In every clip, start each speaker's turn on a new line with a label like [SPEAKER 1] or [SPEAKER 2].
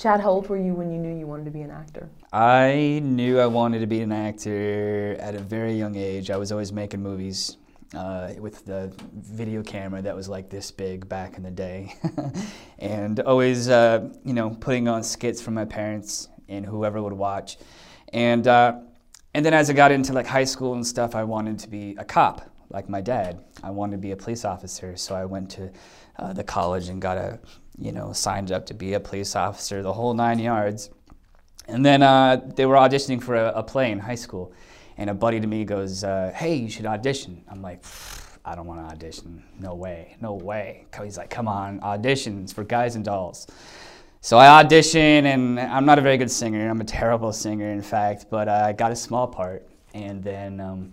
[SPEAKER 1] Chad, how old were you when you knew you wanted to be an actor?
[SPEAKER 2] I knew I wanted to be an actor at a very young age. I was always making movies uh, with the video camera that was like this big back in the day, and always, uh, you know, putting on skits for my parents and whoever would watch. And uh, and then as I got into like high school and stuff, I wanted to be a cop, like my dad. I wanted to be a police officer, so I went to uh, the college and got a you know, signed up to be a police officer, the whole nine yards. And then uh, they were auditioning for a, a, play in high school. And a buddy to me goes, uh, Hey, you should audition. I'm like, I don't want to audition. No way, no way. He's like, Come on, auditions for guys and dolls. So I audition, and I'm not a very good singer. I'm a terrible singer, in fact, but I got a small part. And then um,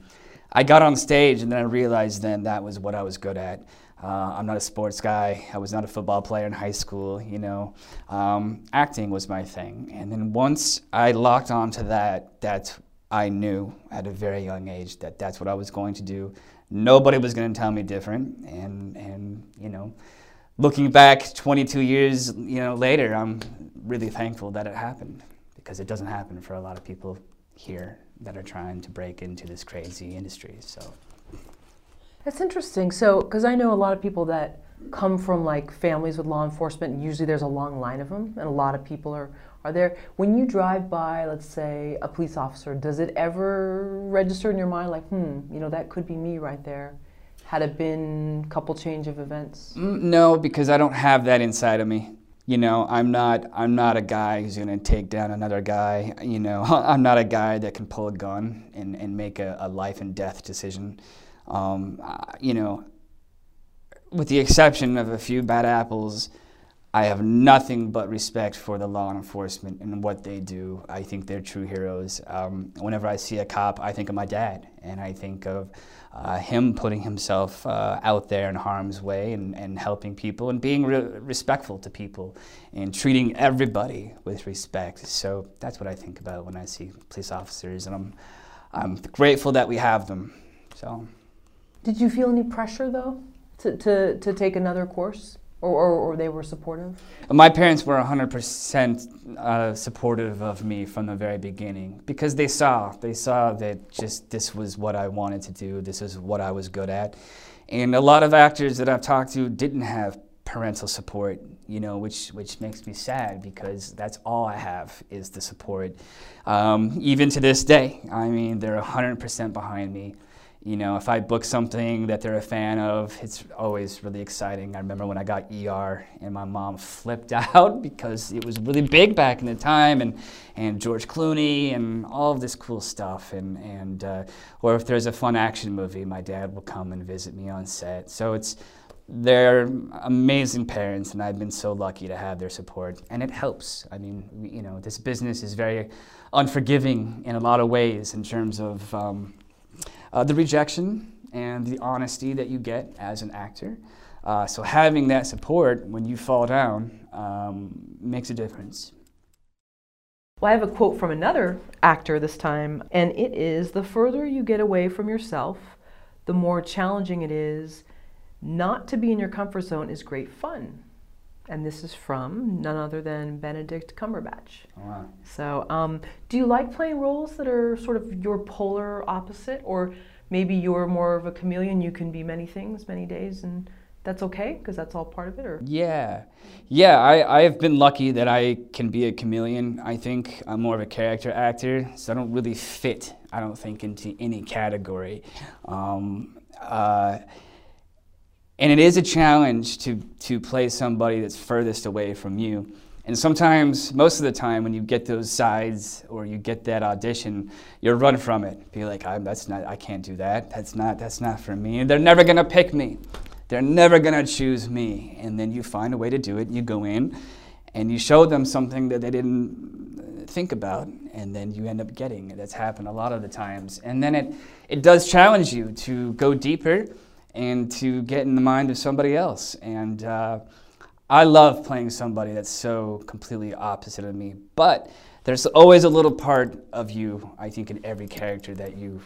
[SPEAKER 2] I got on stage, and then I realized then that was what I was good at. Uh, I'm not a sports guy. I was not a football player in high school. You know, um, acting was my thing. And then once I locked onto that, that I knew at a very young age that that's what I was going to do. Nobody was going to tell me different. And and you know, looking back 22 years, you know, later, I'm really thankful that it happened because it doesn't happen for a lot of people here that are trying to break into this crazy industry. So.
[SPEAKER 1] That's interesting. So, because I know a lot of people that come from like families with law enforcement, and usually there's a long line of them, and a lot of people are, are there. When you drive by, let's say, a police officer, does it ever register in your mind, like, hmm, you know, that could be me right there? Had it been a couple change of events?
[SPEAKER 2] Mm, no, because I don't have that inside of me. You know, I'm not I'm not a guy who's gonna take down another guy. You know, I'm not a guy that can pull a gun and, and make a, a life and death decision. Um, you know, with the exception of a few bad apples, I have nothing but respect for the law enforcement and what they do. I think they're true heroes. Um, whenever I see a cop, I think of my dad, and I think of uh, him putting himself uh, out there in harm's way and, and helping people and being re- respectful to people and treating everybody with respect. So that's what I think about when I see police officers, and I'm, I'm grateful that we have them. So.
[SPEAKER 1] Did you feel any pressure though to, to, to take another course? Or, or, or, they were supportive?
[SPEAKER 2] My parents were 100% uh, supportive of me from the very beginning because they saw they saw that just this was what I wanted to do. This is what I was good at, and a lot of actors that I've talked to didn't have parental support. You know, which which makes me sad because that's all I have is the support. Um, even to this day, I mean, they're 100% behind me you know, if I book something that they're a fan of, it's always really exciting. I remember when I got ER and my mom flipped out because it was really big back in the time, and, and George Clooney and all of this cool stuff. And, and uh, or if there's a fun action movie, my dad will come and visit me on set. So it's they're amazing parents, and I've been so lucky to have their support, and it helps. I mean, you know, this business is very unforgiving in a lot of ways in terms of. Um, uh, the rejection and the honesty that you get as an actor. Uh, so having that support when you fall down um, makes a difference.
[SPEAKER 1] Well, I have a quote from another actor this time, and it is The further you get away from yourself, the more challenging it is. Not to be in your comfort zone is great fun. And this is from none other than Benedict Cumberbatch.
[SPEAKER 2] Oh, wow.
[SPEAKER 1] So, um, do you like playing roles that are sort of your polar opposite, or maybe you're more of a chameleon? You can be many things, many days, and that's okay because that's all part of it. Or
[SPEAKER 2] yeah, yeah. I I have been lucky that I can be a chameleon. I think I'm more of a character actor, so I don't really fit. I don't think into any category. Um, uh, and it is a challenge to, to play somebody that's furthest away from you. And sometimes, most of the time, when you get those sides or you get that audition, you run from it. Be like, I, that's not, I can't do that. That's not, that's not for me. They're never gonna pick me. They're never gonna choose me. And then you find a way to do it. You go in, and you show them something that they didn't think about, and then you end up getting. That's happened a lot of the times. And then it, it does challenge you to go deeper and to get in the mind of somebody else. And uh, I love playing somebody that's so completely opposite of me. But there's always a little part of you, I think, in every character that you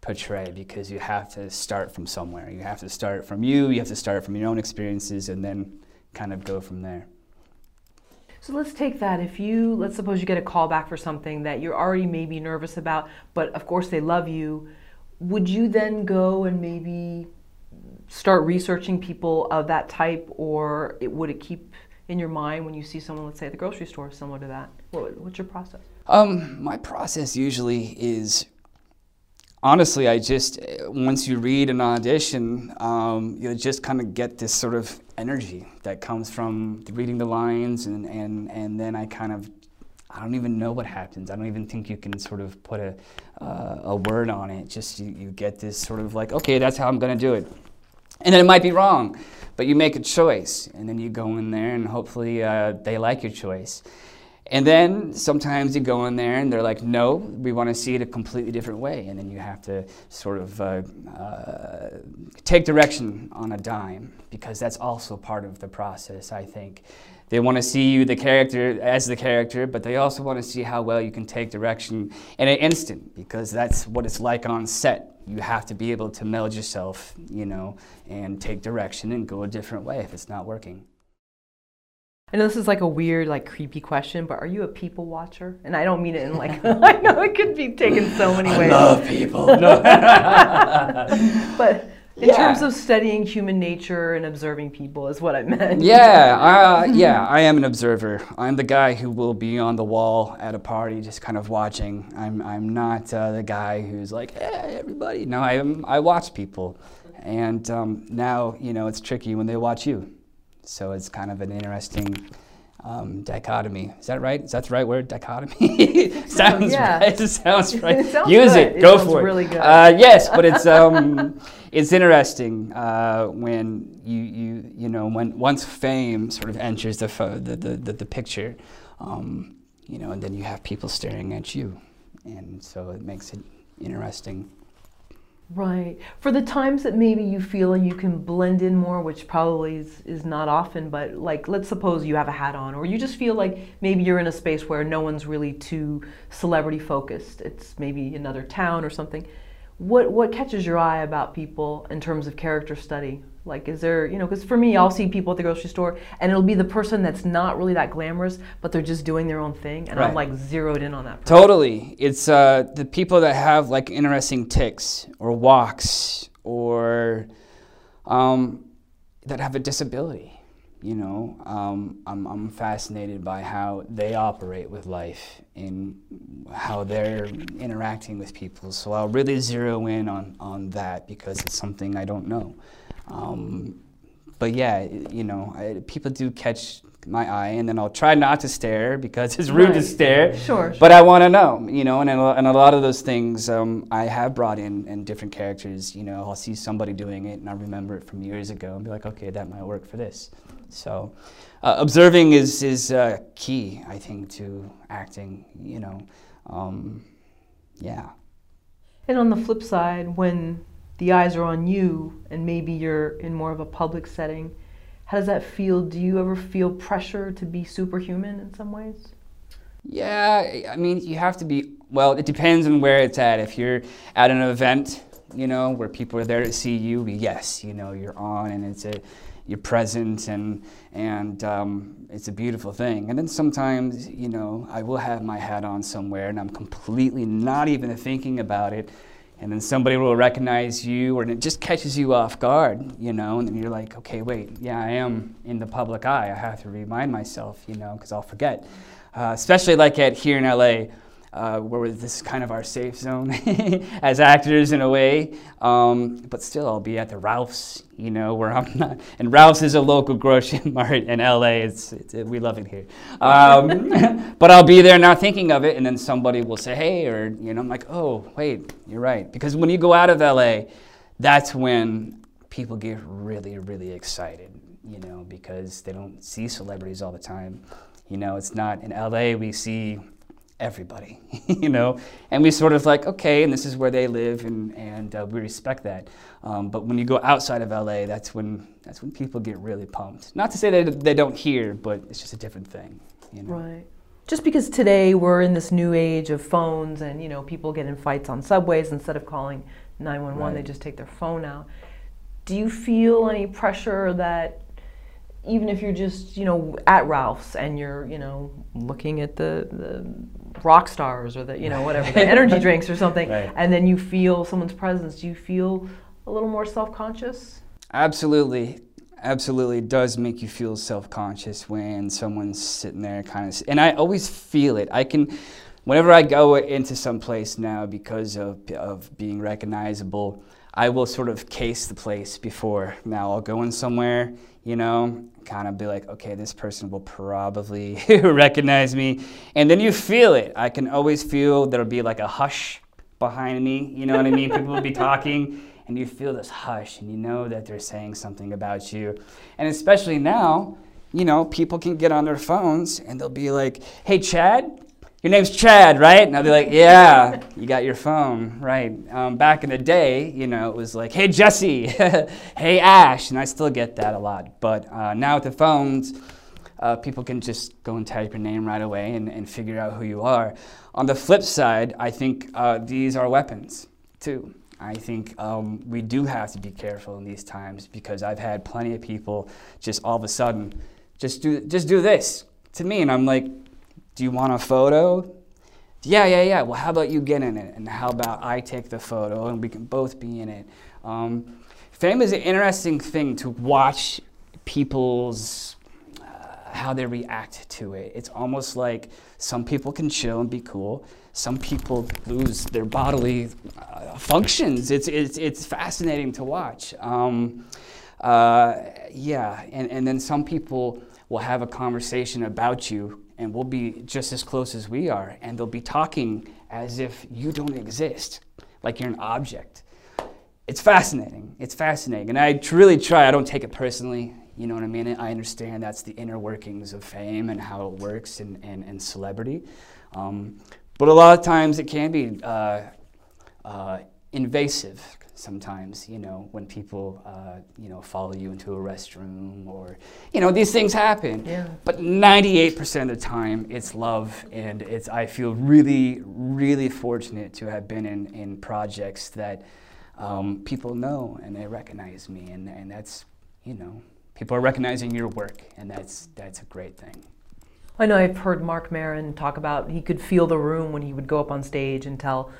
[SPEAKER 2] portray because you have to start from somewhere. You have to start from you, you have to start from your own experiences, and then kind of go from there.
[SPEAKER 1] So let's take that. If you, let's suppose you get a call back for something that you're already maybe nervous about, but of course they love you, would you then go and maybe start researching people of that type, or it, would it keep in your mind when you see someone, let's say at the grocery store, similar to that? What, what's your process?
[SPEAKER 2] Um, my process usually is honestly, I just once you read an audition, um, you just kind of get this sort of energy that comes from reading the lines, and and and then I kind of. I don't even know what happens. I don't even think you can sort of put a, uh, a word on it. Just you, you get this sort of like, okay, that's how I'm going to do it. And then it might be wrong, but you make a choice, and then you go in there, and hopefully uh, they like your choice. And then sometimes you go in there and they're like, no, we want to see it a completely different way. And then you have to sort of uh, uh, take direction on a dime because that's also part of the process, I think. They want to see you the character as the character, but they also want to see how well you can take direction in an instant because that's what it's like on set. You have to be able to meld yourself, you know, and take direction and go a different way if it's not working.
[SPEAKER 1] I know this is like a weird, like creepy question, but are you a people watcher? And I don't mean it in like I know it could be taken so many ways.
[SPEAKER 2] I love people. No.
[SPEAKER 1] but in yeah. terms of studying human nature and observing people is what I meant.
[SPEAKER 2] Yeah, uh, yeah, I am an observer. I'm the guy who will be on the wall at a party, just kind of watching. I'm I'm not uh, the guy who's like, hey, everybody. No, I am. I watch people, and um, now you know it's tricky when they watch you. So it's kind of an interesting um, dichotomy. Is that right? Is that the right word? Dichotomy? sounds yeah. right. It sounds right.
[SPEAKER 1] It sounds
[SPEAKER 2] Use
[SPEAKER 1] good.
[SPEAKER 2] it. Go
[SPEAKER 1] it
[SPEAKER 2] for
[SPEAKER 1] it. Really good.
[SPEAKER 2] Uh, yes, but it's um, it's interesting uh, when you you you know when once fame sort of enters the the the, the, the picture, um, you know, and then you have people staring at you, and so it makes it interesting.
[SPEAKER 1] Right. For the times that maybe you feel you can blend in more, which probably is, is not often, but like let's suppose you have a hat on, or you just feel like maybe you're in a space where no one's really too celebrity focused. It's maybe another town or something. What what catches your eye about people in terms of character study? Like, is there, you know, because for me, I'll see people at the grocery store and it'll be the person that's not really that glamorous, but they're just doing their own thing. And right. I'm like zeroed in on that
[SPEAKER 2] person. Totally. It's uh, the people that have like interesting ticks or walks or um, that have a disability. You know, um, I'm, I'm fascinated by how they operate with life and how they're interacting with people. So I'll really zero in on, on that because it's something I don't know. Um, but yeah, you know, I, people do catch my eye, and then I'll try not to stare because it's rude right. to stare.
[SPEAKER 1] Sure.
[SPEAKER 2] But I want to know, you know, and, and a lot of those things um, I have brought in and different characters. You know, I'll see somebody doing it, and I remember it from years ago, and be like, okay, that might work for this. So, uh, observing is is uh, key, I think, to acting. You know, um, yeah.
[SPEAKER 1] And on the flip side, when the eyes are on you and maybe you're in more of a public setting. How does that feel? Do you ever feel pressure to be superhuman in some ways?
[SPEAKER 2] Yeah, I mean, you have to be, well, it depends on where it's at. If you're at an event, you know, where people are there to see you, yes, you know, you're on and it's a, you're present and, and um, it's a beautiful thing. And then sometimes, you know, I will have my hat on somewhere and I'm completely not even thinking about it. And then somebody will recognize you or it just catches you off guard you know and then you're like okay wait yeah i am in the public eye. I have to remind myself you know because i'll forget. Uh, especially like at here in la uh, where this is kind of our safe zone as actors in a way. Um, but still, I'll be at the Ralph's, you know, where I'm not. And Ralph's is a local grocery mart in LA. It's, it's it, we love it here. Um, but I'll be there not thinking of it, and then somebody will say, "Hey," or you know, I'm like, "Oh, wait, you're right." Because when you go out of LA, that's when people get really, really excited, you know, because they don't see celebrities all the time. You know, it's not in LA we see everybody, you know, and we sort of like, okay, and this is where they live, and and uh, we respect that. Um, but when you go outside of LA, that's when that's when people get really pumped. Not to say that they don't hear, but it's just a different thing, you know.
[SPEAKER 1] Right. Just because today we're in this new age of phones, and you know, people get in fights on subways instead of calling 911, right. they just take their phone out. Do you feel any pressure that even if you're just you know at Ralph's and you're you know looking at the the rock stars or the you know whatever the energy drinks or something,
[SPEAKER 2] Right.
[SPEAKER 1] and then you feel someone's presence, do you feel a little more self conscious?
[SPEAKER 2] Absolutely. Absolutely it does make you feel self-conscious when someone's sitting there kind of and I always feel it. I can whenever I go into some place now because of of being recognizable, I will sort of case the place before. Now I'll go in somewhere, you know, kind of be like, okay, this person will probably recognize me. And then you feel it. I can always feel there'll be like a hush behind me, you know what I mean? People will be talking and you feel this hush and you know that they're saying something about you. And especially now, you know, people can get on their phones and they'll be like, hey, Chad, your name's Chad, right? And I'll be like, yeah, you got your phone, right? Um, back in the day, you know, it was like, hey, Jesse, hey, Ash, and I still get that a lot. But uh, now with the phones, uh, people can just go and type your name right away and, and figure out who you are. On the flip side, I think uh, these are weapons too. I think um, we do have to be careful in these times because I've had plenty of people just all of a sudden just do just do this to me, and I'm like, do you want a photo? Yeah, yeah, yeah. Well, how about you get in it, and how about I take the photo, and we can both be in it. Um, fame is an interesting thing to watch people's uh, how they react to it. It's almost like some people can chill and be cool. Some people lose their bodily uh, functions. It's, it's, it's fascinating to watch. Um, uh, yeah, and, and then some people will have a conversation about you and we'll be just as close as we are, and they'll be talking as if you don't exist, like you're an object it's fascinating. It's fascinating. And I really try, I don't take it personally. You know what I mean? I understand that's the inner workings of fame and how it works and, and, and celebrity. Um, but a lot of times it can be uh, uh, invasive sometimes, you know, when people, uh, you know, follow you into a restroom or, you know, these things happen.
[SPEAKER 1] Yeah.
[SPEAKER 2] But 98% of the time, it's love, and it's. I feel really, really fortunate to have been in, in projects that um, people know and they recognize me, and, and that's, you know, people are recognizing your work, and that's that's a great thing.
[SPEAKER 1] I know I've heard Marc Maron talk about he could feel the room when he would go up on stage and tell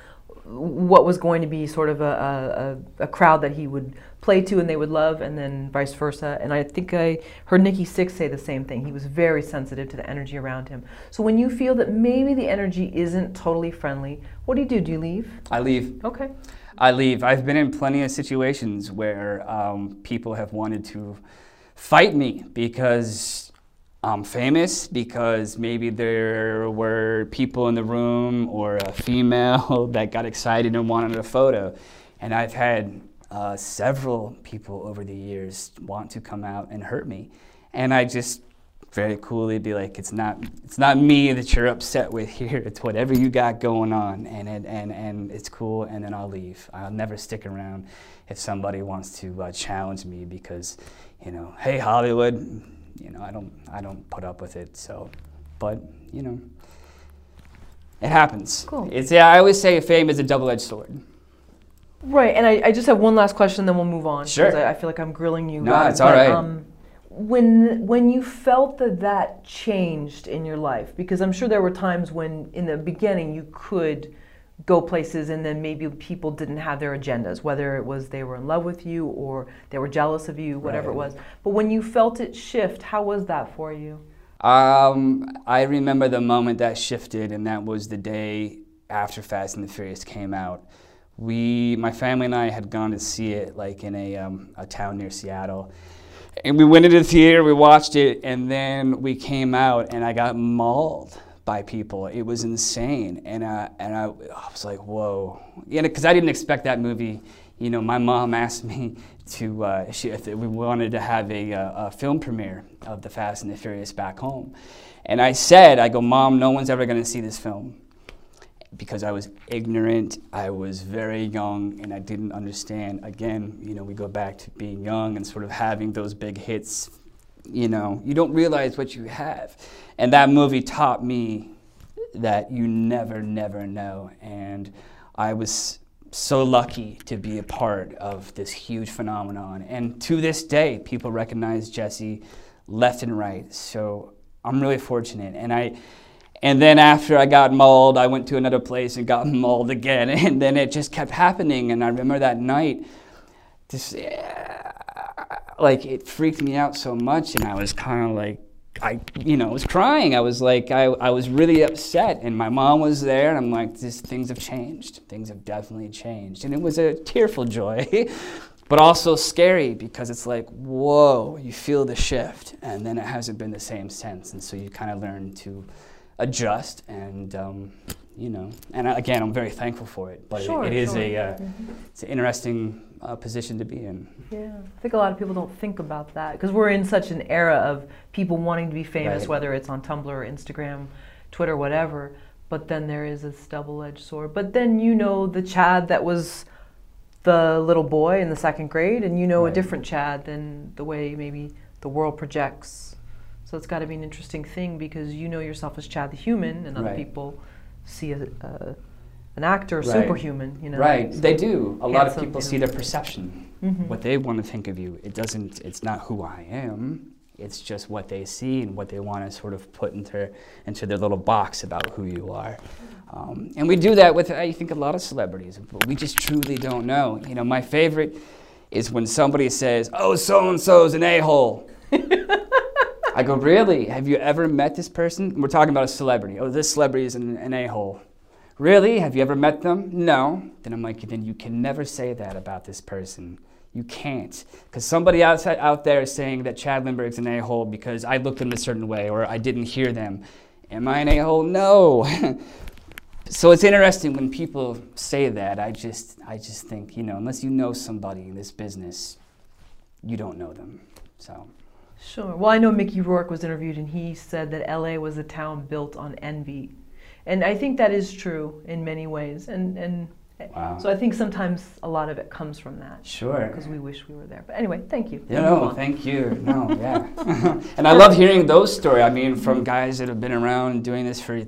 [SPEAKER 1] what was going to be sort of a, a, a crowd that he would play to and they would love, and then vice versa. And I think I heard Nikki Sixx say the same thing. He was very sensitive to the energy around him. So when you feel that maybe the energy isn't totally friendly, what do you do? Do you leave?
[SPEAKER 2] I leave.
[SPEAKER 1] Okay.
[SPEAKER 2] I leave. I've been in plenty of situations where um, people have wanted to fight me because I'm famous, because maybe there were people in the room or a female that got excited and wanted a photo. And I've had uh, several people over the years want to come out and hurt me. And I just very coolly be like, it's not, it's not me that you're upset with here. It's whatever you got going on, and and and it's cool. And then I'll leave. I'll never stick around if somebody wants to uh, challenge me because, you know, hey Hollywood, you know, I don't I don't put up with it. So, but you know, it happens.
[SPEAKER 1] Cool.
[SPEAKER 2] It's yeah. I always say fame is a double-edged sword.
[SPEAKER 1] Right, and I, I just have one last question, then we'll move on.
[SPEAKER 2] Sure.
[SPEAKER 1] I, I feel like I'm grilling you.
[SPEAKER 2] No, it's all
[SPEAKER 1] but,
[SPEAKER 2] right.
[SPEAKER 1] Um, when when you felt that that changed in your life, because I'm sure there were times when in the beginning you could go places and then maybe people didn't have their agendas, whether it was they were in love with you or they were jealous of you, whatever it was. But when you felt it shift, how was that for you?
[SPEAKER 2] Um, I remember the moment that shifted, and that was the day after Fast and the Furious came out. We, my family and I, had gone to see it like in a, um, a town near Seattle, and we went into the theater, we watched it, and then we came out, and I got mauled by people. It was insane, and uh, and I, I was like, whoa, yeah, because I didn't expect that movie. You know, my mom asked me to uh, she, if we wanted to have a, uh, a film premiere of The Fast and the Furious back home, and I said, I go, Mom, no one's ever going to see this film because I was ignorant, I was very young, and I didn't understand. Again, you know, we go back to being young and sort of having those big hits. You know, you don't realize what you have. And that movie taught me that you never, never know. And I was so lucky to be a part of this huge phenomenon. And to this day, people recognize Jesse left and right. So I'm really fortunate. And I, and then after I got mauled, I went to another place and got mauled again. And then it just kept happening. And I remember that night, just like it freaked me out so much. And I was kind of like, I, you know, was crying. I was like, I, I was really upset. And my mom was there. And I'm like, this, things have changed. Things have definitely changed. And it was a tearful joy. but also scary because it's like, whoa, you feel the shift, and then it hasn't been the same since. And so you kind of learn to adjust and, um, you know, and again, I'm very thankful for it, but
[SPEAKER 1] sure,
[SPEAKER 2] it, it is
[SPEAKER 1] sure.
[SPEAKER 2] a, uh,
[SPEAKER 1] mm-hmm.
[SPEAKER 2] it's an interesting uh, position to be in.
[SPEAKER 1] Yeah, I think a lot of people don't think about that because we're in such an era of people wanting to be famous,
[SPEAKER 2] Right.
[SPEAKER 1] whether it's on Tumblr or Instagram, Twitter, whatever. But then there is this double-edged sword. But then you know the Chad that was the little boy in the second grade, and you know a different Chad than the way maybe the world projects. So it's got to be an interesting thing because you know yourself as Chad the human, and other
[SPEAKER 2] Right.
[SPEAKER 1] people see a, a, an actor,
[SPEAKER 2] Right.
[SPEAKER 1] superhuman. You know,
[SPEAKER 2] Right, they do. A lot of people see their perception,
[SPEAKER 1] Mhm.
[SPEAKER 2] what they want to think of you. It doesn't, it's not who I am. It's just what they see and what they want to sort of put into, into their little box about who you are. Um, and we do that with, I think, a lot of celebrities, but we just truly don't know. You know, my favorite is when somebody says, oh, so and so's an a hole. I go, really? Have you ever met this person? We're talking about a celebrity. Oh, this celebrity is an, an a hole. Really? Have you ever met them? No. Then I'm like, then you can never say that about this person. You can't. Because somebody outside, out there is saying that Chad Lindberg's an a hole because I looked him a certain way or I didn't hear them. Am I an a hole? No. so it's interesting when people say that. I just, I just think, you know, unless you know somebody in this business, you don't know them. So.
[SPEAKER 1] Sure. Well, I know Mickey Rourke was interviewed, and he said that LA was a town built on envy, and I think that is true in many ways. And and
[SPEAKER 2] Wow.
[SPEAKER 1] so I think sometimes a lot of it comes from that
[SPEAKER 2] Sure.
[SPEAKER 1] because we wish we were there. But anyway, thank you.
[SPEAKER 2] Yeah, no, thank you. No, yeah. and I love hearing those stories. I mean, from mm-hmm. guys that have been around doing this for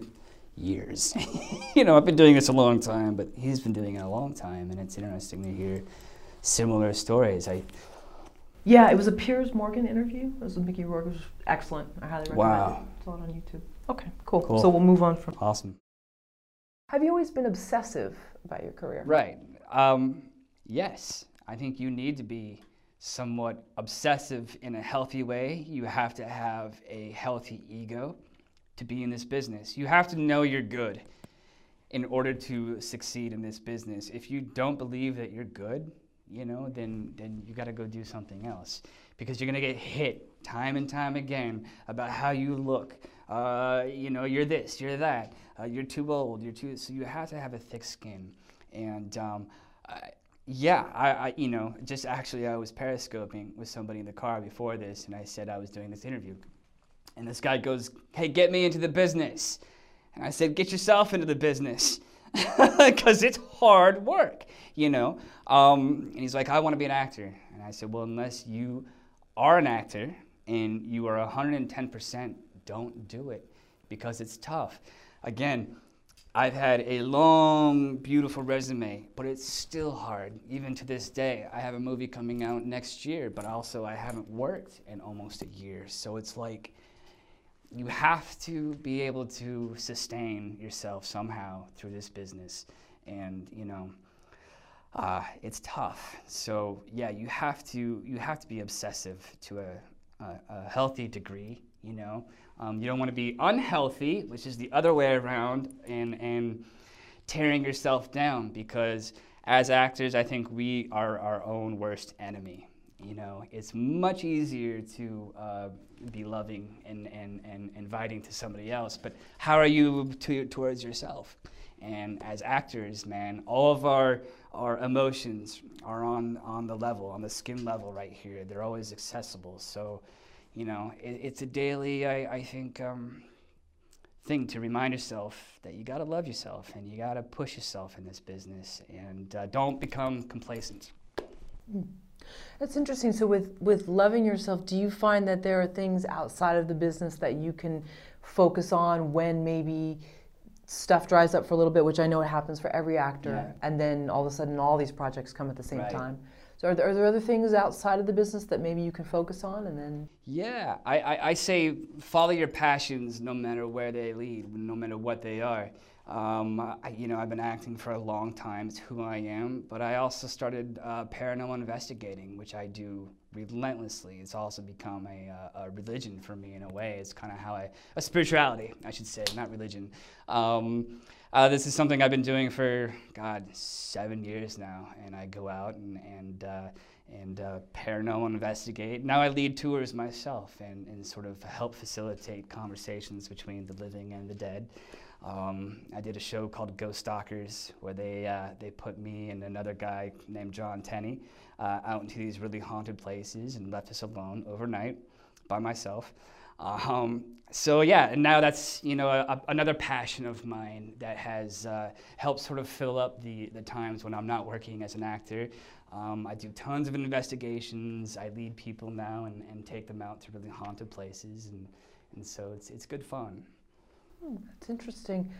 [SPEAKER 2] years. you know, I've been doing this a long time, but he's been doing it a long time, and it's interesting to hear similar stories. I
[SPEAKER 1] Yeah, it was a Piers Morgan interview. It was with Mickey Rourke. It was excellent. I highly recommend
[SPEAKER 2] Wow.
[SPEAKER 1] it. It's all on YouTube. Okay, cool.
[SPEAKER 2] Cool.
[SPEAKER 1] So we'll move on from.
[SPEAKER 2] awesome.
[SPEAKER 1] Have you always been obsessive about your career?
[SPEAKER 2] Right. Um, yes, I think you need to be somewhat obsessive in a healthy way. You have to have a healthy ego to be in this business. You have to know you're good in order to succeed in this business. If you don't believe that you're good, you know, then then you got to go do something else because you're gonna get hit time and time again about how you look. Uh, you know, you're this, you're that. Uh, you're too old. You're too. So you have to have a thick skin. And um, I, yeah, I, I, you know, just actually, I was periscoping with somebody in the car before this, and I said I was doing this interview, and this guy goes, "Hey, get me into the business," and I said, "Get yourself into the business." Because it's hard work, you know. Um, and he's like, I want to be an actor. And I said, Well, unless you are an actor and you are 110%, don't do it because it's tough. Again, I've had a long, beautiful resume, but it's still hard, even to this day. I have a movie coming out next year, but also I haven't worked in almost a year. So it's like you have to be able to sustain yourself somehow through this business. And, you know, uh, it's tough. So yeah, you have to you have to be obsessive to a, a, a healthy degree. You know, um, you don't want to be unhealthy, which is the other way around, and and tearing yourself down because as actors, I think we are our own worst enemy. You know, it's much easier to uh, be loving and, and, and inviting to somebody else, but how are you to, towards yourself? And as actors, man, all of our, our emotions are on, on the level, on the skin level right here. They're always accessible. So, you know, it, it's a daily, I, I think, um, thing to remind yourself that you got to love yourself and you got to push yourself in this business and uh, don't become complacent.
[SPEAKER 1] That's interesting. So with with loving yourself, do you find that there are things outside of the business that you can focus on when maybe stuff dries up for a little bit, which I know it happens for every actor,
[SPEAKER 2] Yeah.
[SPEAKER 1] and then all of a sudden all these projects come at the same
[SPEAKER 2] Right.
[SPEAKER 1] time. So are there, are there other things outside of the business that maybe you can focus on and then?
[SPEAKER 2] Yeah, I, I, I say follow your passions no matter where they lead, no matter what they are. Um, I, you know, I've been acting for a long time. It's who I am. But I also started uh, paranormal investigating, which I do relentlessly. It's also become a, uh, a religion for me in a way. It's kind of how I, a spirituality, I should say, not religion. Um, uh, this is something I've been doing for, God, seven years now. And I go out and, and uh, and uh, paranormal investigate. Now I lead tours myself and, and sort of help facilitate conversations between the living and the dead. Um, I did a show called Ghost Stalkers where they, uh, they put me and another guy named John Tenney uh, out into these really haunted places and left us alone overnight by myself. Um, so yeah, and now that's you know a, another passion of mine that has uh, helped sort of fill up the the times when I'm not working as an actor. Um, I do tons of investigations. I lead people now and, and take them out to really haunted places, and and so it's it's good fun.
[SPEAKER 1] Hmm, that's interesting.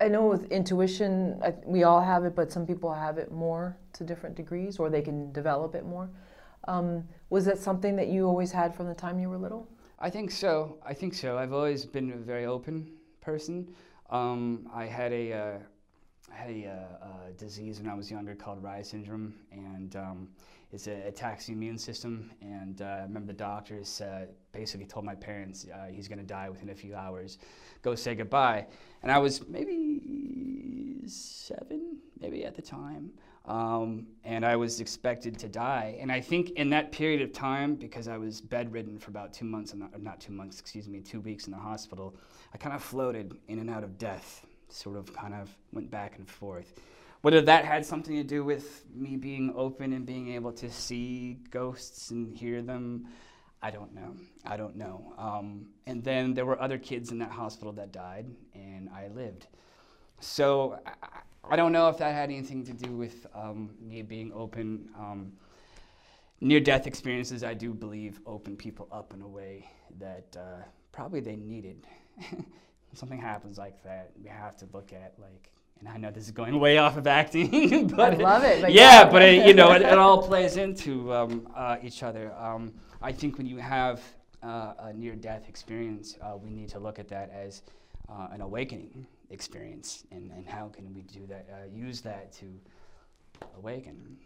[SPEAKER 1] I know with intuition, I, we all have it, but some people have it more to different degrees, or they can develop it more. Um, was that something that you always had from the time you were little?
[SPEAKER 2] I think so. I think so. I've always been a very open person. Um, I had a, uh, I had a, uh, disease when I was younger called Reye's syndrome, and um, it's a, attacks the immune system. And uh, I remember the doctors uh, basically told my parents uh, he's going to die within a few hours. Go say goodbye. And I was maybe seven, maybe at the time. Um, and I was expected to die. And I think in that period of time, because I was bedridden for about two months, or not two months, excuse me, two weeks in the hospital, I kind of floated in and out of death, sort of kind of went back and forth. Whether that had something to do with me being open and being able to see ghosts and hear them, I don't know. I don't know. Um, and then there were other kids in that hospital that died, and I lived. So I, I don't know if that had anything to do with um, me being open. Um, Near death experiences, I do believe, open people up in a way that uh, probably they needed. something happens like that, we have to look at, like, and I know this is going way off of acting, but
[SPEAKER 1] I love it.
[SPEAKER 2] But yeah, yeah, but it, you know, it, it, all plays into um, uh, each other. Um, I think when you have uh, a near-death experience, uh, we need to look at that as uh, an awakening experience, and, and how can we do that? Uh, use that to awaken.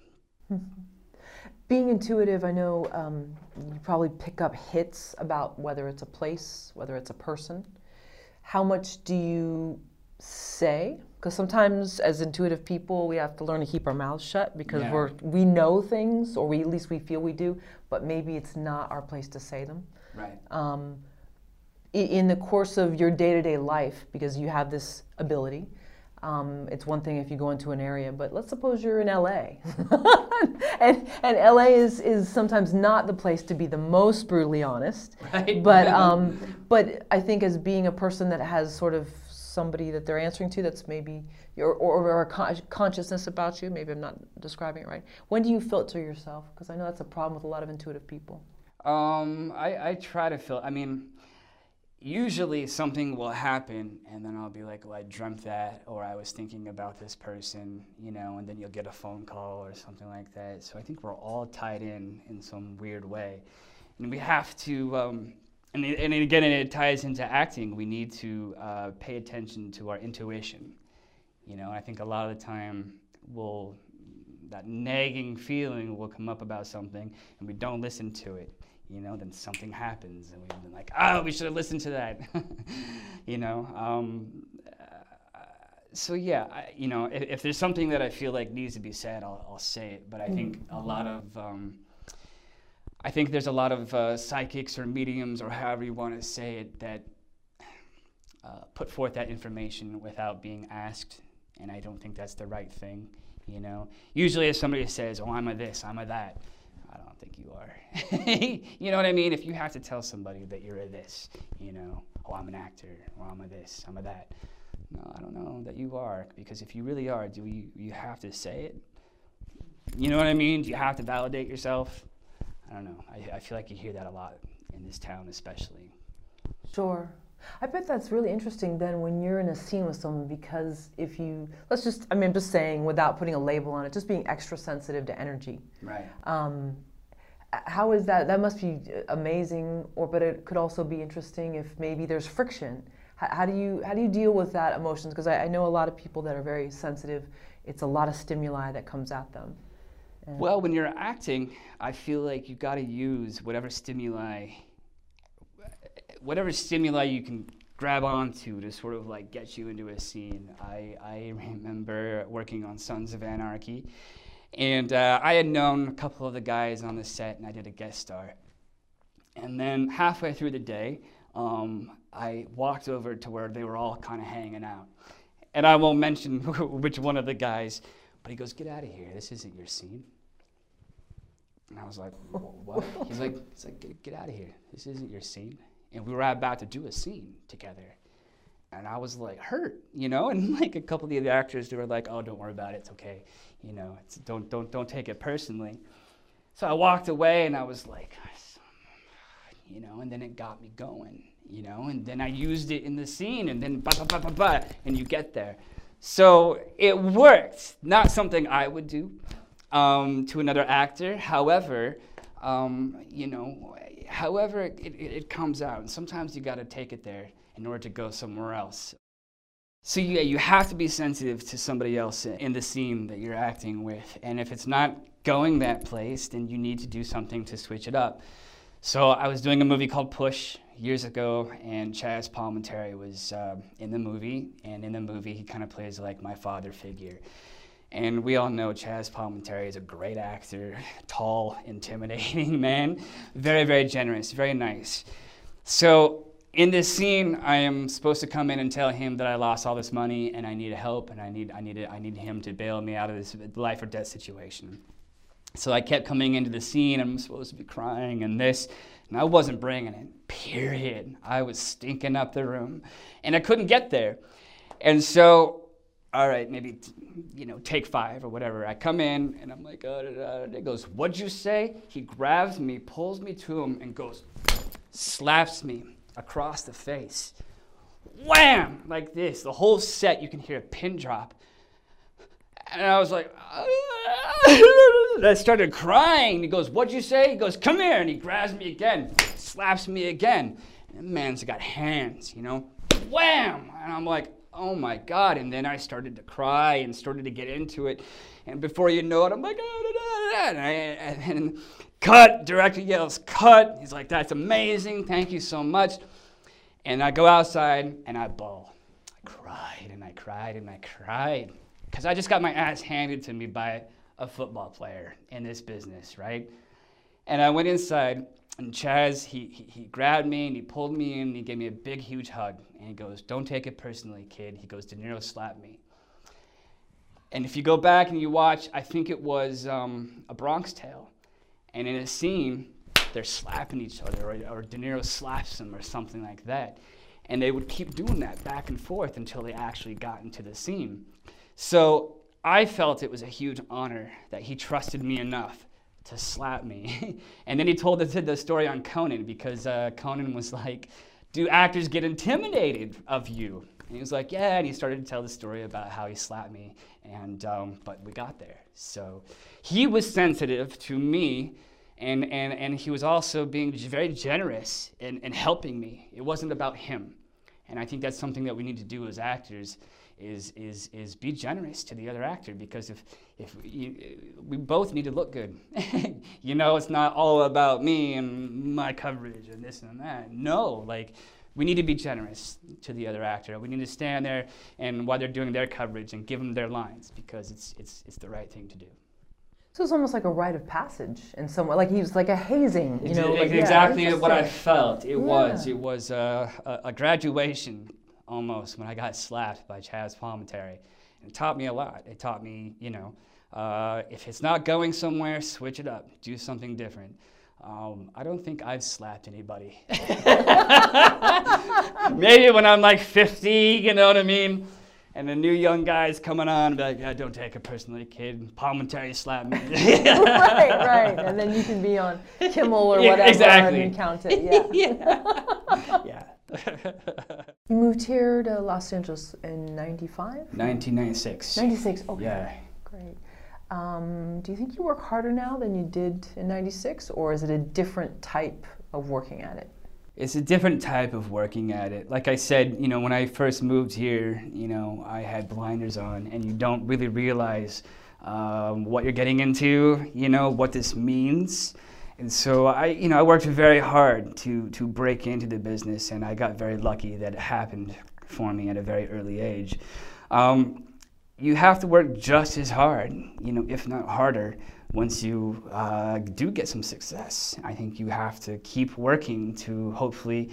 [SPEAKER 1] Being intuitive, I know um, you probably pick up hits about whether it's a place, whether it's a person. How much do you say? Because sometimes, as intuitive people, we have to learn to keep our mouths shut because yeah. we're we know things, or we at least we feel we do, but maybe it's not our place to say them.
[SPEAKER 2] Right.
[SPEAKER 1] Um, in the course of your day-to-day life because you have this ability um, it's one thing if you go into an area but let's suppose you're in la and, and la is, is sometimes not the place to be the most brutally honest
[SPEAKER 2] right.
[SPEAKER 1] but, um, but i think as being a person that has sort of somebody that they're answering to that's maybe your or, or a con- consciousness about you maybe i'm not describing it right when do you filter yourself because i know that's a problem with a lot of intuitive people
[SPEAKER 2] um, I, I try to feel i mean usually something will happen and then I'll be like, well, I dreamt that or I was thinking about this person, you know, and then you'll get a phone call or something like that. So I think we're all tied in in some weird way. And we have to, um, and, and again, it ties into acting. We need to uh, pay attention to our intuition. You know, I think a lot of the time we'll, that nagging feeling will come up about something and we don't listen to it you know, then something happens, and we've been like, oh, we should have listened to that, you know. Um, uh, so yeah, I, you know, if, if, there's something that I feel like needs to be said, I'll, I'll say it. But I think a lot of, um, I think there's a lot of uh, psychics or mediums or however you want to say it that uh, put forth that information without being asked, and I don't think that's the right thing. You know, usually if somebody says, "Oh, I'm a this, I'm a that," I don't think you are. you know what I mean? If you have to tell somebody that you're a this, you know, oh, I'm an actor, or I'm a this, I'm a that. No, I don't know that you are, because if you really are, do you, you have to say it? You know what I mean? Do you have to validate yourself? I don't know. I, I feel like you hear that a lot in this town, especially.
[SPEAKER 1] Sure. I bet that's really interesting then when you're in a scene with someone because if you, let's just, I mean, I'm just saying without putting a label on it, just being extra sensitive to energy.
[SPEAKER 2] Right.
[SPEAKER 1] Um, how is that? That must be amazing, or but it could also be interesting if maybe there's friction. How, how do you how do you deal with that emotions? Because I, I, know a lot of people that are very sensitive. It's a lot of stimuli that comes at them.
[SPEAKER 2] Well, when you're acting, I feel like you've got to use whatever stimuli whatever stimuli you can grab onto to sort of like get you into a scene. I, I remember working on Sons of Anarchy, and uh, I had known a couple of the guys on the set, and I did a guest star. And then halfway through the day, um, I walked over to where they were all kind of hanging out. And I won't mention which one of the guys, but he goes, Get out of here. This isn't your scene. And I was like, What? He's like, He's like get, get out of here. This isn't your scene and we were about to do a scene together. And I was like hurt, you know, and like a couple of the actors, they were like, "Oh, don't worry about it. It's okay, you know. It's, don't don't don't take it personally." So I walked away, and I was like, you know, and then it got me going, you know, and then I used it in the scene, and then ba ba ba ba ba, and you get there. So it worked. Not something I would do um, to another actor. However, um, you know, however it, it, it comes out, and sometimes you got to take it there in order to go somewhere else. So yeah, you have to be sensitive to somebody else in the scene that you're acting with, and if it's not going that place, then you need to do something to switch it up. So I was doing a movie called Push years ago, and Chazz Palminteri was uh, in the movie, and in the movie he kind of plays like my father figure. And we all know Chazz Palminteri is a great actor, tall, intimidating man, very, very generous, very nice. So in this scene, I am supposed to come in and tell him that I lost all this money and I need help and I need, I need, I need him to bail me out of this life or death situation. So I kept coming into the scene. I'm supposed to be crying and this, and I wasn't bringing it. Period. I was stinking up the room, and I couldn't get there. And so all right, maybe, you know, take five or whatever. I come in and I'm like, oh, da, da, da. he goes, what'd you say? He grabs me, pulls me to him, and goes, slaps me across the face. Wham! Like this. The whole set, you can hear a pin drop. And I was like, I started crying. He goes, What'd you say? He goes, Come here. And he grabs me again, slaps me again. Man's got hands, you know? Wham! And I'm like, oh my God. And then I started to cry and started to get into it. And before you know it, I'm like, ah, da, da, da, and, I, and cut, director yells, cut. He's like, that's amazing. Thank you so much. And I go outside and I bawl. I cried and I cried and I cried. Because I just got my ass handed to me by a football player in this business, right? And I went inside and Chazz, he, he, he, grabbed me and he pulled me in and he gave me a big, huge hug. And he goes, Don't take it personally, kid. He goes, De Niro slapped me. And if you go back and you watch, I think it was um, a Bronx Tale. And in a scene, they're slapping each other, or, or De Niro slaps them, or something like that. And they would keep doing that back and forth until they actually got into the scene. So I felt it was a huge honor that he trusted me enough to slap me. and then he told the, the story on Conan because uh, Conan was like, Do actors get intimidated of you? And he was like, Yeah. And he started to tell the story about how he slapped me. And, um, but we got there. So he was sensitive to me. And, and, and he was also being very generous in helping me. It wasn't about him. And I think that's something that we need to do as actors is, is, is be generous to the other actor because if, if you, we both need to look good. you know, it's not all about me and my coverage and this and that. No, like we need to be generous to the other actor. We need to stand there and while they're doing their coverage and give them their lines because it's, it's, it's the right thing to do.
[SPEAKER 1] So it's almost like a rite of passage in some way. Like he was like a hazing, you know. Like,
[SPEAKER 2] exactly yeah, what I felt. It yeah. was. It was a, a, a graduation almost when I got slapped by Chazz Palminteri. It taught me a lot. It taught me, you know, uh, if it's not going somewhere, switch it up, do something different. Um, I don't think I've slapped anybody. Maybe when I'm like 50, you know what I mean? And the new young guy's coming on be like, yeah, don't take it personally, kid. Palminteri slapped me.
[SPEAKER 1] right, right. And then you can be on Kimmel or whatever exactly. and count it. Yeah.
[SPEAKER 2] yeah. yeah.
[SPEAKER 1] you moved here to Los Angeles in 95?
[SPEAKER 2] 1996.
[SPEAKER 1] 96, okay.
[SPEAKER 2] Yeah.
[SPEAKER 1] Great. Um, do you think you work harder now than you did in 96, or is it a different type of working at it?
[SPEAKER 2] It's a different type of working at it. Like I said, you know, when I first moved here, you know, I had blinders on, and you don't really realize um, what you're getting into, you know, what this means. And so I, you know, I worked very hard to, to break into the business, and I got very lucky that it happened for me at a very early age. Um, you have to work just as hard, you know, if not harder, once you uh, do get some success. I think you have to keep working to hopefully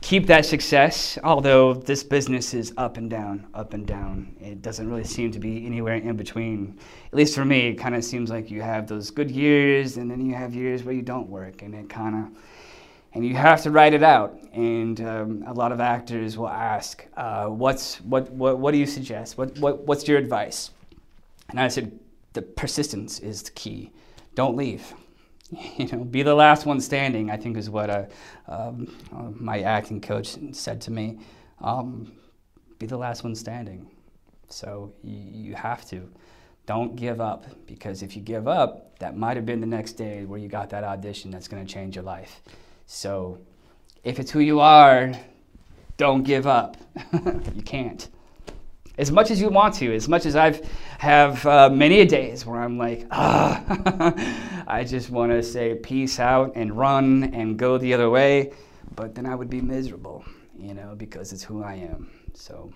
[SPEAKER 2] keep that success, although this business is up and down, up and down. It doesn't really seem to be anywhere in between. At least for me, it kind of seems like you have those good years and then you have years where you don't work, and it kind of and you have to write it out. And um, a lot of actors will ask, uh, "What's what, what? What do you suggest? What, what what's your advice?" And I said, "The persistence is the key. Don't leave. You know, be the last one standing." I think is what uh, um, uh, my acting coach said to me. Um, be the last one standing. So you, you have to. Don't give up because if you give up, that might have been the next day where you got that audition that's going to change your life. So if it's who you are, don't give up. you can't. As much as you want to, as much as I've have uh, many a days where I'm like, ah, I just want to say peace out and run and go the other way, but then I would be miserable, you know, because it's who I am. So.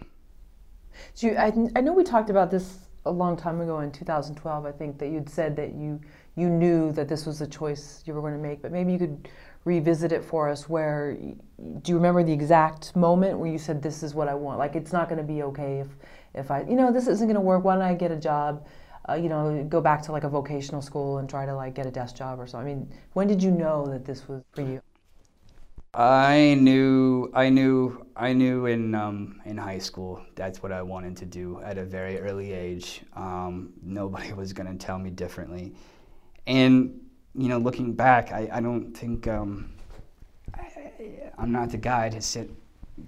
[SPEAKER 1] So you, I, I know we talked about this a long time ago in 2012. I think that you'd said that you you knew that this was the choice you were going to make, but maybe you could revisit it for us where do you remember the exact moment where you said this is what i want like it's not going to be okay if if i you know this isn't going to work. Why don't i get a job uh, you know go back to like a vocational school and try to like get a desk job or something? I mean when did you know that this was for you?
[SPEAKER 2] I knew, I knew, I knew in um, in high school that's what I wanted to do at a very early age. Um, nobody was going to tell me differently, and you know, looking back, I, I don't think um, I, I'm not the guy to sit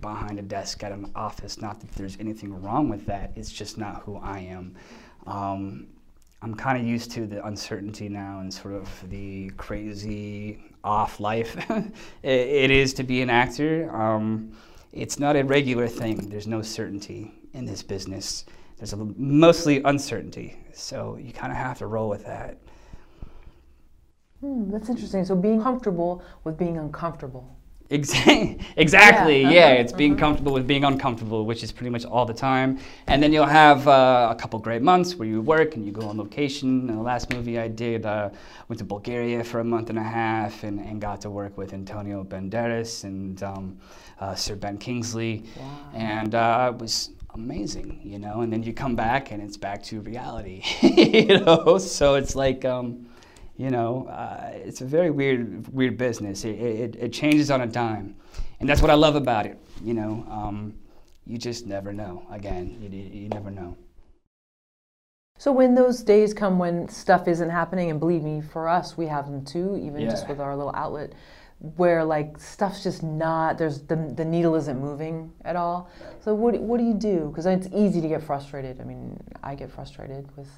[SPEAKER 2] behind a desk at an office. Not that there's anything wrong with that. It's just not who I am. Um, I'm kind of used to the uncertainty now and sort of the crazy off life it, it is to be an actor. Um, it's not a regular thing. There's no certainty in this business. There's a, mostly uncertainty. So you kind of have to roll with that.
[SPEAKER 1] Hmm, that's interesting. So being comfortable with being uncomfortable.
[SPEAKER 2] Exactly. Exactly. Yeah. Uh-huh. yeah. It's being uh-huh. comfortable with being uncomfortable, which is pretty much all the time. And then you'll have uh, a couple great months where you work and you go on location. And the last movie I did, uh, went to Bulgaria for a month and a half and, and got to work with Antonio Banderas and um, uh, Sir Ben Kingsley. Wow. And uh, it was amazing, you know. And then you come back and it's back to reality, you know. So it's like. Um, you know, uh, it's a very weird, weird business. It, it, it, changes on a dime, and that's what I love about it. You know, um, you just never know. Again, you, you never know.
[SPEAKER 1] So when those days come when stuff isn't happening, and believe me, for us, we have them too, even yeah. just with our little outlet, where like stuff's just not there's the the needle isn't moving at all. So what what do you do? Because it's easy to get frustrated. I mean, I get frustrated with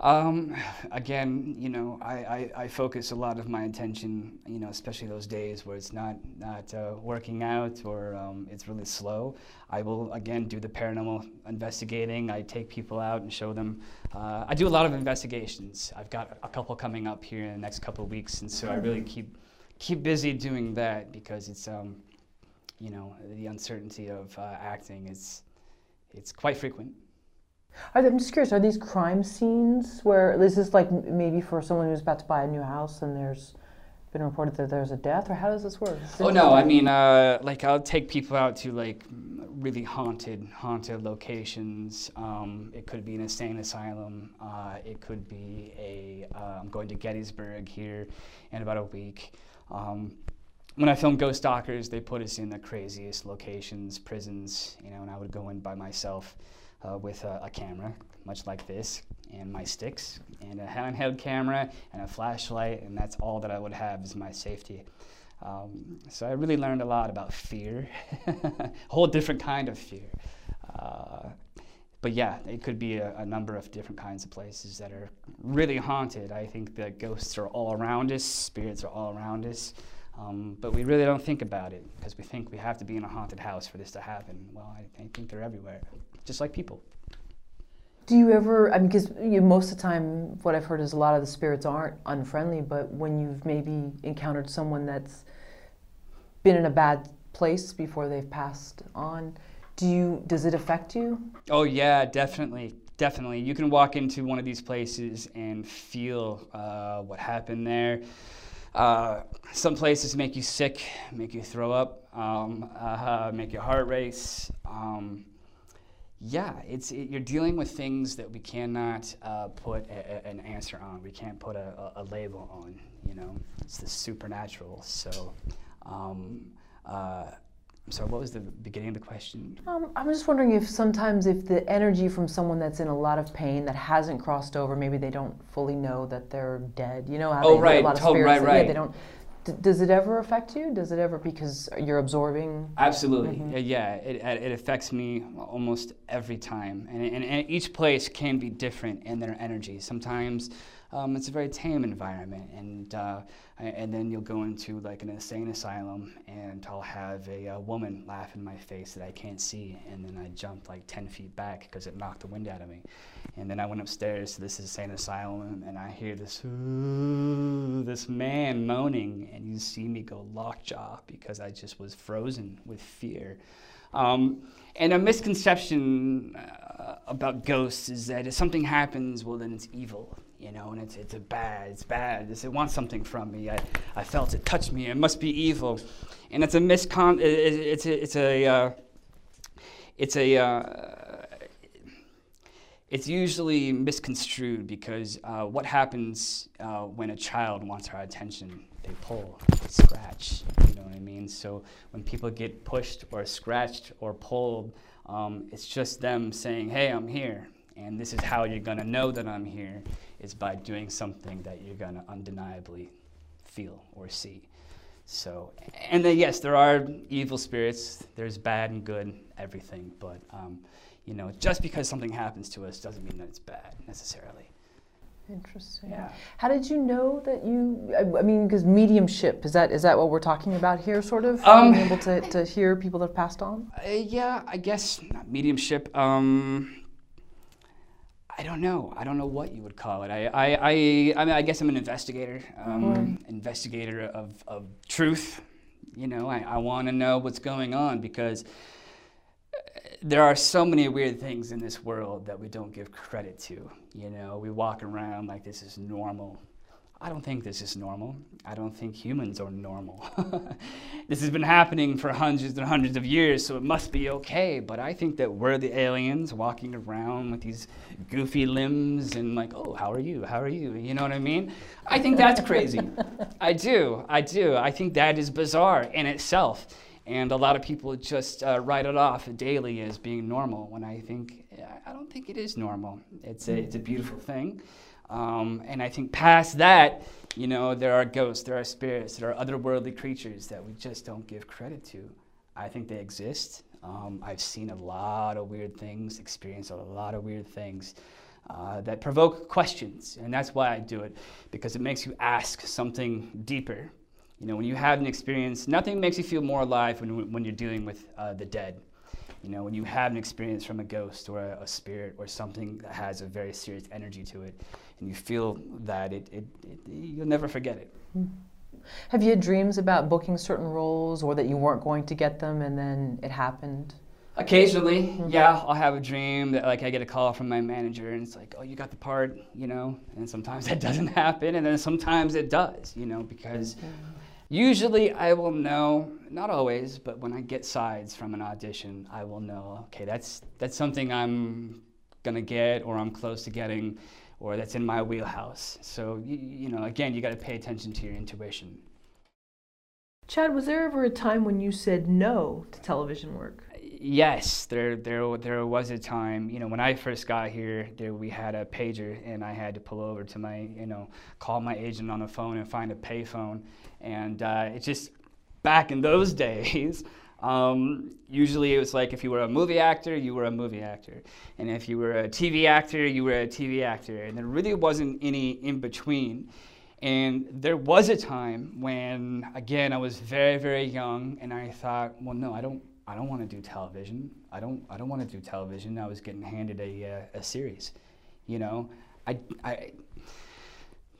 [SPEAKER 2] um, again, you know, I, I, I, focus a lot of my attention, you know, especially those days where it's not, not uh, working out or um, it's really slow. I will, again, do the paranormal investigating. I take people out and show them. Uh, I do a lot of investigations. I've got a couple coming up here in the next couple of weeks, and so I really keep, keep busy doing that because it's, um, you know, the uncertainty of uh, acting is it's quite frequent.
[SPEAKER 1] I'm just curious, are these crime scenes where is this like maybe for someone who's about to buy a new house and there's been reported that there's a death, or how does this work?
[SPEAKER 2] oh no, I mean, uh, like I'll take people out to like really haunted, haunted locations. Um, it could be an insane asylum. Uh, it could be a. am uh, going to Gettysburg here in about a week. Um, when I filmed Ghost Stalkers, they put us in the craziest locations, prisons, you know, and I would go in by myself uh, with a, a, camera, much like this, and my sticks, and a handheld camera, and a flashlight, and that's all that I would have as my safety. Um, so I really learned a lot about fear, a whole different kind of fear. Uh, but yeah, it could be a, a, number of different kinds of places that are really haunted. I think that ghosts are all around us, spirits are all around us, um, but we really don't think about it because we think we have to be in a haunted house for this to happen. Well, I, I think they're everywhere, just like people.
[SPEAKER 1] Do you ever? I mean, because you, most of the time, what I've heard is a lot of the spirits aren't unfriendly, but when you've maybe encountered someone that's been in a bad place before they've passed on, do you? Does it affect you?
[SPEAKER 2] Oh yeah, definitely, definitely. You can walk into one of these places and feel uh, what happened there. Uh, some places make you sick, make you throw up, um, uh, make your heart race. Um, yeah, it's it, you're dealing with things that we cannot uh, put a, a, an answer on. We can't put a, a, label on. You know, it's the supernatural. So, um, uh, so what was the beginning of the question?
[SPEAKER 1] Um, I'm just wondering if sometimes if the energy from someone that's in a lot of pain that hasn't crossed over, maybe they don't fully know that they're dead. You know how
[SPEAKER 2] oh,
[SPEAKER 1] they
[SPEAKER 2] right.
[SPEAKER 1] a lot of
[SPEAKER 2] oh,
[SPEAKER 1] spirits.
[SPEAKER 2] Right, right.
[SPEAKER 1] Yeah, they don't D- does it ever affect you? Does it ever because you're absorbing?
[SPEAKER 2] Absolutely, mm-hmm. yeah. It, it affects me almost every time, and, and, and, each place can be different in their energy. Sometimes um, it's a very tame environment, and uh, and then you'll go into like an insane asylum, and I'll have a, a, woman laugh in my face that I can't see, and then I jump like ten feet back because it knocked the wind out of me, and then I went upstairs to this insane asylum, and I hear this this man moaning, and you see me go lockjaw because I just was frozen with fear. Um, and a misconception uh, about ghosts is that if something happens, well, then it's evil you know, and it's, it's a bad, it's bad. It wants something from me. I, I felt it touch me. It must be evil. And it's a miscon, it, it's a, it's a, uh, it's a, uh, it's usually misconstrued because uh, what happens uh, when a child wants our attention? They pull, they scratch, you know what I mean? So when people get pushed or scratched or pulled, um, it's just them saying, hey, I'm here. And this is how you're going to know that I'm here is by doing something that you're going to undeniably feel or see. So, and then yes, there are evil spirits. There's bad and good, everything. But um, you know, just because something happens to us doesn't mean that it's bad necessarily.
[SPEAKER 1] Interesting.
[SPEAKER 2] Yeah.
[SPEAKER 1] How did you know that you? I, I mean, because mediumship is that is that what we're talking about here? Sort of
[SPEAKER 2] um,
[SPEAKER 1] being able to, to hear people that have passed on.
[SPEAKER 2] Uh, yeah, I guess not mediumship. Um, I don't know. I don't know what you would call it. I, I, I, I mean, I guess I'm an investigator, um, investigator of, of truth. You know, I, I want to know what's going on because uh, there are so many weird things in this world that we don't give credit to. You know, we walk around like this is normal. I don't think this is normal. I don't think humans are normal. this has been happening for hundreds and hundreds of years, so it must be okay. But I think that we're the aliens walking around with these goofy limbs and, like, oh, how are you? How are you? You know what I mean? I think that's crazy. I do. I do. I think that is bizarre in itself. And a lot of people just uh, write it off daily as being normal when I think, I don't think it is normal. It's a, it's a beautiful thing. Um, and I think past that, you know, there are ghosts, there are spirits, there are otherworldly creatures that we just don't give credit to. I think they exist. Um, I've seen a lot of weird things, experienced a lot of weird things uh, that provoke questions. And that's why I do it, because it makes you ask something deeper. You know, when you have an experience, nothing makes you feel more alive when, when you're dealing with uh, the dead. You know, when you have an experience from a ghost or a, a, spirit or something that has a very serious energy to it, and you feel that, it, it, it you'll never forget it.
[SPEAKER 1] Have you had dreams about booking certain roles or that you weren't going to get them and then it happened?
[SPEAKER 2] Occasionally, mm-hmm. yeah, I'll have a dream that like I get a call from my manager and it's like, oh, you got the part, you know, and sometimes that doesn't happen, and then sometimes it does, you know, because mm-hmm. usually I will know, not always, but when I get sides from an audition, I will know, okay, that's that's something I'm gonna get or I'm close to getting, or that's in my wheelhouse. So, you, you know, again, you got to pay attention to your intuition.
[SPEAKER 1] Chad, was there ever a time when you said no to television work?
[SPEAKER 2] Yes, there, there, there was a time. You know, when I first got here, there we had a pager, and I had to pull over to my, you know, call my agent on the phone and find a payphone, and uh, it just back in those days, um, usually it was like if you were a movie actor, you were a movie actor. And if you were a TV actor, you were a TV actor. And there really wasn't any in between. And there was a time when, again, I was very, very young, and I thought, well, no, I don't, I don't want to do television. I don't, I don't want to do television. I was getting handed a, uh, a series, you know. I, I,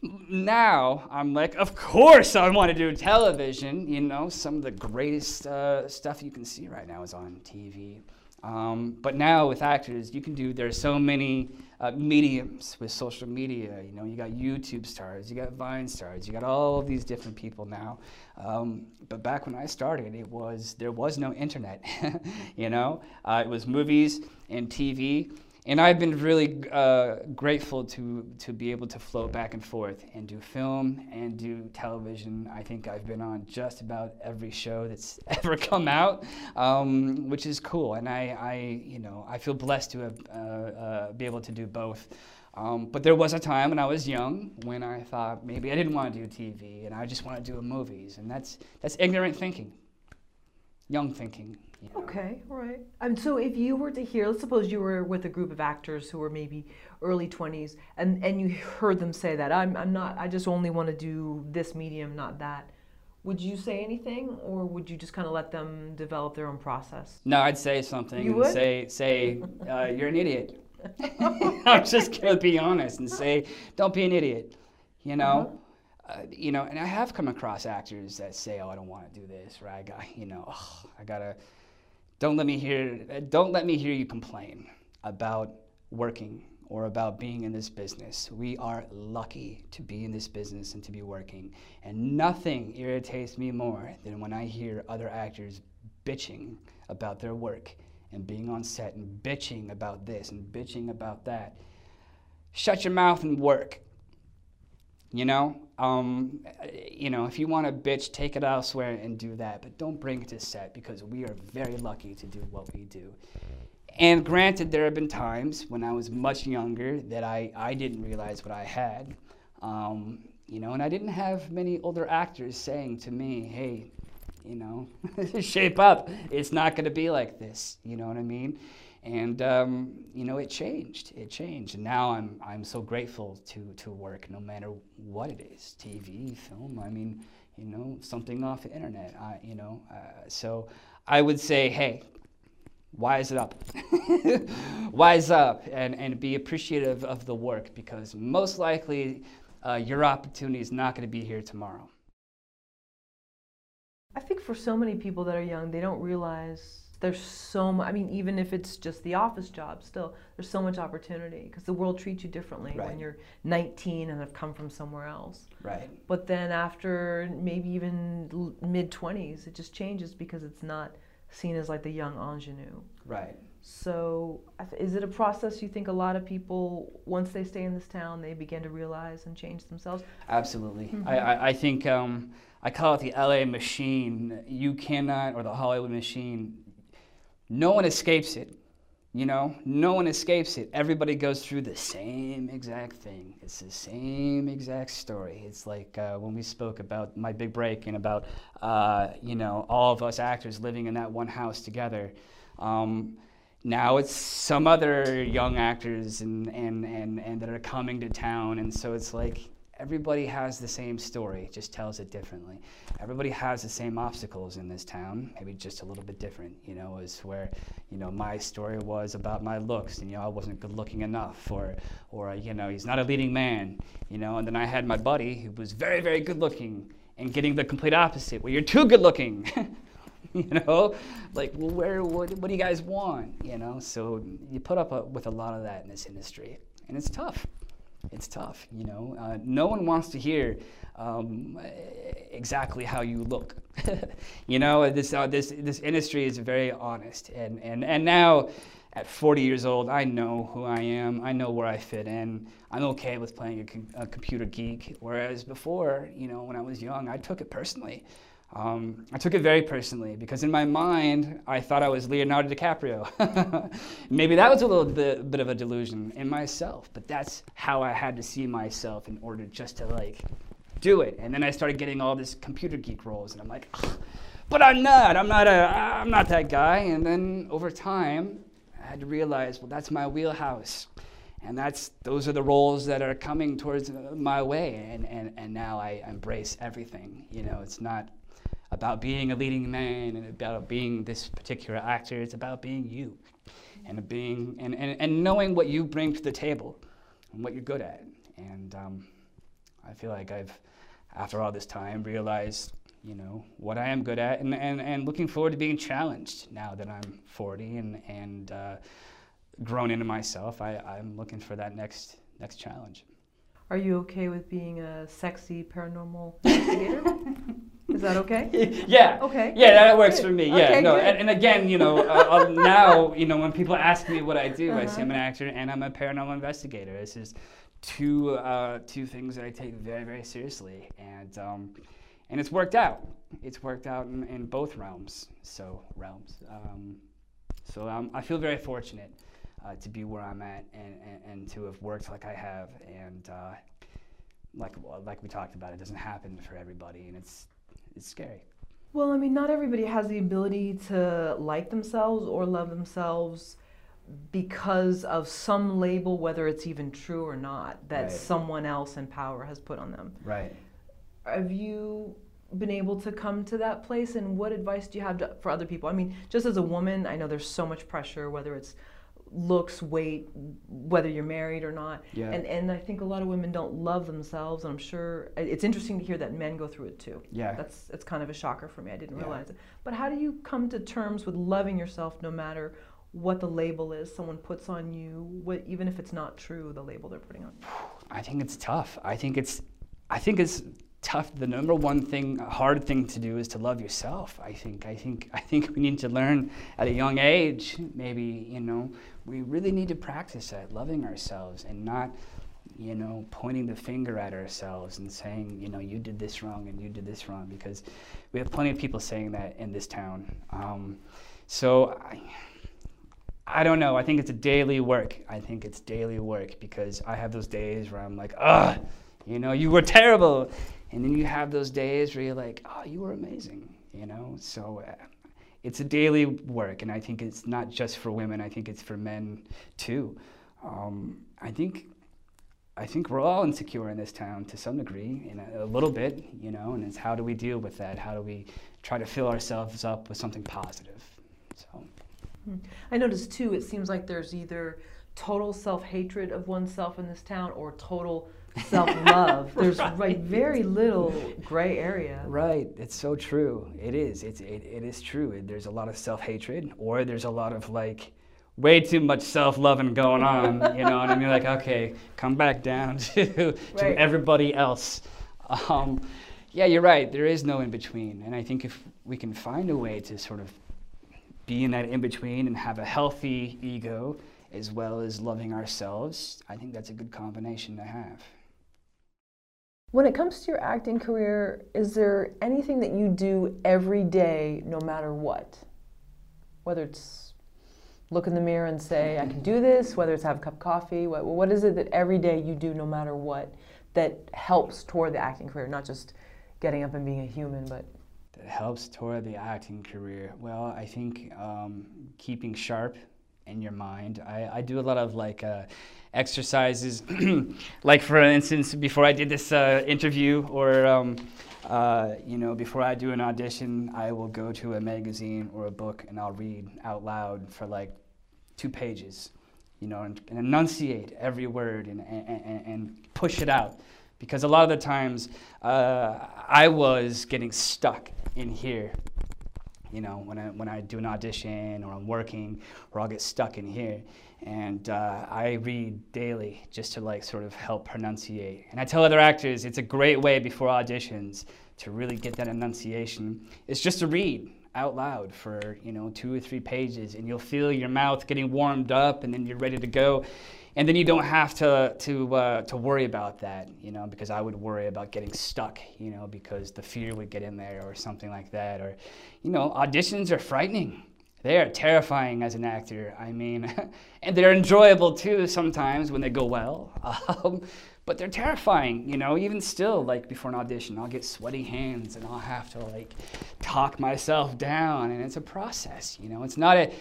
[SPEAKER 2] now I'm like, of course I want to do television. You know, some of the greatest uh, stuff you can see right now is on TV. Um, but now with actors, you can do. There's so many uh, mediums with social media. You know, you got YouTube stars, you got Vine stars, you got all these different people now. Um, but back when I started, it was there was no internet. you know, uh, it was movies and TV and I've been really uh, grateful to to be able to float back and forth and do film and do television. I think I've been on just about every show that's ever come out, um, which is cool. And I, I, you know, I feel blessed to have uh, uh, be able to do both. Um, but there was a time when I was young when I thought maybe I didn't want to do TV and I just want to do movies, and that's that's ignorant thinking, young thinking.
[SPEAKER 1] You know? Okay, right. Um, so if you were to hear, let's suppose you were with a group of actors who were maybe early 20s, and, and you heard them say that, I'm, I'm not, I just only want to do this medium, not that. Would you say anything, or would you just kind of let them develop their own process?
[SPEAKER 2] No, I'd say something
[SPEAKER 1] you
[SPEAKER 2] and
[SPEAKER 1] would?
[SPEAKER 2] say, say uh, you're an idiot. I'm just gonna be honest and say, don't be an idiot. You know, uh-huh. uh, you know, and I have come across actors that say, "Oh, I don't want to do this," or "I got, you know, oh, I gotta." Don't let me hear don't let me hear you complain about working or about being in this business. We are lucky to be in this business and to be working. And nothing irritates me more than when I hear other actors bitching about their work and being on set and bitching about this and bitching about that. Shut your mouth and work. You know, um, you know, if you want to bitch, take it elsewhere and do that, but don't bring it to set because we are very lucky to do what we do. And granted, there have been times when I was much younger that I, I didn't realize what I had. Um, you know, and I didn't have many older actors saying to me, hey, you know, shape up. It's not going to be like this. You know what I mean? And um, you know, it changed. It changed, and now I'm I'm so grateful to to work, no matter what it is, TV, film. I mean, you know, something off the internet. I, you know, uh, so I would say, hey, wise it up, wise up, and and be appreciative of the work because most likely uh, your opportunity is not going to be here tomorrow.
[SPEAKER 1] I think for so many people that are young, they don't realize there's so much. I mean, even if it's just the office job, still there's so much opportunity because the world treats you differently
[SPEAKER 2] Right.
[SPEAKER 1] when you're 19 and have come from somewhere else.
[SPEAKER 2] Right.
[SPEAKER 1] But then after maybe even mid 20s, it just changes because it's not seen as like the young ingenue.
[SPEAKER 2] Right.
[SPEAKER 1] So, is it a process you think a lot of people, once they stay in this town, they begin to realize and change themselves?
[SPEAKER 2] Absolutely.
[SPEAKER 1] Mhm.
[SPEAKER 2] I, I, I think um, I call it the LA machine. You cannot, or the Hollywood machine, no one escapes it. You know, no one escapes it. Everybody goes through the same exact thing. It's the same exact story. It's like uh, when we spoke about my big break and about, uh, you know, all of us actors living in that one house together. Um, now it's some other young actors and, and, and, and that are coming to town. And so it's like everybody has the same story, just tells it differently. Everybody has the same obstacles in this town, maybe just a little bit different. You know, is where, you know, my story was about my looks, and you know, I wasn't good looking enough, or, or you know, he's not a leading man. You know, and then I had my buddy who was very, very good looking, and getting the complete opposite, where you're too good looking. you know, like, well, where, what, what do you guys want? You know, so you put up a, with a lot of that in this industry, and it's tough it's tough. You know, uh, no one wants to hear um, exactly how you look. you know, this uh, this this industry is very honest, and and and now. At 40 years old, I know who I am. I know where I fit in. I'm okay with playing a, com- a computer geek. Whereas before, you know, when I was young, I took it personally. Um, I took it very personally because in my mind, I thought I was Leonardo DiCaprio. Maybe that was a little bit, bit of a delusion in myself, but that's how I had to see myself in order just to like do it. And then I started getting all this computer geek roles, and I'm like, "Ugh, but I'm not. I'm not a. I'm not that guy. And then over time, I had to realize, well, that's my wheelhouse, and that's those are the roles that are coming towards my way. And and and now I embrace everything. You know, it's not about being a leading man and about being this particular actor. It's about being you, and being and and, and knowing what you bring to the table, and what you're good at. And um, I feel like I've, after all this time, realized you know what I am good at, and, and, and looking forward to being challenged now that I'm 40 and and uh, grown into myself. I, I'm looking for that next next challenge.
[SPEAKER 1] Are you okay with being a sexy paranormal investigator? Is that okay?
[SPEAKER 2] yeah.
[SPEAKER 1] Okay.
[SPEAKER 2] Yeah, that works
[SPEAKER 1] Good.
[SPEAKER 2] for me.
[SPEAKER 1] Okay,
[SPEAKER 2] Yeah. no.
[SPEAKER 1] good.
[SPEAKER 2] And, and again, you know, uh, uh, now, you know, when people ask me what I do, I say
[SPEAKER 1] Uh-huh.
[SPEAKER 2] I'm an actor and I'm a paranormal investigator. This is two uh, two things that I take very very seriously, and um, and it's worked out. It's worked out in, in both realms. So realms. Um, so um, I feel very fortunate uh, to be where I'm at and, and, and to have worked like I have. And uh, like like we talked about, it doesn't happen for everybody, and it's it's scary.
[SPEAKER 1] Well, I mean, not everybody has the ability to like themselves or love themselves because of some label, whether it's even true or not, that
[SPEAKER 2] Right.
[SPEAKER 1] someone else in power has put on them.
[SPEAKER 2] Right.
[SPEAKER 1] Have you been able to come to that place, and what advice do you have to, for other people? I mean, just as a woman, I know there's so much pressure, whether it's looks, weight, whether you're married or not.
[SPEAKER 2] Yeah.
[SPEAKER 1] And, and I think a lot of women don't love themselves, and I'm sure uh, it's interesting to hear that men go through it too.
[SPEAKER 2] Yeah.
[SPEAKER 1] That's it's kind of a shocker for me. I didn't
[SPEAKER 2] Yeah.
[SPEAKER 1] realize it. But how do you come to terms with loving yourself no matter what the label is someone puts on you, what, even if it's not true, the label they're putting on you?
[SPEAKER 2] I think it's tough. I think it's, I think it's tough. The number one thing, hard thing to do is to love yourself. I think. I think. I think we need to learn at a young age. Maybe you know, we really need to practice that, loving ourselves and not, you know, pointing the finger at ourselves and saying, you know, you did this wrong and you did this wrong because we have plenty of people saying that in this town. Um, so. I, I don't know. I think it's a daily work. I think it's daily work because I have those days where I'm like, ugh, you know, you were terrible. And then you have those days where you're like, oh, you were amazing, you know? So uh, it's a daily work. And I think it's not just for women, I think it's for men too. Um, I think. I think we're all insecure in this town to some degree, in a, a little bit, you know, and it's how do we deal with that? How do we try to fill ourselves up with something positive? So.
[SPEAKER 1] I noticed too, it seems like there's either total self hatred of oneself in this town or total self love. There's
[SPEAKER 2] Right.
[SPEAKER 1] like very little gray area.
[SPEAKER 2] Right, it's so true. It is. It's it, it is true. There's a lot of self hatred, or there's a lot of like way too much self loving going on. You know, and I mean, like, okay, come back down to to
[SPEAKER 1] Right.
[SPEAKER 2] everybody else. Um, yeah, you're right. There is no in between, and I think if we can find a way to sort of be in that in between and have a healthy ego as well as loving ourselves, I think that's a good combination to have.
[SPEAKER 1] When it comes to your acting career, is there anything that you do every day, no matter what? Whether it's look in the mirror and say, I can do this, whether it's have a cup of coffee, what, what is it that every day you do, no matter what, that helps toward the acting career, not just getting up and being a human, but
[SPEAKER 2] that helps toward the acting career? Well, I think um, keeping sharp in your mind. I, I do a lot of like uh, exercises, like for instance, before I did this uh, interview, or um, uh, you know, before I do an audition, I will go to a magazine or a book and I'll read out loud for like two pages, you know, and, and enunciate every word and, and, and, push it out. Because a lot of the times uh, I was getting stuck in here you know, when I, when I do an audition or I'm working, or I'll get stuck in here. And uh, I read daily just to like sort of help pronunciate. And I tell other actors it's a great way before auditions to really get that enunciation. It's just to read out loud for you know two or three pages, and you'll feel your mouth getting warmed up, and then you're ready to go. And then you don't have to to uh, to worry about that, you know, because I would worry about getting stuck, you know, because the fear would get in there or something like that, or, you know, auditions are frightening. They are terrifying as an actor. I mean, and they're enjoyable too sometimes when they go well. Um, but they're terrifying, you know, even still, like before an audition, I'll get sweaty hands and I'll have to like talk myself down and it's a process, you know. It's not a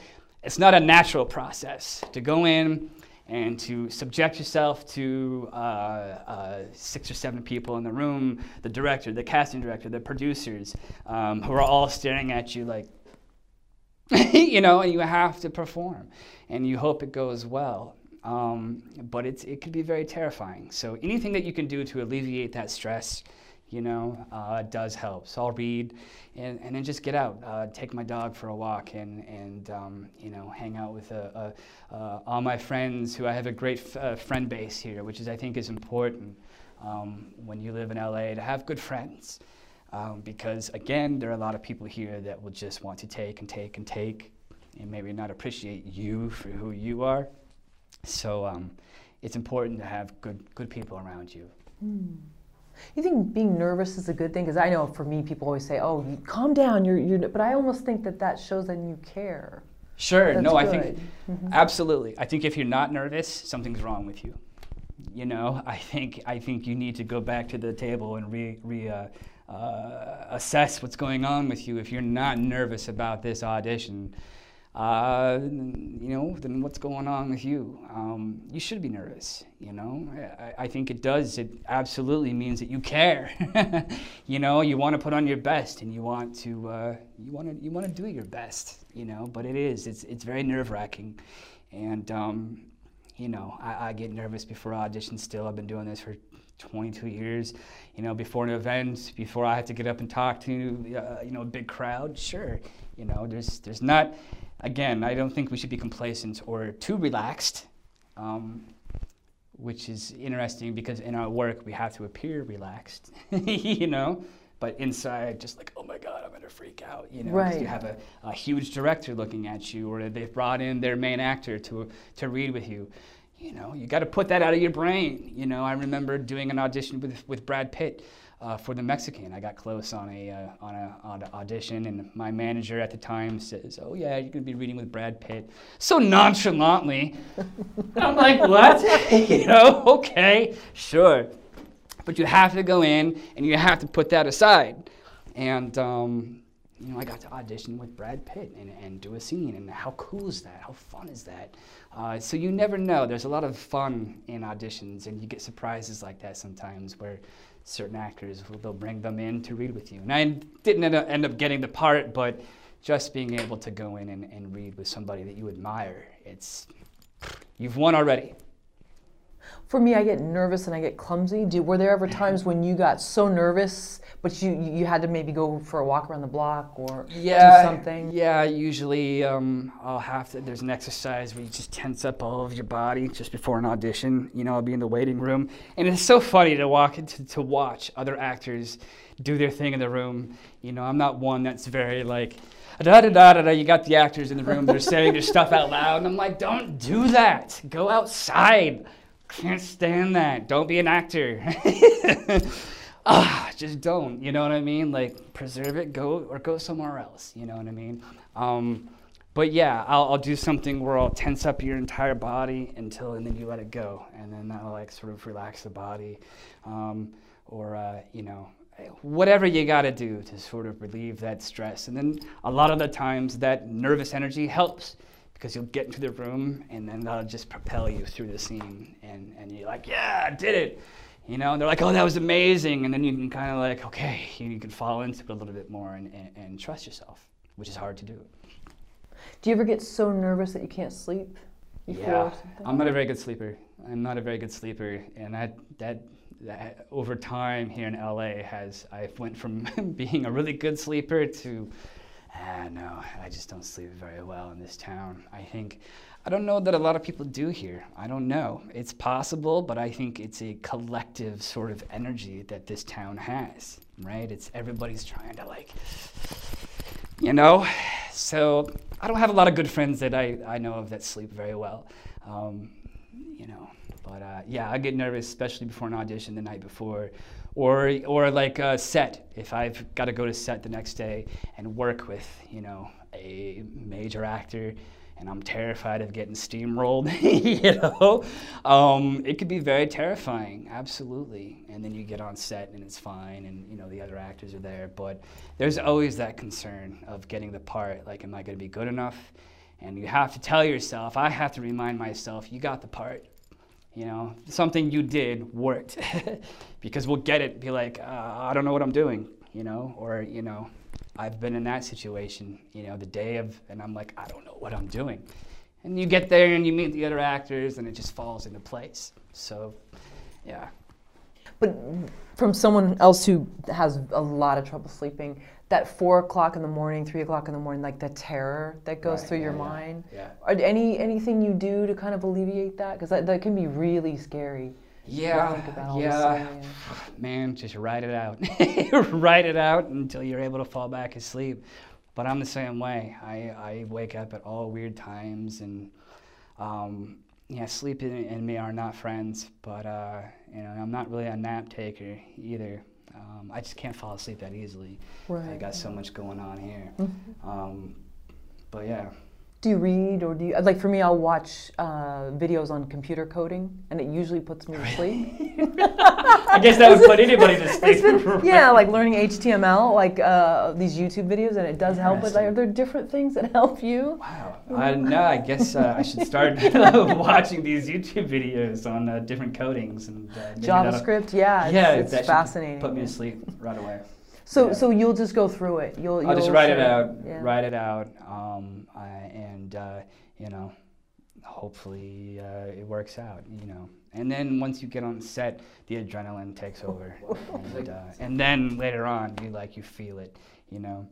[SPEAKER 2] it's not a natural process to go in and to subject yourself to uh, uh, six or seven people in the room, the director, the casting director, the producers, um, who are all staring at you like, you know, and you have to perform, and you hope it goes well. Um, but it's, it can be very terrifying. So anything that you can do to alleviate that stress, you know, uh, does help. So I'll read and, and then just get out, uh, take my dog for a walk and, and um, you know, hang out with uh, uh, uh all my friends who I have a great f- uh, friend base here, which is, I think, is important um, when you live in LA to have good friends. Um, because again, there are a lot of people here that will just want to take and take and take and maybe not appreciate you for who you are. So um, it's important to have good, good people around you.
[SPEAKER 1] Hmm. You think being nervous is a good thing? Because I know for me, people always say, "Oh, you, calm down." You're, you're, but I almost think that that shows that you care.
[SPEAKER 2] Sure.
[SPEAKER 1] That's
[SPEAKER 2] no,
[SPEAKER 1] good.
[SPEAKER 2] I think
[SPEAKER 1] Mhm.
[SPEAKER 2] absolutely. I think if you're not nervous, something's wrong with you. You know, I think I think you need to go back to the table and re, re uh, uh, assess what's going on with you. If you're not nervous about this audition, uh, you know, then what's going on with you? Um, you should be nervous. You know, I, I think it does. It absolutely means that you care. you know, you want to put on your best, and you want to uh, you want to you want to do your best. You know, but it is it's it's very nerve wracking, and um, you know, I, I get nervous before auditions. Still, I've been doing this for 22 years. You know, before an event, before I have to get up and talk to uh, you know a big crowd. Sure, you know, there's there's not. Again, I don't think we should be complacent or too relaxed, um, which is interesting because in our work we have to appear relaxed, you know, but inside just like, oh my God, I'm gonna freak out, you know,
[SPEAKER 1] Right.
[SPEAKER 2] you have a, a huge director looking at you, or they've brought in their main actor to to read with you. You know, you got to put that out of your brain. You know, I remember doing an audition with with Brad Pitt uh, for the Mexican. I got close on a uh, on a on an audition, and my manager at the time says, "Oh yeah, you're gonna be reading with Brad Pitt," so nonchalantly. I'm like, "What? you know? Okay, sure." But you have to go in and you have to put that aside. And um, you know, I got to audition with Brad Pitt and, and do a scene. And how cool is that? How fun is that? Uh, so you never know. There's a lot of fun in auditions, and you get surprises like that sometimes where certain actors will they'll bring them in to read with you. And I didn't end up, getting the part, but just being able to go in and, and read with somebody that you admire, it's you've won already.
[SPEAKER 1] For me, I get nervous and I get clumsy. Do, were there ever times when you got so nervous, but you you had to maybe go for a walk around the block or
[SPEAKER 2] yeah,
[SPEAKER 1] do something?
[SPEAKER 2] Yeah, usually um, I'll have to. There's an exercise where you just tense up all of your body just before an audition. You know, I'll be in the waiting room, and it's so funny to walk into to watch other actors do their thing in the room. You know, I'm not one that's very like. Da, da, da, da, da. You got the actors in the room, they're saying their stuff out loud, and I'm like, don't do that. Go outside. Can't stand that. Don't be an actor. ah, just don't. You know what I mean? Like preserve it, go or go somewhere else. You know what I mean? Um, but yeah, I'll, I'll do something where I'll tense up your entire body until, and then you let it go, and then that'll like sort of relax the body, um, or uh, you know, whatever you got to do to sort of relieve that stress. And then a lot of the times that nervous energy helps because you'll get into the room and then that'll just propel you through the scene, and and you're like, yeah, I did it. You know, and they're like, oh, that was amazing. And then you can kind of like, okay, you, you can fall into it a little bit more and, and, and trust yourself, which is hard to do.
[SPEAKER 1] Do you ever get so nervous that you can't sleep? before
[SPEAKER 2] Yeah? I'm not a very good sleeper. I'm not a very good sleeper, and that that, that over time here in LA has I went from being a really good sleeper to ah no, I just don't sleep very well in this town. I think I don't know that a lot of people do here. I don't know. It's possible, but I think it's a collective sort of energy that this town has, right? It's everybody's trying to like you know so i don't have a lot of good friends that i, I know of that sleep very well um, you know but uh, yeah i get nervous especially before an audition the night before or or like a set if i've got to go to set the next day and work with you know a major actor and I'm terrified of getting steamrolled, you know, um, it could be very terrifying, absolutely. And then you get on set and it's fine, and you know the other actors are there, but there's always that concern of getting the part. Like, am I going to be good enough? And you have to tell yourself, I have to remind myself, you got the part. You know, something you did worked, because we'll get it. Be like, uh, I don't know what I'm doing, you know, or you know, I've been in that situation, you know, the day of, and I'm like, I don't know what I'm doing. And you get there and you meet the other actors and it just falls into place. So, yeah.
[SPEAKER 1] But from someone else who has a lot of trouble sleeping, that four o'clock in the morning, three o'clock in the morning, like the terror that goes
[SPEAKER 2] Right,
[SPEAKER 1] through
[SPEAKER 2] yeah,
[SPEAKER 1] your
[SPEAKER 2] yeah,
[SPEAKER 1] mind.
[SPEAKER 2] yeah.
[SPEAKER 1] Are any anything you do to kind of alleviate that? Because that, that can be really scary.
[SPEAKER 2] Yeah,
[SPEAKER 1] think about all the
[SPEAKER 2] yeah. Man, just write it out. write it out until you're able to fall back asleep. But I'm the same way. I, I wake up at all weird times, and um, yeah, sleep and, me are not friends. But uh, you know, I'm not really a nap taker either. Um, I just can't fall asleep that easily. I got so much going on here.
[SPEAKER 1] Mm-hmm.
[SPEAKER 2] Um, but yeah.
[SPEAKER 1] Do you read or do you like? For me, I'll watch uh, videos on computer coding, and it usually puts me to sleep.
[SPEAKER 2] I guess that would put anybody to sleep.
[SPEAKER 1] Been, yeah, like learning HTML, like uh, these YouTube videos, and it does help. But like, are there different things that help you?
[SPEAKER 2] Wow. I no, I guess uh, I should start watching these YouTube videos on uh, different codings and uh,
[SPEAKER 1] JavaScript, yeah, it's,
[SPEAKER 2] yeah,
[SPEAKER 1] it's
[SPEAKER 2] that
[SPEAKER 1] fascinating.
[SPEAKER 2] Put me to sleep right away.
[SPEAKER 1] So,
[SPEAKER 2] yeah.
[SPEAKER 1] so you'll just go through it. You'll, you'll
[SPEAKER 2] I'll just write it out.
[SPEAKER 1] yeah.
[SPEAKER 2] Write it out. Um, I, and uh, you know, hopefully uh, it works out. You know, and then once you get on set, the adrenaline takes over, and, uh, and then later on, you like you feel it. You know.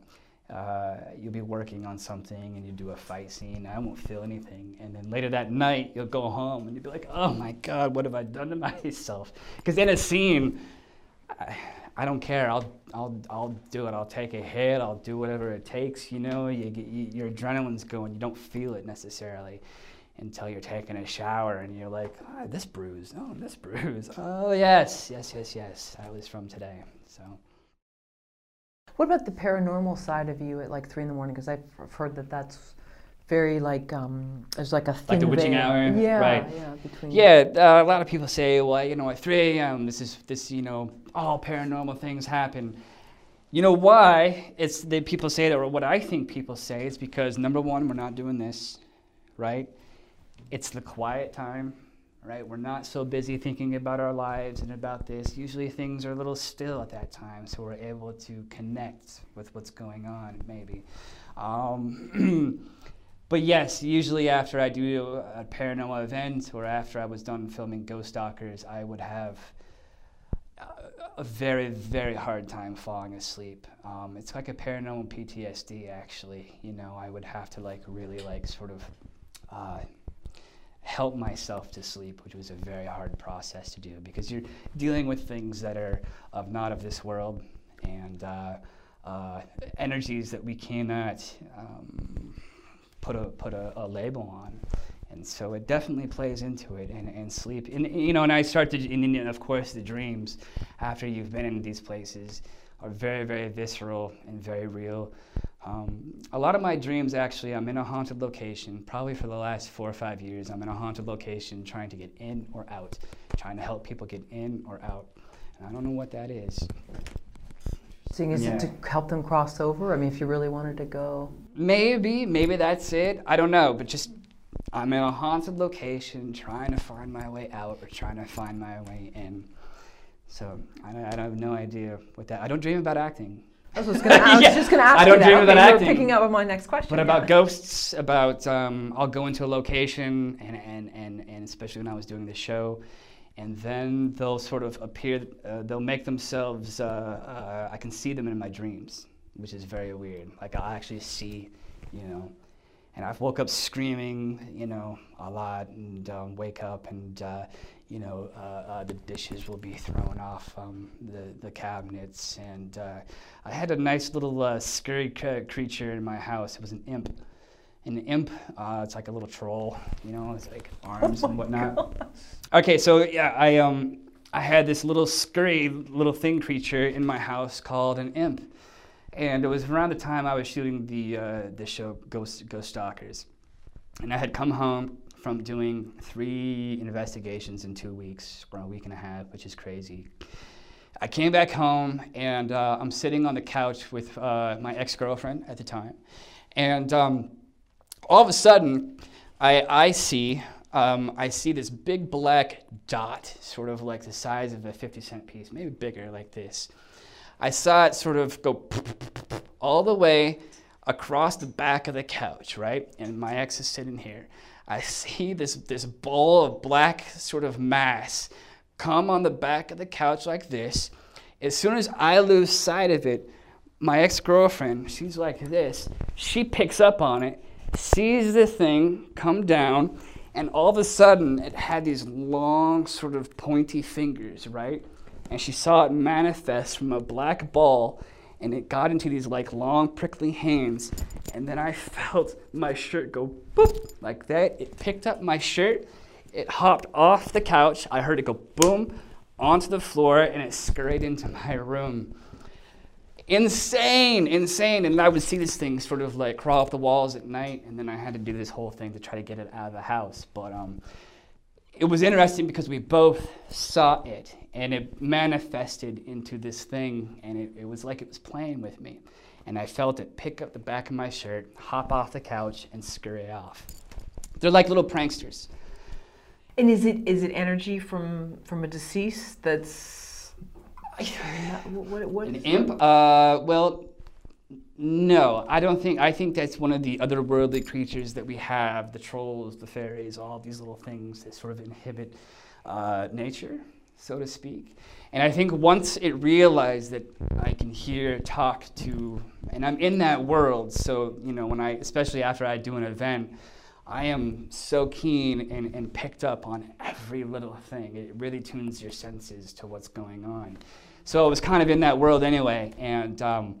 [SPEAKER 2] Uh, you'll be working on something and you do a fight scene. I won't feel anything, and then later that night you'll go home and you'll be like, "Oh my God, what have I done to myself?" Because in a scene, I, I don't care. I'll, I'll, I'll do it. I'll take a hit. I'll do whatever it takes. You know, you get you, your adrenaline's going. You don't feel it necessarily until you're taking a shower and you're like, ah, this bruise. Oh, this bruise. Oh, yes, yes, yes, yes. That was from today. So.
[SPEAKER 1] What about the paranormal side of you at like three in the morning? Because I've heard that that's very like um, there's like a thin
[SPEAKER 2] the witching
[SPEAKER 1] veil.
[SPEAKER 2] hour?
[SPEAKER 1] Yeah,
[SPEAKER 2] Right.
[SPEAKER 1] yeah, between.
[SPEAKER 2] Yeah, uh, a lot of people say, well, you know, at 3 a.m., this is this, you know, all paranormal things happen. You know why? It's the people say that, or what I think people say is because number one, we're not doing this, right? It's the quiet time, right? We're not so busy thinking about our lives and about this. Usually things are a little still at that time, so we're able to connect with what's going on, maybe. Um, But yes, usually after I do a paranormal event or after I was done filming Ghost Stalkers, I would have a, very, very hard time falling asleep. Um, it's like a paranormal PTSD, actually. You know, I would have to like really like sort of uh, help myself to sleep, which was a very hard process to do because you're dealing with things that are of not of this world and uh, uh, energies that we cannot. Um, put a put a, a label on. And so it definitely plays into it and, and sleep. And you know, and I start to and of course the dreams after you've been in these places are very, very visceral and very real. Um, a lot of my dreams actually I'm in a haunted location, probably for the last four or five years, I'm in a haunted location trying to get in or out, trying to help people get in or out. And I don't know what that is.
[SPEAKER 1] Seeing is it to help them cross over? I mean, if you really wanted to go.
[SPEAKER 2] Maybe, maybe that's it. I don't know, but just I'm in a haunted location trying to find my way out or trying to find my way in. So I, don't- I have no idea what that. I don't dream about acting,
[SPEAKER 1] I was, just gonna, I was
[SPEAKER 2] Yeah,
[SPEAKER 1] just going to ask
[SPEAKER 2] I don't dream
[SPEAKER 1] okay,
[SPEAKER 2] about
[SPEAKER 1] were
[SPEAKER 2] acting.
[SPEAKER 1] picking up on my next question.
[SPEAKER 2] but
[SPEAKER 1] yeah.
[SPEAKER 2] about ghosts, about um, I'll go into a location and, and, and, and especially when I was doing the show, and then they'll sort of appear. Uh, they'll make themselves. Uh, uh, I can see them in my dreams, which is very weird. Like I'll actually see, you know. And I've woke up screaming, you know, a lot, and um, wake up, and uh, you know, uh, uh, the dishes will be thrown off um, the the cabinets, and uh, I had a nice little uh, scary c- creature in my house. It was an imp. An imp, uh, it's like a little troll, you know, it's like arms and whatnot. Okay, so yeah, I um I had this little scurry little thing creature in my house called an imp, and it was around the time I was shooting the uh, the show Ghost Ghost Stalkers, and I had come home from doing three investigations in two weeks or a week and a half, which is crazy. I came back home and uh, I'm sitting on the couch with uh, my ex girlfriend at the time, and um, all of a sudden, I, I see um, I see this big black dot, sort of like the size of a 50 cent piece, maybe bigger, like this. I saw it sort of go all the way across the back of the couch, right? And my ex is sitting here. I see this, this ball of black sort of mass come on the back of the couch like this. As soon as I lose sight of it, my ex girlfriend, she's like this. She picks up on it, sees the thing come down, and all of a sudden it had these long, sort of pointy fingers, right? And she saw it manifest from a black ball and it got into these like long prickly hands. And then i felt my shirt go boop like that. It picked up my shirt. It hopped off the couch. I heard it go boom onto the floor and it scurried into my room. Insane insane. And i would see this thing sort of like crawl up the walls at night and then i had to do this whole thing to try to get it out of the house. But um, it was interesting because we both saw it and it manifested into this thing and it, it, was like it was playing with me. And i felt it pick up the back of my shirt hop off the couch and scurry off. They're like little pranksters.
[SPEAKER 1] And is it is it energy from from a deceased that's
[SPEAKER 2] what, what an imp? Uh, well no, I don't think. I think that's one of the otherworldly creatures that we have the trolls, the fairies, all these little things that sort of inhibit uh, nature, so to speak. And I think once it realized that I can hear, talk to, and I'm in that world, so, you know, when I, especially after I do an event, I am so keen and, and picked up on every little thing. It really tunes your senses to what's going on. So I was kind of in that world anyway. And, um,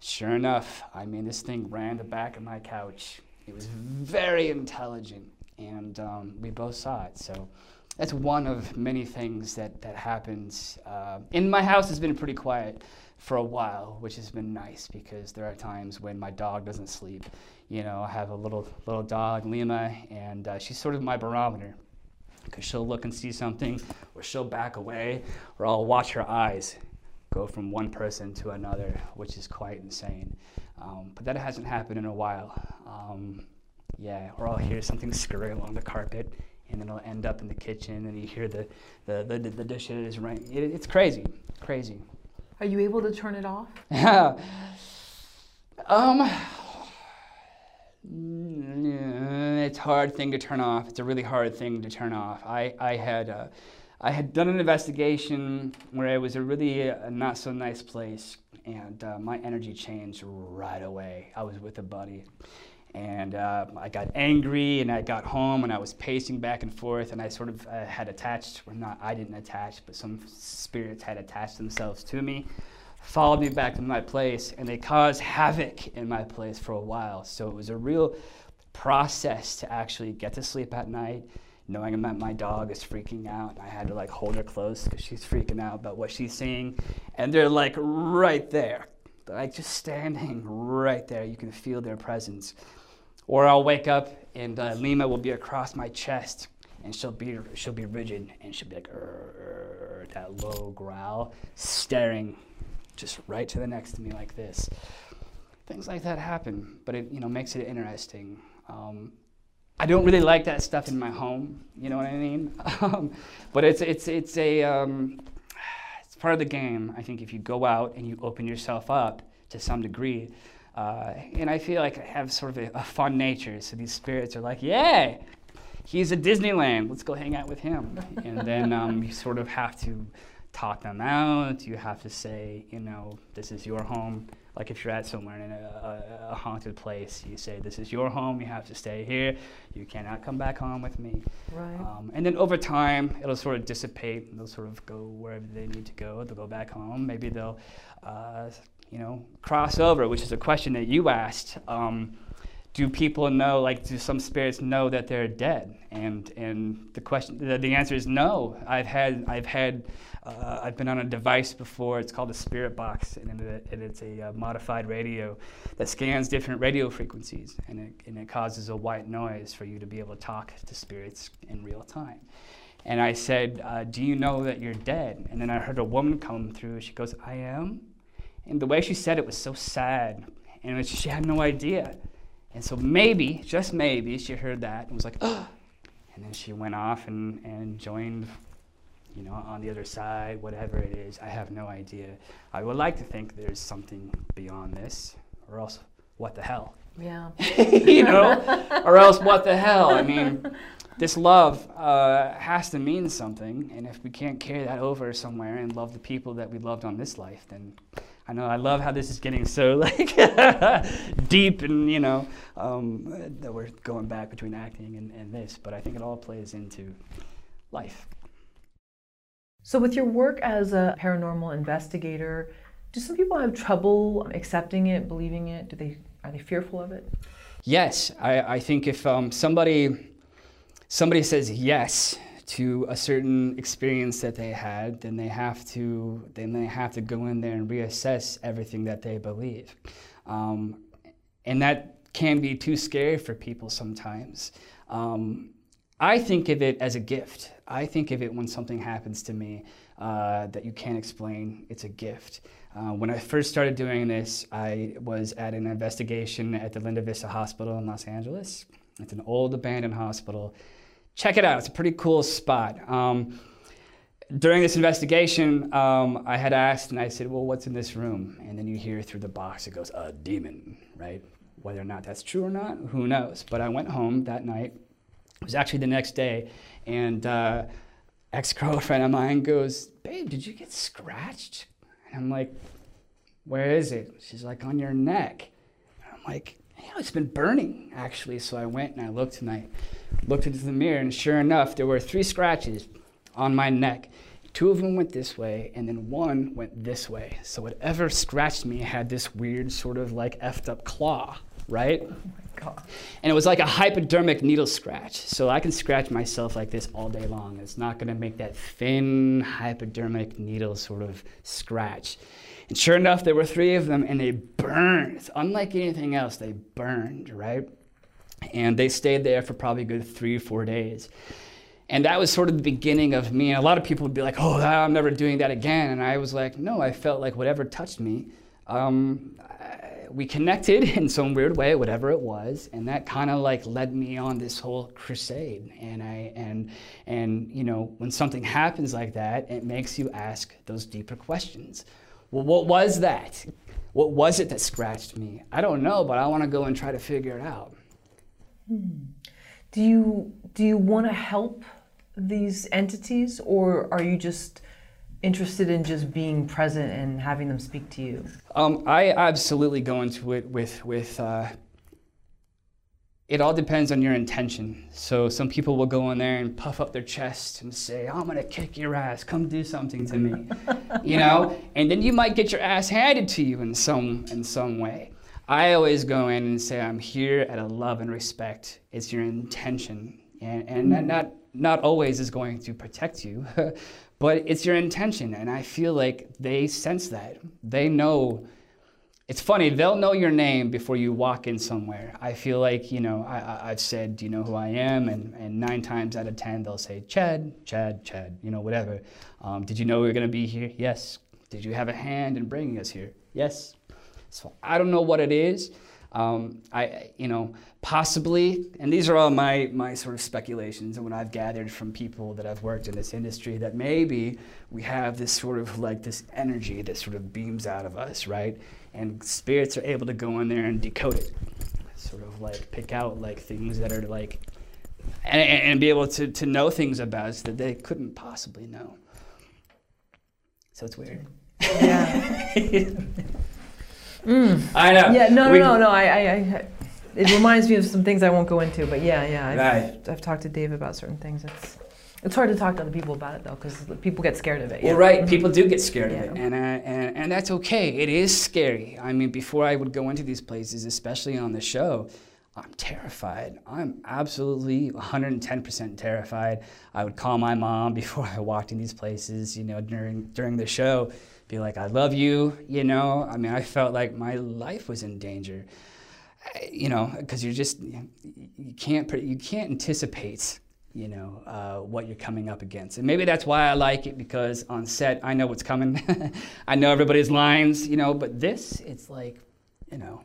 [SPEAKER 2] Sure enough, I mean, this thing ran the back of my couch. It was very intelligent, and um, we both saw it. So that's one of many things that, that happens. Uh, in my house has been pretty quiet for a while, which has been nice because there are times when my dog doesn't sleep. You know, I have a little little dog, Lima, and uh, she's sort of my barometer because she'll look and see something, or she'll back away, or I'll watch her eyes go from one person to another, which is quite insane. Um, but that hasn't happened in a while. Um, yeah, or I'll hear something scurry along the carpet, and then it'll end up in the kitchen, and you hear the the, the, the dishes right. It, it's crazy, crazy.
[SPEAKER 1] Are you able to turn it off?
[SPEAKER 2] Yeah. um. It's a hard thing to turn off. It's a really hard thing to turn off. I I had. Uh, I had done an investigation where it was a really uh, not so nice place, and uh, my energy changed right away. I was with a buddy, and uh, I got angry, and I got home, and I was pacing back and forth, and I sort of uh, had attached, or not, I didn't attach, but some spirits had attached themselves to me, followed me back to my place, and they caused havoc in my place for a while. So it was a real process to actually get to sleep at night knowing that my dog is freaking out. I had to like hold her close because she's freaking out about what she's seeing. And they're like right there, they're like just standing right there. You can feel their presence. Or I'll wake up and uh, Lima will be across my chest and she'll be she'll be rigid and she'll be like that low growl, staring just right to the next to me like this. Things like that happen, but it you know makes it interesting. Um, I don't really like that stuff in my home. You know what I mean? Um, but it's it's it's a um, it's part of the game. I think if you go out and you open yourself up to some degree, uh, and I feel like I have sort of a, a, fun nature. So these spirits are like, yeah, he's at Disneyland. Let's go hang out with him. and then um, you sort of have to talk them out. You have to say, you know, this is your home. Like if you're at somewhere in a, a, a, haunted place, you say, "This is your home. You have to stay here. You cannot come back home with me."
[SPEAKER 1] Right.
[SPEAKER 2] Um, and then over time, it'll sort of dissipate. And they'll sort of go wherever they need to go. They'll go back home. Maybe they'll, uh, you know, cross over, which is a question that you asked. Um, do people know, like, do some spirits know that they're dead? And, and the question, the, the answer is no. I've had, I've had, uh, I've been on a device before. It's called a spirit box, and, it, and it's a uh, modified radio that scans different radio frequencies, and it, and it causes a white noise for you to be able to talk to spirits in real time. And I said, uh, Do you know that you're dead? And then I heard a woman come through. She goes, I am. And the way she said it was so sad. And she had no idea. And so maybe, just maybe, she heard that and was like, oh. And then she went off and, and joined, you know, on the other side, whatever it is. I have no idea. I would like to think there's something beyond this, or else, what the hell?
[SPEAKER 1] Yeah.
[SPEAKER 2] you know, or else, what the hell? I mean, this love uh, has to mean something, and if we can't carry that over somewhere and love the people that we loved on this life, then I know I love how this is getting so like deep, and you know um, that we're going back between acting and, and this, but I think it all plays into life.
[SPEAKER 1] So, with your work as a paranormal investigator, do some people have trouble accepting it, believing it? Do they are they fearful of it?
[SPEAKER 2] Yes, I, I think if um, somebody somebody says yes to a certain experience that they had, then they have to then they have to go in there and reassess everything that they believe, um, and that can be too scary for people sometimes. Um, I think of it as a gift. I think of it when something happens to me uh, that you can't explain. It's a gift. Uh, when I first started doing this, I was at an investigation at the Linda Vista Hospital in Los Angeles. It's an old abandoned hospital check it out. It's a pretty cool spot. Um, during this investigation, um, I had asked and I said, Well, what's in this room? And then you hear through the box, it goes, A demon, right? Whether or not that's true or not, who knows? But I went home that night. It was actually the next day. And uh, ex girlfriend of mine goes, Babe, did you get scratched? And I'm like, Where is it? She's like, On your neck. And I'm like, Yeah, it's been burning, actually. So I went and I looked and looked into the mirror, and sure enough, there were three scratches on my neck. Two of them went this way, and then one went this way. So whatever scratched me had this weird sort of like effed up claw, right? Oh my God. And it was like a hypodermic needle scratch. So I can scratch myself like this all day long. It's not gonna make that thin hypodermic needle sort of scratch. And sure enough, there were three of them, and they burned. Unlike anything else, they burned, right? And they stayed there for probably good three or four days. And that was sort of the beginning of me. And a lot of people would be like, oh, I'm never doing that again. And I was like, no, I felt like whatever touched me, um, we connected in some weird way, whatever it was. And that kind of like led me on this whole crusade. And I, and, and, you know, when something happens like that, it makes you ask those deeper questions. Well, what was that? What was it that scratched me? I don't know, but I want to go and try to figure it out.
[SPEAKER 1] Do you do you want to help these entities, or are you just interested in just being present and having them speak to you?
[SPEAKER 2] Um, I absolutely go into it with with. Uh, it all depends on your intention. So some people will go in there and puff up their chest and say, "I'm gonna kick your ass. Come do something to me," you know. And then you might get your ass handed to you in some in some way. I always go in and say, I'm here out of love and respect. It's your intention. And, and not, not always is going to protect you, but it's your intention. And I feel like they sense that. They know. It's funny, they'll know your name before you walk in somewhere. I feel like, you know, I, have said, do you know who I am? And, and nine times out of 10, they'll say, Chad, Chad, Chad, you know, whatever. Um, did you know we were going to be here? Yes. Did you have a hand in bringing us here? Yes. So I don't know what it is. Um, I, you know, possibly, and these are all my, my sort of speculations and what I've gathered from people that I've worked in this industry, that maybe we have this sort of like this energy that sort of beams out of us, right? And spirits are able to go in there and decode it, sort of like pick out like things that are like, and, and be able to, to know things about us that they couldn't possibly know. So it's weird.
[SPEAKER 1] Yeah.
[SPEAKER 2] Mm. I know.
[SPEAKER 1] Yeah, no, no, we, no, no. I, I, I, it reminds me of some things I won't go into, but yeah, yeah. I've, right. I've talked to Dave about certain things. It's it's hard to talk to other people about it though, because people get scared of it.
[SPEAKER 2] Well, right. People do get scared yeah. of it, and, uh, and and that's okay. It is scary. I mean, before I would go into these places, especially on the show, I'm terrified. I'm absolutely 110% terrified. I would call my mom before I walked in these places, you know, during during the show, be like, "I love you," you know. I mean, I felt like my life was in danger, you know, because you're just you can't you can't anticipate, you know, uh, what you're coming up against, and maybe that's why I like it because on set I know what's coming, I know everybody's lines, you know. But this, it's like, you know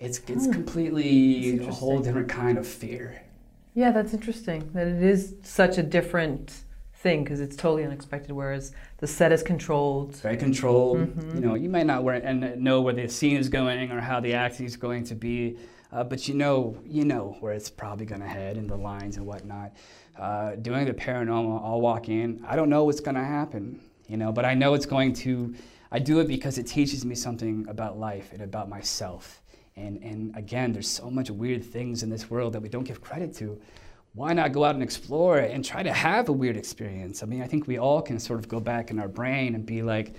[SPEAKER 2] it's it's completely a whole different kind of fear.
[SPEAKER 1] Yeah, that's interesting. That it is such a different thing because it's totally unexpected. Whereas the set is controlled,
[SPEAKER 2] very controlled. Mm-hmm. You know, you might not and know where the scene is going or how the acting is going to be, uh, but you know, you know where it's probably going to head and the lines and whatnot. Uh, doing the paranormal, I'll walk in. I don't know what's going to happen, you know, but I know it's going to. I do it because it teaches me something about life and about myself. And, and again, there's so much weird things in this world that we don't give credit to. Why not go out and explore and try to have a weird experience? I mean, I think we all can sort of go back in our brain and be like,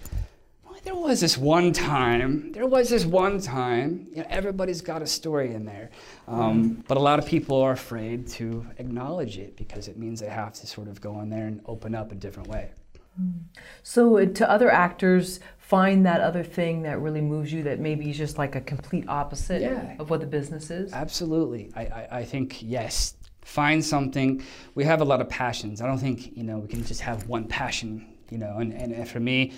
[SPEAKER 2] well, there was this one time, there was this one time. You know, everybody's got a story in there. Um, but a lot of people are afraid to acknowledge it because it means they have to sort of go in there and open up a different way.
[SPEAKER 1] So, uh, to other actors, find that other thing that really moves you that maybe is just like a complete opposite yeah. of what the business is?
[SPEAKER 2] Absolutely. I, I, I, think, yes, find something. We have a lot of passions. I don't think, you know, we can just have one passion, you know, and, and for me,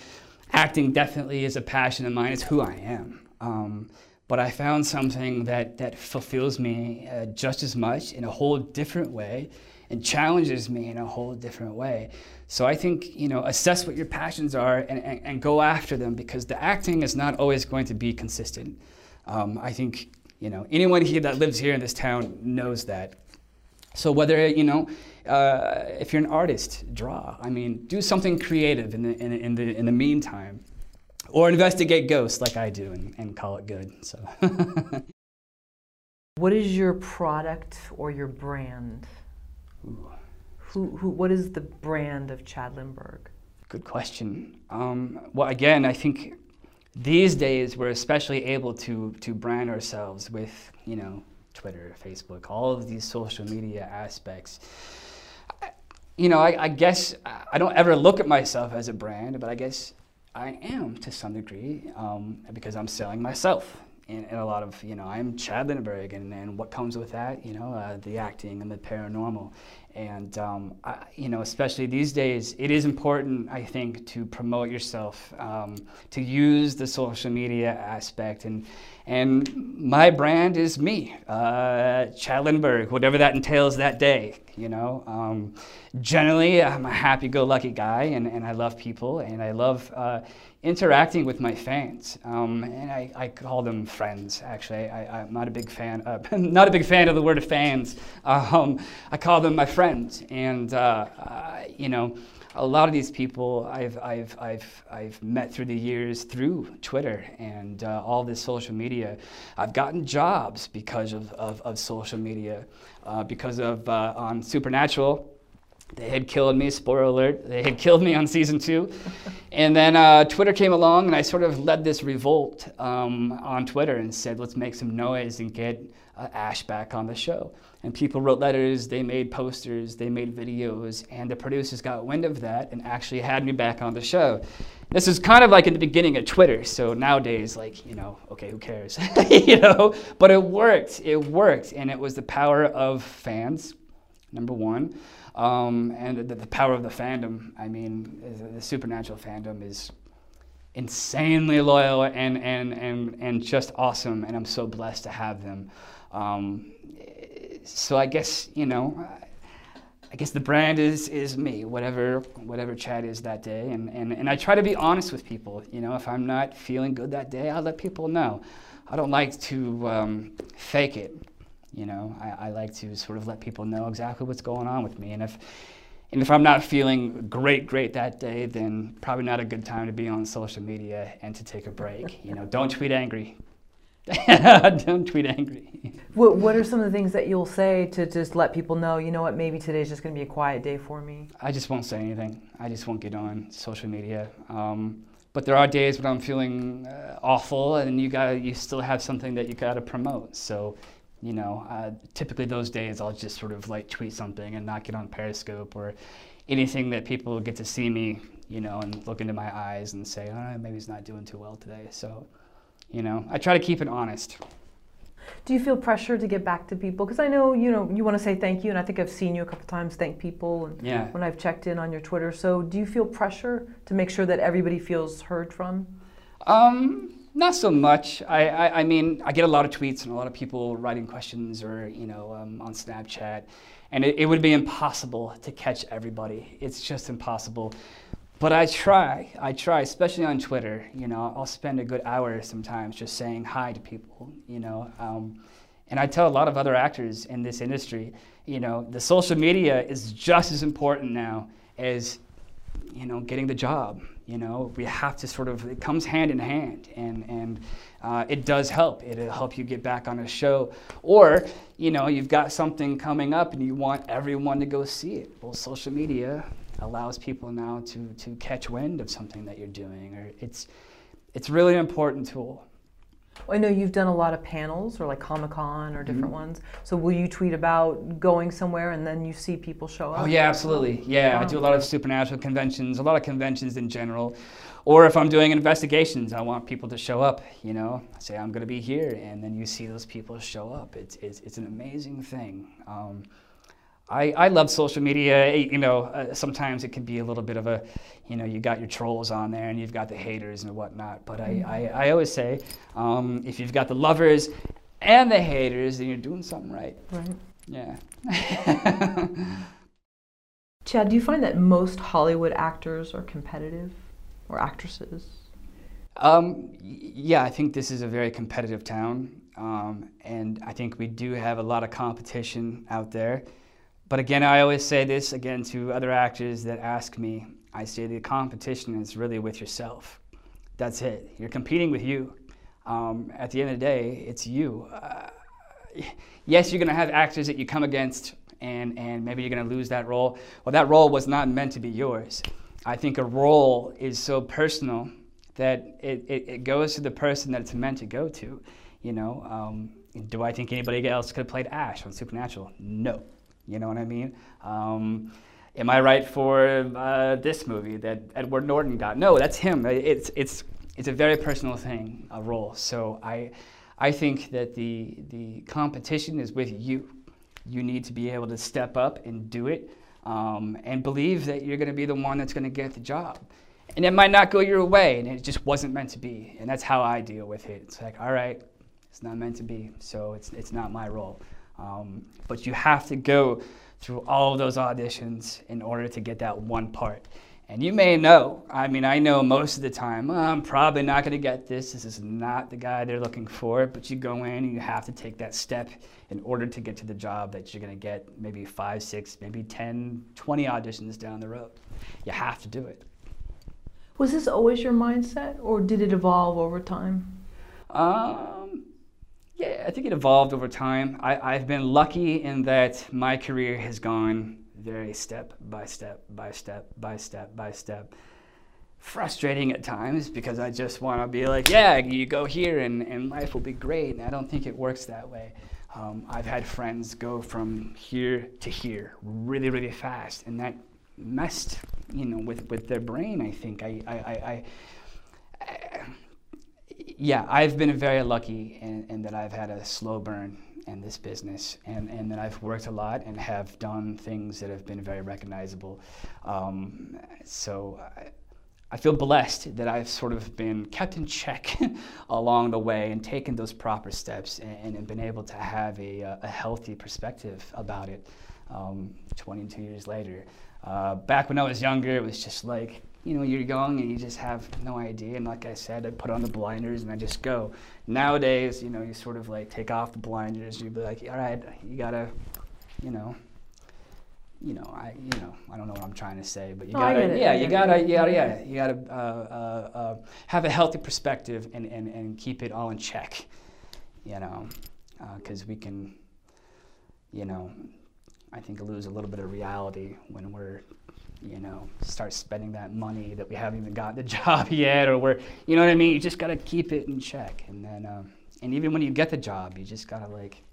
[SPEAKER 2] acting definitely is a passion of mine. It's who I am. Um, but I found something that, that fulfills me uh, just as much in a whole different way and challenges me in a whole different way. So I think, you know, assess what your passions are and, and, and go after them because the acting is not always going to be consistent. Um, I think, you know, anyone here that lives here in this town knows that. So whether, you know, uh, if you're an artist, draw. I mean, do something creative in the, in, in the, in the meantime. Or investigate ghosts like I do and, and call it good. So.
[SPEAKER 1] what is your product or your brand? Ooh. Who, who, what is the brand of Chad Lindberg?
[SPEAKER 2] Good question. Um, well, again, I think these days we're especially able to, to brand ourselves with, you know, Twitter, Facebook, all of these social media aspects. you know, I, I guess I don't ever look at myself as a brand, but I guess I am to some degree um, because I'm selling myself in, a lot of, you know, I'm Chad Lindberg, and, and what comes with that, you know, uh, the acting and the paranormal. And, um, I, you know, especially these days, it is important, I think, to promote yourself, um, to use the social media aspect. And, and my brand is me, uh, Chad Lindberg, whatever that entails that day, you know. Um, generally, I'm a happy-go-lucky guy, and, and I love people, and I love uh, interacting with my fans. Um, and I, I, call them friends, actually. I, am not a big fan, uh, not a big fan of the word fans. Um, I call them my friends. And, uh, uh, you know, a lot of these people I've, I've, I've, I've met through the years through Twitter and uh, all this social media. I've gotten jobs because of, of, of social media, uh, because of uh, on Supernatural. They had killed me, spoiler alert, they had killed me on season two. and then uh, Twitter came along and I sort of led this revolt um, on Twitter and said, let's make some noise and get uh, Ash back on the show. And people wrote letters, they made posters, they made videos, and the producers got wind of that and actually had me back on the show. This is kind of like in the beginning of Twitter, so nowadays, like, you know, okay, who cares? you know, but it worked, it worked, and it was the power of fans, number one, um, and the, the, power of the fandom. I mean, the, supernatural fandom is insanely loyal and, and, and, and just awesome, and I'm so blessed to have them. Um, so I guess you know, I guess the brand is is me, whatever whatever Chad is that day, and, and and I try to be honest with people. You know, if I'm not feeling good that day, I'll let people know. I don't like to um, fake it. You know, I, I like to sort of let people know exactly what's going on with me, and if and if I'm not feeling great, great that day, then probably not a good time to be on social media and to take a break. You know, don't tweet angry. don't tweet angry.
[SPEAKER 1] What, what are some of the things that you'll say to just let people know, you know what, maybe today's just going to be a quiet day for me?
[SPEAKER 2] I just won't say anything. I just won't get on social media. Um, but there are days when I'm feeling uh, awful, and you got you still have something that you got to promote. So You know, uh, typically those days I'll just sort of like tweet something and not get on Periscope or anything that people get to see me, you know, and look into my eyes and say, oh, maybe he's not doing too well today. So, you know, I try to keep it honest.
[SPEAKER 1] Do you feel pressure to get back to people? Because I know you know you want to say thank you, and I think I've seen you a couple times thank people, and
[SPEAKER 2] Yeah.
[SPEAKER 1] when I've checked in on your Twitter. So do you feel pressure to make sure that everybody feels heard from?
[SPEAKER 2] Um, not so much. I, I, I mean, I get a lot of tweets and a lot of people writing questions or, you know, um, on Snapchat. And it, it would be impossible to catch everybody. It's just impossible. But I try. I try, especially on Twitter. You know, I'll spend a good hour sometimes just saying hi to people, you know. Um, and I tell a lot of other actors in this industry, you know, the social media is just as important now as you know, getting the job. You know, we have to sort of, it comes hand in hand, and, and uh, it does help. It'll help you get back on a show. Or, you know, you've got something coming up and you want everyone to go see it. Well, social media allows people now to, to catch wind of something that you're doing, or it's, it's really an important tool.
[SPEAKER 1] I know you've done a lot of panels or like Comic Con or different ones. So will you tweet about going somewhere and then you see people show up?
[SPEAKER 2] Oh yeah, absolutely. Yeah, I do a lot of supernatural conventions, a lot of conventions in general. Or if I'm doing investigations, I want people to show up. You know, I say I'm going to be here, and then you see those people show up. It's it's, it's an amazing thing. Um, I, I love social media. You know, uh, sometimes it can be a little bit of a, you know, you got your trolls on there and you've got the haters and whatnot. But I, I, I always say, um, if you've got the lovers and the haters, then you're doing something right.
[SPEAKER 1] Right.
[SPEAKER 2] Yeah.
[SPEAKER 1] Chad, do you find that most Hollywood actors are competitive or actresses?
[SPEAKER 2] Um, yeah, I think this is a very competitive town, um, and I think we do have a lot of competition out there. But again, I always say this again to other actors that ask me. I say the competition is really with yourself. That's it. You're competing with you. Um, at the end of the day, it's you. Uh, yes, you're going to have actors that you come against, and, and maybe you're going to lose that role. Well, that role was not meant to be yours. I think a role is so personal that it, it, it goes to the person that it's meant to go to. You know, um, do I think anybody else could have played Ash on Supernatural? No. You know what I mean? Um, am I right for uh, this movie that Edward Norton got? No, that's him. It's, it's, it's a very personal thing, a role. So I, I think that the, the competition is with you. You need to be able to step up and do it um, and believe that you're going to be the one that's going to get the job. And it might not go your way, and it just wasn't meant to be. And that's how I deal with it. It's like, all right, it's not meant to be, so it's, it's not my role. Um, but you have to go through all of those auditions in order to get that one part. And you may know, I mean, I know most of the time, "Oh, I'm probably not going to get this. This is not the guy they're looking for. But you go in and you have to take that step in order to get to the job that you're going to get maybe five, six, maybe 10, 20 auditions down the road. You have to do it.
[SPEAKER 1] Was this always your mindset or did it evolve over time?
[SPEAKER 2] Um, yeah, I think it evolved over time. I, I've been lucky in that my career has gone very step by step by step by step by step. Frustrating at times because I just want to be like, yeah, you go here and, and life will be great. And I don't think it works that way. Um, I've had friends go from here to here really, really fast, and that messed, you know, with, with their brain. I think I, I, I, I yeah, I've been very lucky in, in that I've had a slow burn in this business and, and that I've worked a lot and have done things that have been very recognizable. Um, so I, I feel blessed that I've sort of been kept in check along the way and taken those proper steps and, and been able to have a, a healthy perspective about it um, 22 years later. Uh, back when I was younger, it was just like, you know, you're young and you just have no idea. And like I said, I put on the blinders and I just go. Nowadays, you know, you sort of like take off the blinders. You be like, all right, you gotta, you know, you know, I, you know, I don't know what I'm trying to say, but you gotta, yeah, you gotta, you gotta, yeah, you gotta uh, uh, uh, have a healthy perspective and, and, and keep it all in check, you know, because we can, you know, I think lose a little bit of reality when we're, you know, start spending that money that we haven't even got the job yet, or we're, you know what I mean? You just gotta keep it in check, and then, um, and even when you get the job, you just gotta like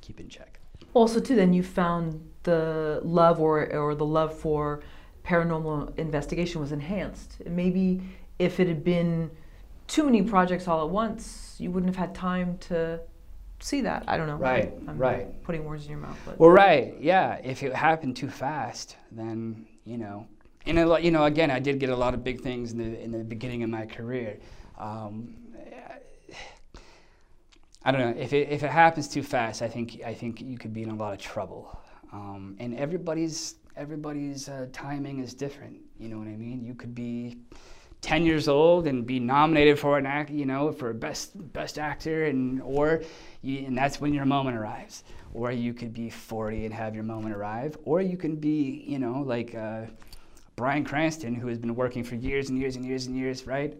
[SPEAKER 3] keep in check.
[SPEAKER 1] Also, too, then you found the love or or the love for paranormal investigation was enhanced. Maybe if it had been too many projects all at once, you wouldn't have had time to see that. I don't know.
[SPEAKER 2] Right,
[SPEAKER 1] I'm
[SPEAKER 2] right.
[SPEAKER 1] Putting words in your mouth, but
[SPEAKER 2] Well, right, yeah. If it happened too fast, then you know, and a lot, you know, again, I did get a lot of big things in the in the beginning of my career. Um, I don't know if it if it happens too fast. I think I think you could be in a lot of trouble. Um, and everybody's everybody's uh, timing is different. You know what I mean? You could be 10 years old and be nominated for an act, you know, for best best actor, and or you, and that's when your moment arrives. Or you could be 40 and have your moment arrive, or you can be, you know, like uh, Bryan Cranston, who has been working for years and years and years and years, right?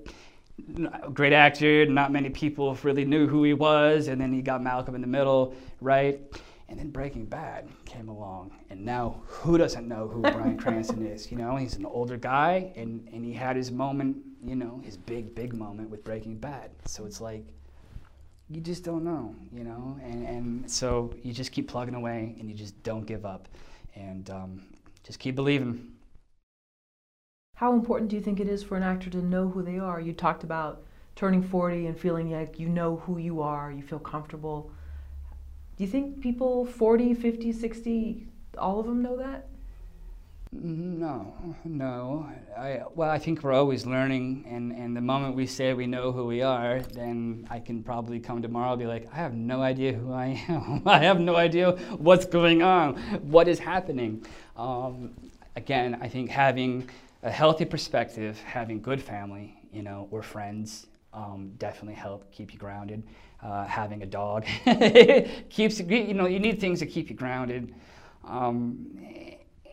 [SPEAKER 2] Great actor. Not many people really knew who he was, and then he got Malcolm in the Middle, right? And then Breaking Bad came along, and now who doesn't know who Bryan Cranston is? You know, he's an older guy, and, and he had his moment, you know, his big, big moment with Breaking Bad. So it's like, you just don't know, you know? And, and so you just keep plugging away, and you just don't give up, and um, just keep believing.
[SPEAKER 1] how important do you think it is for an actor to know who they are? You talked about turning 40 and feeling like you know who you are, you feel comfortable. Do you think people 40, 50, 60, all of them know that?
[SPEAKER 2] No, no. I, well, I think we're always learning, and, and the moment we say we know who we are, then I can probably come tomorrow and be like, I have no idea who I am. I have no idea what's going on, what is happening. Um, again, I think having a healthy perspective, having good family, you know, or friends, um, definitely help keep you grounded. Uh, having a dog keeps you, know, you need things to keep you grounded. Um,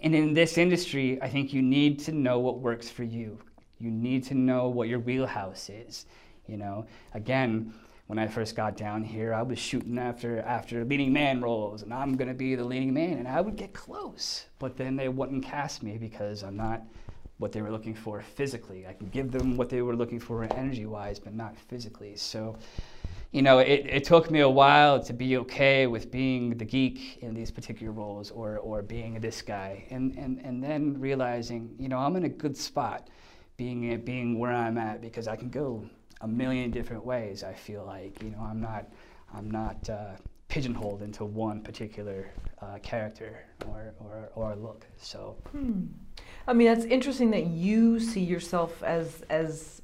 [SPEAKER 2] and in this industry, I think you need to know what works for you. You need to know what your wheelhouse is. You know, again, when I first got down here, I was shooting after after leading man roles, and I'm gonna be the leading man, and I would get close, but then they wouldn't cast me because I'm not what they were looking for physically. I can give them what they were looking for energy-wise, but not physically. So you know, it, it took me a while to be okay with being the geek in these particular roles or, or being this guy. And, and, and then realizing, you know, I'm in a good spot being, being where I'm at because I can go a million different ways, I feel like. You know, I'm not, I'm not uh, pigeonholed into one particular uh, character or, or, or look. So,
[SPEAKER 1] Hmm. I mean, that's interesting that you see yourself as as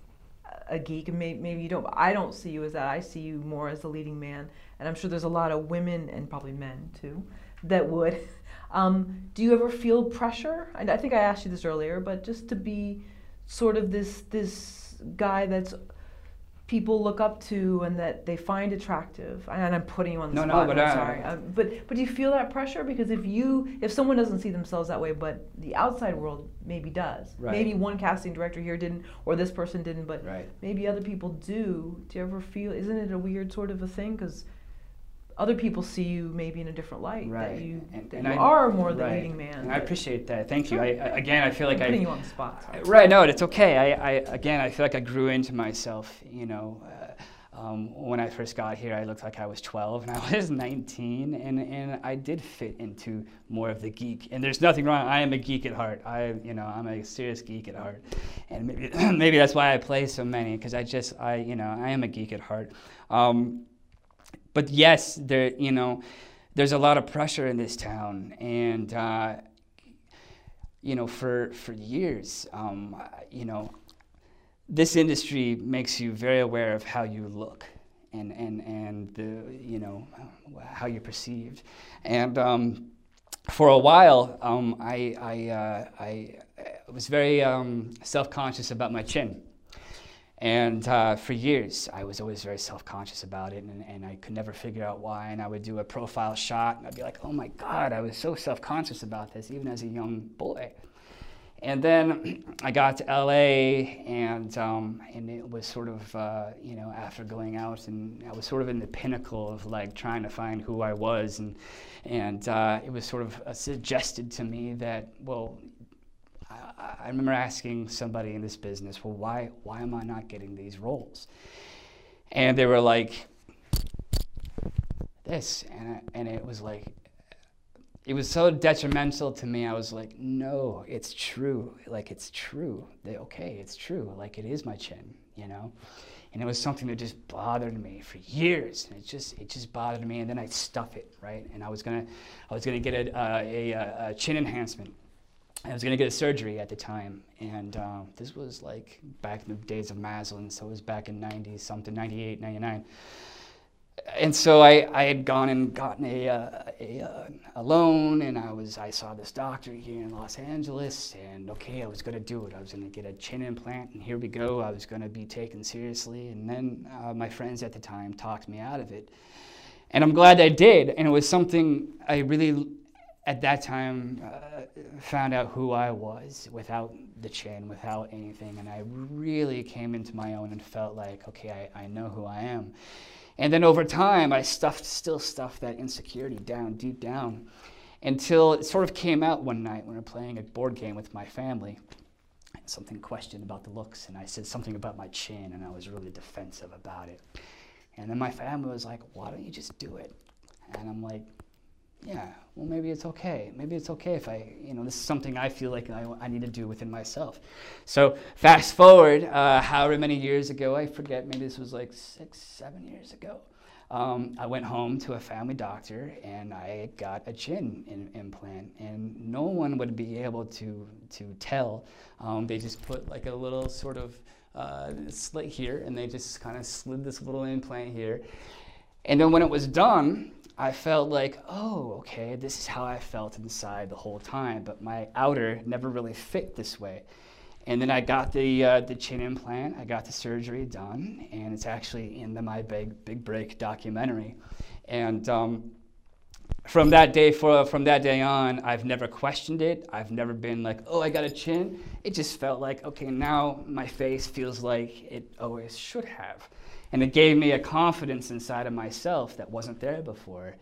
[SPEAKER 1] a geek, and maybe, maybe you don't. I don't see you as that. I see you more as the leading man, and I'm sure there's a lot of women and probably men too that would. Um, do you ever feel pressure? I think I asked you this earlier, but just to be sort of this this guy that's people look up to and that they find attractive. And I'm putting you on the
[SPEAKER 2] No, no,
[SPEAKER 1] spot.
[SPEAKER 2] but,
[SPEAKER 1] I'm sorry. Uh, but but do you feel that pressure? Because if you if someone doesn't see themselves that way, but the outside world maybe does.
[SPEAKER 2] Right.
[SPEAKER 1] Maybe one casting director here didn't, or this person didn't, but
[SPEAKER 2] right.
[SPEAKER 1] maybe other people do. Do you ever feel? Isn't it a weird sort of a thing? Because other people see you maybe in a different light.
[SPEAKER 2] Right.
[SPEAKER 1] That you
[SPEAKER 2] And-
[SPEAKER 1] that
[SPEAKER 2] and
[SPEAKER 1] you
[SPEAKER 2] I-
[SPEAKER 1] are more the
[SPEAKER 2] right.
[SPEAKER 1] leading man.
[SPEAKER 2] I appreciate that. Thank you.
[SPEAKER 1] Sure.
[SPEAKER 2] I, I, again, I feel like
[SPEAKER 1] I'm
[SPEAKER 2] I,
[SPEAKER 1] putting you on the spot. Sorry.
[SPEAKER 2] Right, no, it's okay. I, I again, I feel like I grew into myself. You know, uh, um, when I first got here, I looked like I was 12, and I was 19, and, and I did fit into more of the geek. And there's nothing wrong. I am a geek at heart. I, you know, I'm a serious geek at heart, and maybe maybe that's why I play so many because I just, I, you know, I am a geek at heart. Um, but yes, there, you know, there's a lot of pressure in this town, and. Uh, you know, for for years, um, you know, this industry makes you very aware of how you look and and and the you know how you're perceived, and um, for a while, um, I I, uh, I was very um, self-conscious about my chin. And uh, for years, I was always very self conscious about it, and, and I could never figure out why. And I would do a profile shot, and I'd be like, oh my God, I was so self conscious about this, even as a young boy. And then I got to LA, and, um, and it was sort of, uh, you know, after going out, and I was sort of in the pinnacle of like trying to find who I was. And, and uh, it was sort of suggested to me that, well, I, I remember asking somebody in this business, well, why, why am I not getting these roles? And they were like, this, and I, and it was like it was so detrimental to me. I was like, no, it's true. Like it's true. They, okay, it's true. Like it is my chin, you know. And it was something that just bothered me for years. And it just it just bothered me. And then I'd stuff it right. And I was gonna I was gonna get a, a, a chin enhancement. I was gonna get a surgery at the time, and um, this was like back in the days of Maslin, so it was back in 90 something, 98, 99 and so I, I had gone and gotten a, uh, a, uh, a, loan and I was I saw this doctor here in Los Angeles and okay I was going to do it. I was going to get a chin implant and here we go. I was going to be taken seriously. And then uh, my friends at the time talked me out of it. And I'm glad I did and it was something I really at that time uh, found out who I was without the chin without anything and I really came into my own and felt like okay I, I know who I am and then over time, I stuffed, still stuffed that insecurity down, deep down, until it sort of came out one night when we were playing a board game with my family. Something questioned about the looks, and I said something about my chin, and I was really defensive about it. And then my family was like, why don't you just do it? And I'm like, yeah, well, maybe it's okay. Maybe it's okay if I, you know, this is something I feel like I, I need to do within myself. So fast forward, uh, however many years ago, I forget, maybe this was like six, seven years ago. Um, I went home to a family doctor and I got a chin in, implant, and no one would be able to to tell. Um, they just put like a little sort of uh, slit here, and they just kind of slid this little implant here. And then when it was done, I felt like, oh, okay, this is how I felt inside the whole time, but my outer never really fit this way. And then I got the uh, the chin implant. I got the surgery done, and it's actually in the My Big Big Break documentary. And um, from that day for, from that day on, I've never questioned it. I've never been like, oh, I got a chin. It just felt like, okay, now my face feels like it always should have. And it gave me a confidence inside of myself that wasn't there before.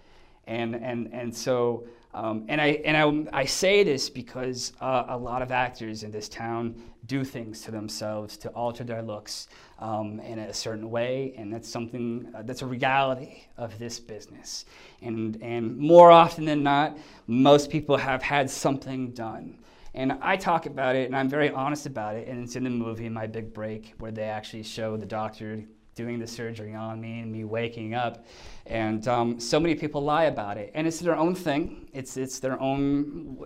[SPEAKER 2] And, and, and so, um, and, I, and I, I say this because uh, a lot of actors in this town do things to themselves to alter their looks um, in a certain way, and that's something uh, that's a reality of this business. And, and more often than not, most people have had something done. And I talk about it, and I'm very honest about it, and it's in the movie My Big Break, where they actually show the doctor doing the surgery on me and me waking up. And um, so many people lie about it. And it's their own thing. It's, it's their own,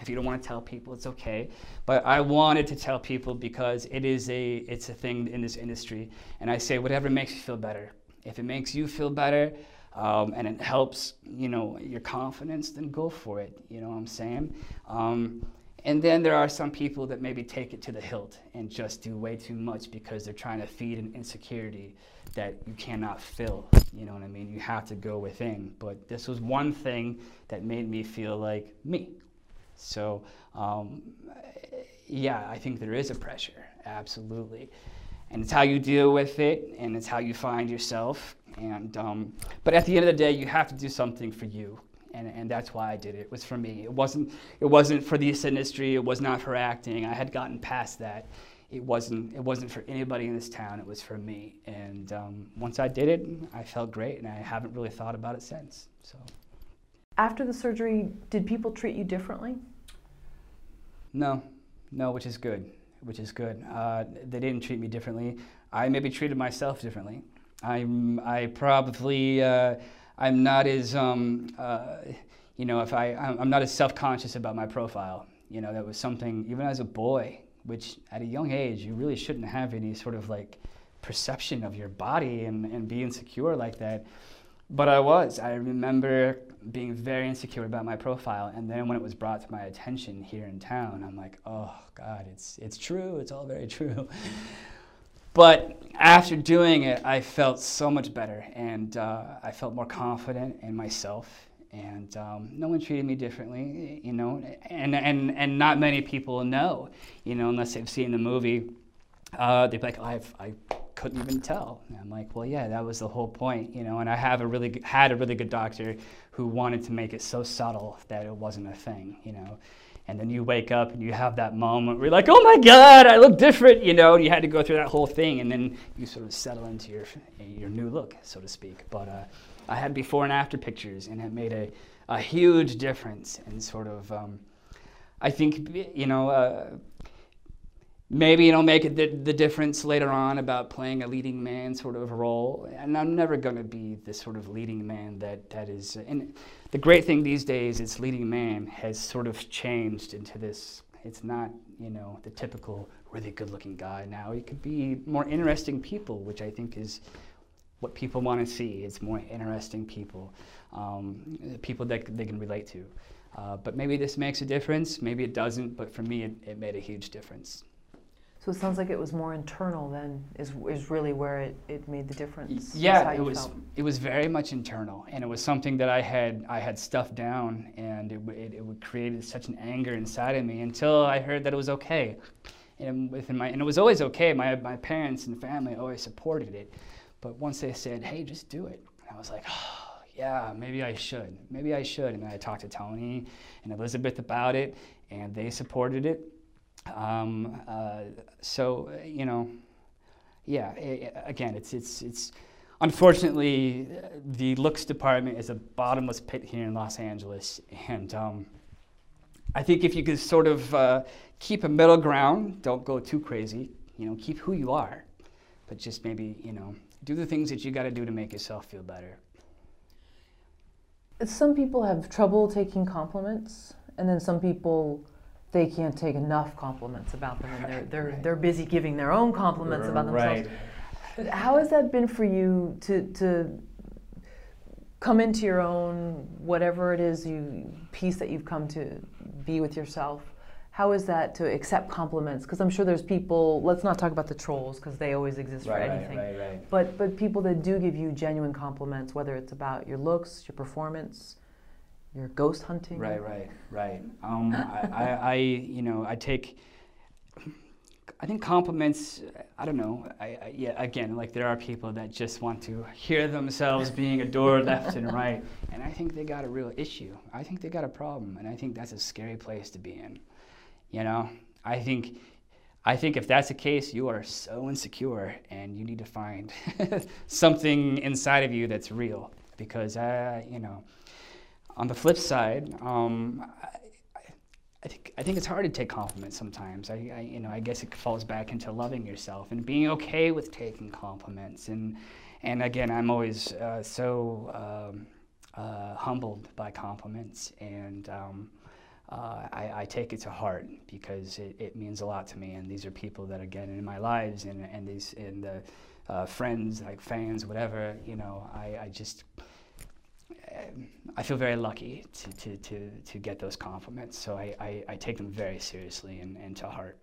[SPEAKER 2] if you don't want to tell people, it's okay. But I wanted to tell people because it is a, it's a thing in this industry. And I say, whatever makes you feel better. If it makes you feel better, um, and it helps, you know, your confidence, then go for it. You know what I'm saying? Um, and then there are some people that maybe take it to the hilt and just do way too much because they're trying to feed an insecurity that you cannot fill. You know what I mean? You have to go within. But this was one thing that made me feel like me. So, um, yeah, I think there is a pressure, absolutely. And it's how you deal with it, and it's how you find yourself. And um, but at the end of the day, you have to do something for you and, and that's why I did it. It was for me. It wasn't it wasn't for this industry. It was not for acting. I had gotten past that. It wasn't it wasn't for anybody in this town. It was for me. And um, once I did it, I felt great, and I haven't really thought about it since. So.
[SPEAKER 1] After the surgery, did people treat you differently?
[SPEAKER 2] No, no, which is good. Which is good. Uh, they didn't treat me differently. I maybe treated myself differently. I'm I probably. Uh, I'm not as, um, uh, you know, if I, I'm not as self-conscious about my profile. You know, that was something, even as a boy, which at a young age, you really shouldn't have any sort of like perception of your body and, and be insecure like that. But I was. I remember being very insecure about my profile. And then when it was brought to my attention here in town, I'm like, oh God, it's, it's true. It's all very true. But after doing it, I felt so much better and uh, I felt more confident in myself. And um, no one treated me differently, you know, and, and, and not many people know, you know, unless they've seen the movie. Uh, they'd be like, oh, I've, I couldn't even tell. And I'm like, well, yeah, that was the whole point, you know. And I have a really had a really good doctor who wanted to make it so subtle that it wasn't a thing, you know and then you wake up and you have that moment where you're like, oh my God, I look different, you know, and you had to go through that whole thing, and then you sort of settle into your, your new look, so to speak. But uh, I had before and after pictures, and it made a, a huge difference in sort of. Um, I think you know. Uh, maybe it'll make the, the, difference later on about playing a leading man sort of role. And I'm never going to be the sort of leading man that, that is. And the great thing these days is leading man has sort of changed into this. It's not, you know, the typical really good looking guy now. It could be more interesting people, which I think is what people want to see. It's more interesting people, um, people that they can relate to. Uh, but maybe this makes a difference, maybe it doesn't, but for me, it, it made a huge difference.
[SPEAKER 1] So it sounds like it was more internal than is, is really where it, it made the difference.
[SPEAKER 2] Yeah, it was felt. it was very much internal, and it was something that I had I had stuffed down, and it it, it would create such an anger inside of me until I heard that it was okay, and within my and it was always okay. My my parents and family always supported it, but once they said, "Hey, just do it," I was like, oh, yeah, maybe I should, maybe I should, and then I talked to Tony and Elizabeth about it, and they supported it um, uh, so you know, yeah. It, again, it's it's it's unfortunately the looks department is a bottomless pit here in Los Angeles, and um, I think if you could sort of uh, keep a middle ground, don't go too crazy. You know, keep who you are, but just maybe you know do the things that you got to do to make yourself feel better.
[SPEAKER 1] Some people have trouble taking compliments, and then some people they can't take enough compliments about them, and they're they're right. they're busy giving their own compliments about themselves. Right. How has that been for you to to come into your own whatever it is you peace that you've come to be with yourself? How is that to accept compliments? Because I'm sure there's people. Let's not talk about the trolls because they always exist
[SPEAKER 2] right,
[SPEAKER 1] for anything.
[SPEAKER 2] Right, right,
[SPEAKER 1] but but people that do give you genuine compliments, whether it's about your looks, your performance, you're ghost hunting.
[SPEAKER 2] Right, right, right. Um, I, I, I, you know, I take. I think compliments. I don't know. I, I, yeah, again, like there are people that just want to hear themselves being adored left and right, and I think they got a real issue. I think they got a problem, and I think that's a scary place to be in. You know, I think. I think if that's the case, you are so insecure, and you need to find something inside of you that's real. Because, uh, you know, on the flip side, um, I, I, think I think it's hard to take compliments sometimes. I, I, you know I guess it falls back into loving yourself and being okay with taking compliments. And and again, I'm always uh, so um, uh, humbled by compliments, and um, uh, I, I, take it to heart because it, it, means a lot to me. And these are people that again in my lives and and these in the uh, friends like fans, whatever. You know, I, I just I feel very lucky to, to, to, to get those compliments. So I, I, I take them very seriously and, and to heart.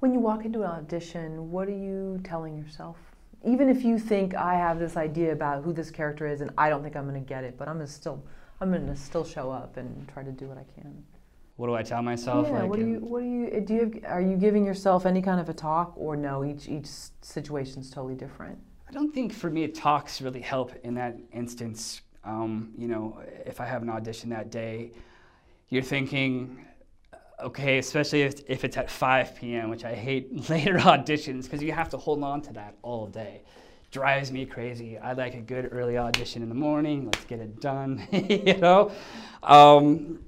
[SPEAKER 1] When you walk into an audition, what are you telling yourself? Even if you think I have this idea about who this character is and I don't think I'm going to get it, but I'm gonna still I'm going to still show up and try to do what I can.
[SPEAKER 2] What do I tell myself?
[SPEAKER 1] Yeah. Like what do you What do you do? You have, are you giving yourself any kind of a talk, or no? Each each situation is totally different.
[SPEAKER 2] I don't think for me talks really help in that instance. Um, you know, if I have an audition that day, you're thinking, okay, especially if, if it's at 5 p.m., which I hate later auditions because you have to hold on to that all day. Drives me crazy. I like a good early audition in the morning. Let's get it done, you know? Because um,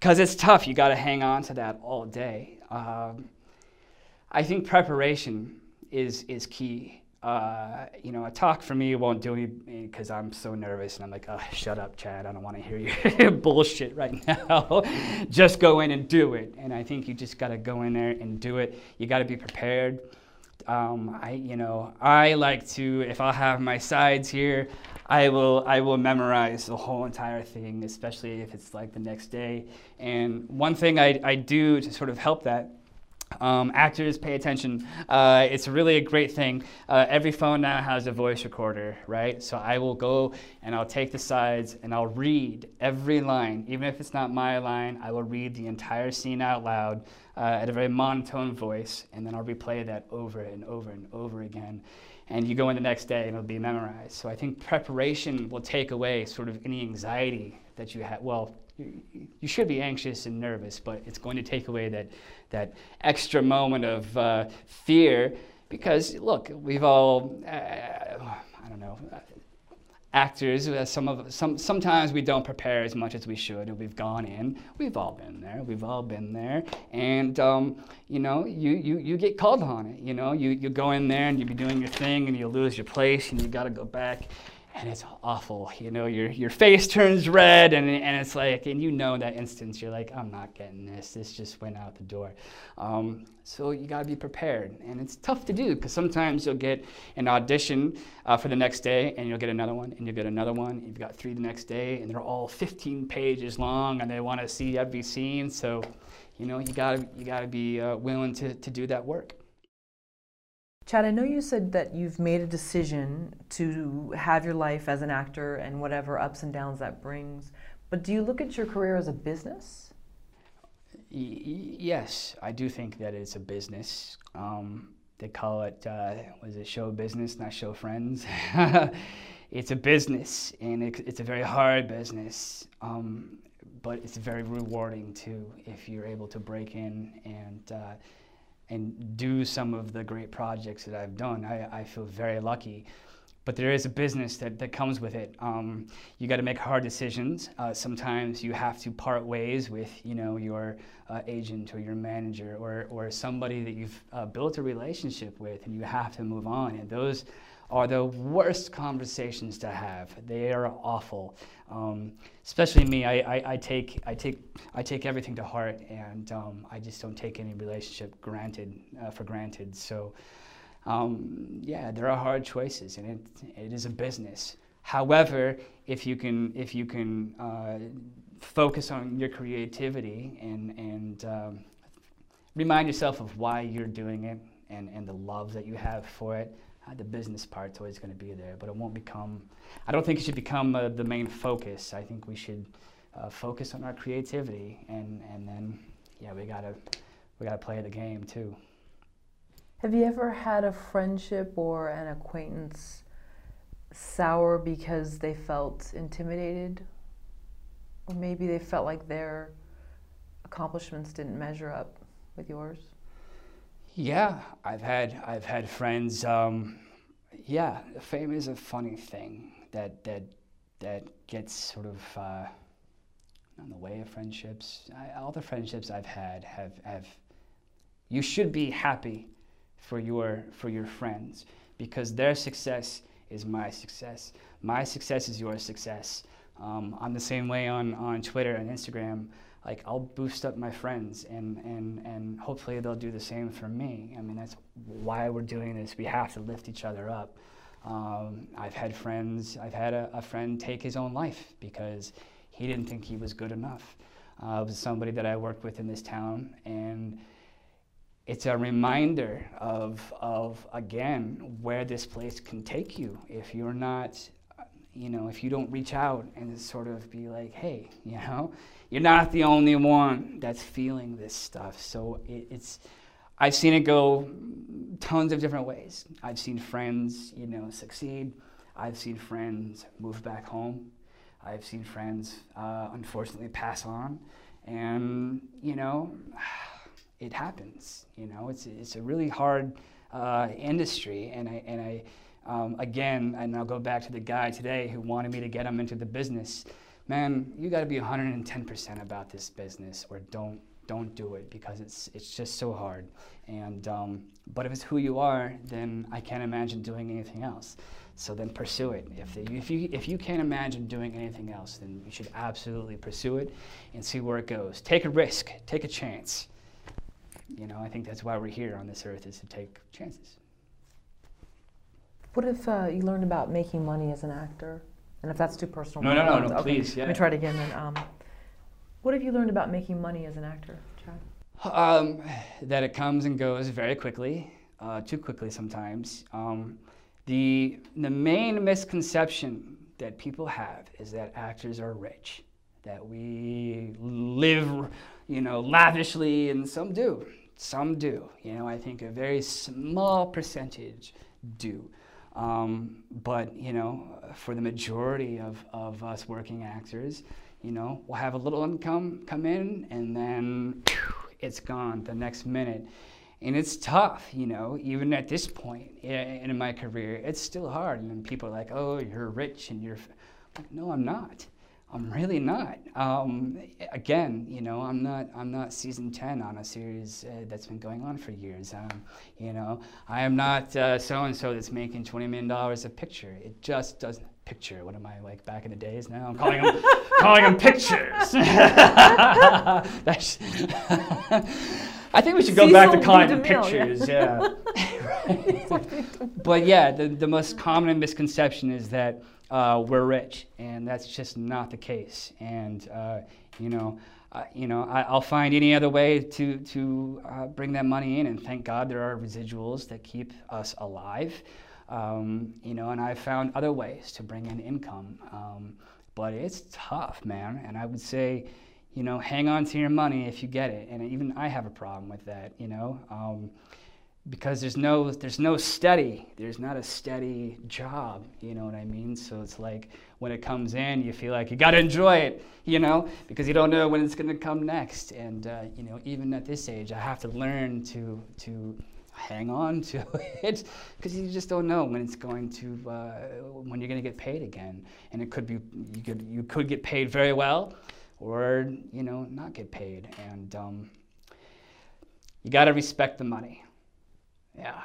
[SPEAKER 2] it's tough. You got to hang on to that all day. Um, I think preparation is, is key uh, you know, a talk for me won't do anything because I'm so nervous and I'm like, oh, shut up, Chad. I don't want to hear your bullshit right now. just go in and do it. And I think you just got to go in there and do it. You got to be prepared. Um, I, you know, I like to, if I have my sides here, I will, I will memorize the whole entire thing, especially if it's like the next day. And one thing I, I do to sort of help that um, actors, pay attention. Uh, it's really a great thing. Uh, every phone now has a voice recorder, right? So I will go and I'll take the sides and I'll read every line, even if it's not my line. I will read the entire scene out loud uh, at a very monotone voice, and then I'll replay that over and over and over again. And you go in the next day and it'll be memorized. So I think preparation will take away sort of any anxiety that you have. Well, you should be anxious and nervous, but it's going to take away that, that extra moment of uh, fear because, look, we've all, uh, I don't know, actors, uh, some of some sometimes we don't prepare as much as we should, and we've gone in. We've all been there. We've all been there, and um, you know, you, you you get called on it. You know, you you go in there and you be doing your thing, and you lose your place, and you got to go back and it's awful. You know, your your face turns red, and and it's like, and you know that instance, you're like, I'm not getting this. This just went out the door. Um, so you gotta be prepared, and it's tough to do because sometimes you'll get an audition uh, for the next day, and you'll get another one, and you'll get another one. You've got three the next day, and they're all 15 pages long, and they want to see every scene. So, you know, you gotta you gotta be uh, willing to to do that work.
[SPEAKER 1] Chad, I know you said that you've made a decision to have your life as an actor and whatever ups and downs that brings, but do you look at your career as a business?
[SPEAKER 2] Y- yes, I do think that it's a business. Um, they call it, uh, was it show business, not show friends? it's a business, and it, it's a very hard business, um, but it's very rewarding too if you're able to break in and uh, and do some of the great projects that I've done. I, I feel very lucky. But there is a business that, that comes with it. Um, you got to make hard decisions. Uh, sometimes you have to part ways with, you know, your uh, agent or your manager or, or somebody that you've uh, built a relationship with, and you have to move on. And those are the worst conversations to have. They are awful. Um, especially me, I, I, I, take, I, take, I take everything to heart, and um, I just don't take any relationship granted uh, for granted. So, um, yeah, there are hard choices, and it, it is a business. However, if you can, if you can uh, focus on your creativity and, and um, remind yourself of why you're doing it and, and the love that you have for it, uh, the business part's always going to be there, but it won't become. I don't think it should become uh, the main focus. I think we should uh, focus on our creativity, and and then yeah, we gotta we gotta play the game too.
[SPEAKER 1] Have you ever had a friendship or an acquaintance sour because they felt intimidated, or maybe they felt like their accomplishments didn't measure up with yours?
[SPEAKER 2] Yeah, I've had I've had friends. Um, yeah, fame is a funny thing that that that gets sort of uh, in the way of friendships. I, all the friendships I've had have have. You should be happy for your for your friends because their success is my success. My success is your success. Um, I'm the same way on on Twitter and Instagram like I'll boost up my friends and, and, and hopefully they'll do the same for me. I mean, that's why we're doing this. We have to lift each other up. Um, I've had friends, I've had a, a, friend take his own life because he didn't think he was good enough. Uh, it was somebody that I worked with in this town, and it's a reminder of, of, again, where this place can take you if you're not, you know, if you don't reach out and sort of be like, hey, you know, you're not the only one that's feeling this stuff. So it, it's, I've seen it go tons of different ways. I've seen friends, you know, succeed. I've seen friends move back home. I've seen friends, uh, unfortunately, pass on. And, you know, it happens. You know, it's, it's a really hard uh, industry. And I, and I um, again, and I'll go back to the guy today who wanted me to get him into the business man, you got to be 110% about this business, or don't don't do it because it's it's just so hard. And um, but if it's who you are, then I can't imagine doing anything else. So then pursue it. If, if you if you can't imagine doing anything else, then you should absolutely pursue it and see where it goes. Take a risk. Take a chance. You know, I think that's why we're here on this earth is to take chances.
[SPEAKER 1] What if uh, you learned about making money as an actor? And if that's too personal,
[SPEAKER 2] no, no, no, no, okay. please. Yeah.
[SPEAKER 1] Let me try it again. Then, um, what have you learned about making money as an actor, Chad?
[SPEAKER 2] Um, that it comes and goes very quickly, uh, too quickly sometimes. Um, the the main misconception that people have is that actors are rich, that we live, you know, lavishly, and some do. Some do. You know, I think a very small percentage do. Um, but you know, for the majority of, of us working actors, you know, we'll have a little income come in and then it's gone the next minute. and it's tough, you know, even at this point in, in my career, it's still hard. And people are like, oh, you're rich and you're, like, no, I'm not. I'm really not. Um, again, you know, I'm not. I'm not season ten on a series uh, that's been going on for years. Um, you know, I am not so and so that's making twenty million dollars a picture. It just doesn't picture. What am I like back in the days now? I'm calling them calling them pictures. I think we should go
[SPEAKER 1] Cecil
[SPEAKER 2] back to calling them pictures. Yeah. but yeah, the, the most common misconception is that uh, we're rich, and that's just not the case. And uh, you know, uh, you know, I, will find any other way to to uh, bring that money in, and thank God there are residuals that keep us alive. Um, you know, and I've found other ways to bring in income. Um, but it's tough, man. And I would say, you know, hang on to your money if you get it. And even I have a problem with that, you know, um, because there's no there's no steady. There's not a steady job. You know what I mean? So it's like when it comes in, you feel like you got to enjoy it, you know, because you don't know when it's going to come next. And uh, you know, even at this age, I have to learn to to hang on to it because you just don't know when it's going to uh, when you're going to get paid again and it could be you could you could get paid very well or you know not get paid and um, you got to respect the money yeah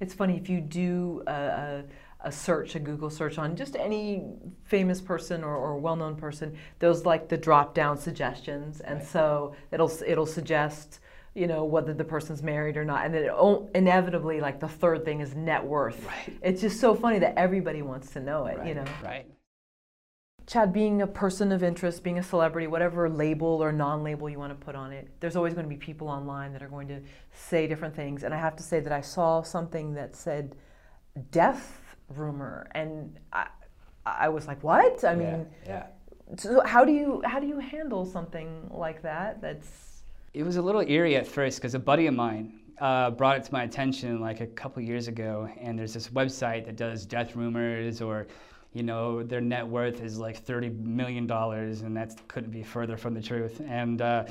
[SPEAKER 1] it's funny if you do a, a, a, search a google search on just any famous person or, or well-known person those like the drop down suggestions and right. so it'll it'll suggest you know whether the person's married or not and then it inevitably like the third thing is net worth
[SPEAKER 2] right.
[SPEAKER 1] it's just so funny that everybody wants to know it
[SPEAKER 2] right.
[SPEAKER 1] you know
[SPEAKER 2] right
[SPEAKER 1] chad being a person of interest being a celebrity whatever label or non-label you want to put on it there's always going to be people online that are going to say different things and i have to say that i saw something that said death rumor and i, I was like what i
[SPEAKER 2] mean yeah,
[SPEAKER 1] yeah. so how do you how do you handle something like that that's
[SPEAKER 2] it was a little eerie at first because a buddy of mine uh, brought it to my attention like a couple years ago, and there's this website that does death rumors or you know their net worth is like 30 million dollars and that couldn't be further from the truth. And uh,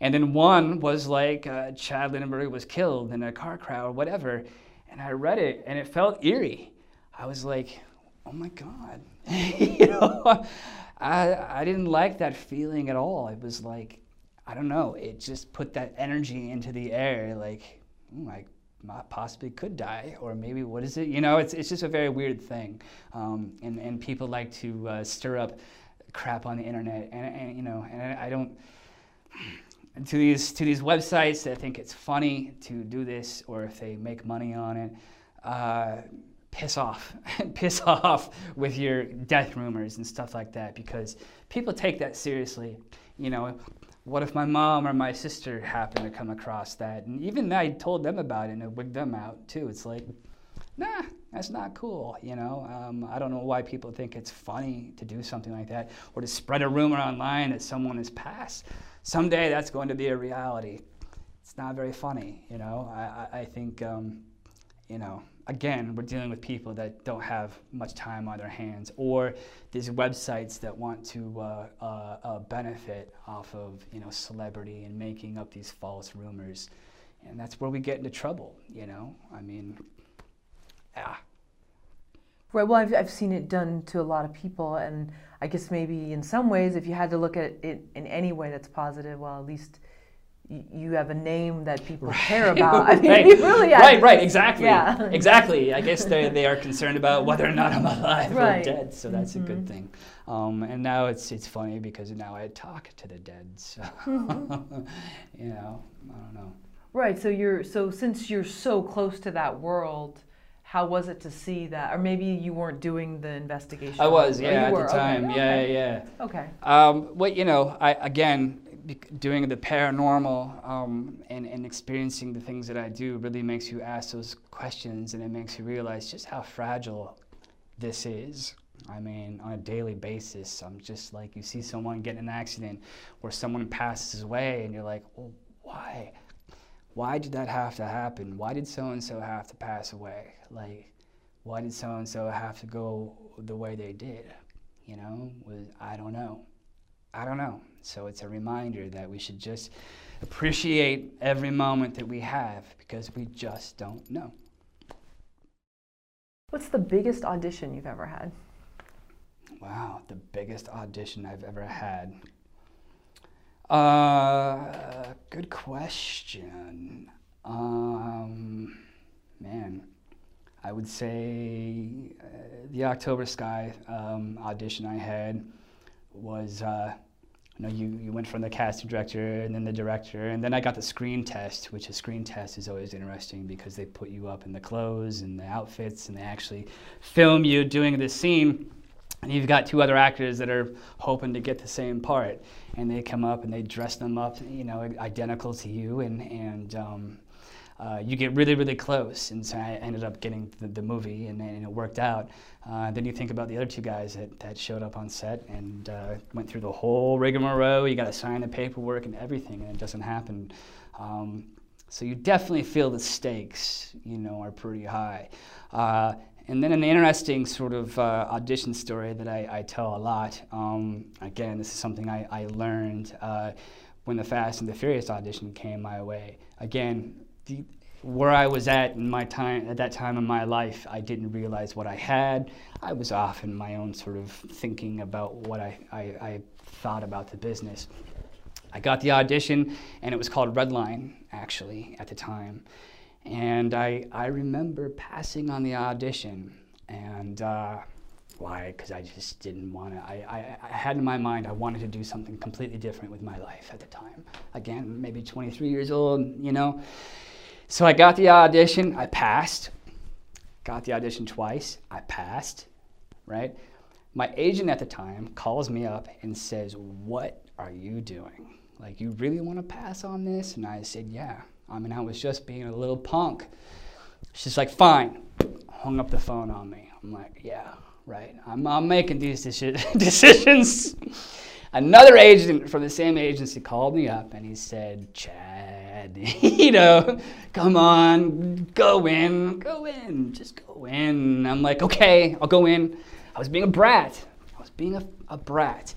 [SPEAKER 2] and then one was like uh, chad lindberg was killed in a car crash or whatever. And i read it and it felt eerie. I was like oh my god. You know I, I didn't like that feeling at all. It was like I don't know, it just put that energy into the air, like, ooh, I possibly could die, or maybe what is it? You know, it's, it's just a very weird thing. Um, and, and people like to uh, stir up crap on the internet, and, and you know, and I, don't. To these to these websites that think it's funny to do this, or if they make money on it, uh, piss off, piss off with your death rumors and stuff like that, because people take that seriously. You know, what if my mom or my sister happened to come across that? And even I told them about it and it wigged them out too. It's like, nah, that's not cool. You know, um, I don't know why people think it's funny to do something like that or to spread a rumor online that someone has passed. Someday that's going to be a reality. It's not very funny. You know, I, I think, um, you know, again, we're dealing with people that don't have much time on their hands, or these websites that want to uh, uh, uh, benefit off of you know celebrity and making up these false rumors, and that's where we get into trouble. You know, I mean, yeah.
[SPEAKER 1] Right. Well, I've I've seen it done to a lot of people, and I guess maybe in some ways, if you had to look at it in any way that's positive, well, at least you have a name that people right. care about. I mean,
[SPEAKER 2] right.
[SPEAKER 1] really
[SPEAKER 2] right, right, exactly, yeah. exactly. I guess they they are concerned about whether or not I'm alive right. or dead, so that's mm-hmm. a good mm-hmm. thing. Um, and now it's it's funny because now I talk to the dead, so mm-hmm. you know, I don't know.
[SPEAKER 1] Right. So you're so since you're so close to that world. How was it to see that, or maybe you weren't doing the investigation?
[SPEAKER 2] I was, yeah, at were? the time, yeah,
[SPEAKER 1] okay.
[SPEAKER 2] yeah,
[SPEAKER 1] yeah. Okay.
[SPEAKER 2] Um, well, you know, I again, doing the paranormal um, and, and experiencing the things that I do really makes you ask those questions and it makes you realize just how fragile this is. I mean, on a daily basis, I'm just like you see someone get in an accident or someone passes away and you're like, well, why? Why did that have to happen? Why did so and so have to pass away? Like, why did so and so have to go the way they did? You know, was I don't know. I don't know. So it's a reminder that we should just appreciate every moment that we have because we just don't know.
[SPEAKER 1] What's the biggest audition you've ever had?
[SPEAKER 2] Wow, the biggest audition I've ever had. Uh, good question. Um, man, I would say uh, the October Sky um, audition I had was, uh, you know, you, you went from the casting director and then the director, and then I got the screen test, which a screen test is always interesting because they put you up in the clothes and the outfits and they actually film you doing the scene. And you've got two other actors that are hoping to get the same part and they come up and they dress them up you know identical to you and and um, uh, you get really really close. And so I ended up getting the, the movie and, and, it worked out. Uh, then you think about the other two guys that, that showed up on set and uh, went through the whole rigmarole. You got to sign the paperwork and everything and it doesn't happen. Um, so you definitely feel the stakes you know are pretty high. Uh, and then an interesting sort of uh, audition story that I, I tell a lot. Um, again, this is something I, I learned uh, when the Fast and the Furious audition came my way. Again, the, where I was at in my time at that time in my life, I didn't realize what I had. I was off in my own sort of thinking about what I, I, I thought about the business. I got the audition, and it was called Redline, actually, at the time. And I, I remember passing on the audition, and uh, why? Because I just didn't want to. I, I, I, had in my mind I wanted to do something completely different with my life at the time. Again, maybe 23 years old, you know. So I got the audition, I passed. Got the audition twice, I passed, right? My agent at the time calls me up and says, What are you doing? Like, you really want to pass on this? And I said, Yeah. I mean, I was just being a little punk. She's like, fine. Hung up the phone on me. I'm like, yeah, right. I'm, I'm making these decisions. Another agent from the same agency called me up and he said, Chad, you know, come on, go in, go in, just go in. I'm like, okay, I'll go in. I was being a brat. I was being a, a brat.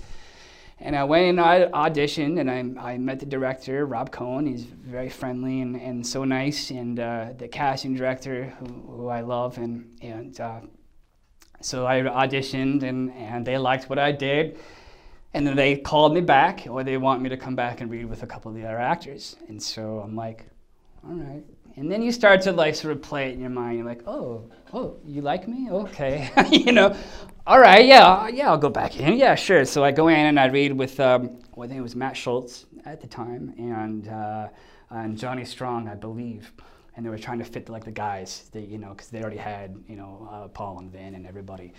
[SPEAKER 2] And I went and I auditioned, and I, I met the director, Rob Cohen. He's very friendly and, and so nice, and uh, the casting director, who, who I love. And, and uh, so I auditioned, and, and they liked what I did. And then they called me back, or they want me to come back and read with a couple of the other actors. And so I'm like, all right. And then you start to like sort of play it in your mind. You're like, oh, oh, you like me? Okay, you know, all right, yeah, yeah, I'll go back in. Yeah, sure. So I go in and I read with, um, well, I think it was Matt Schulze at the time and, uh, and Johnny Strong, I believe. And they were trying to fit like the guys, that, you know, because they already had, you know, uh, Paul and Vin and everybody.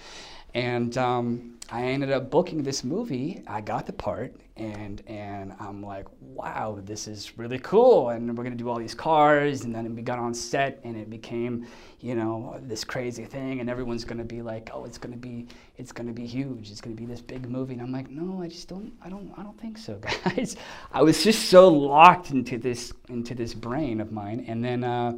[SPEAKER 2] And um, I ended up booking this movie. I got the part, and and I'm like, wow, this is really cool. And we're gonna do all these cars, and then we got on set, and it became, you know, this crazy thing. And everyone's gonna be like, oh, it's gonna be, it's gonna be huge. It's gonna be this big movie. And I'm like, no, I just don't, I don't, I don't think so, guys. I was just so locked into this, into this brain of mine. And then, uh,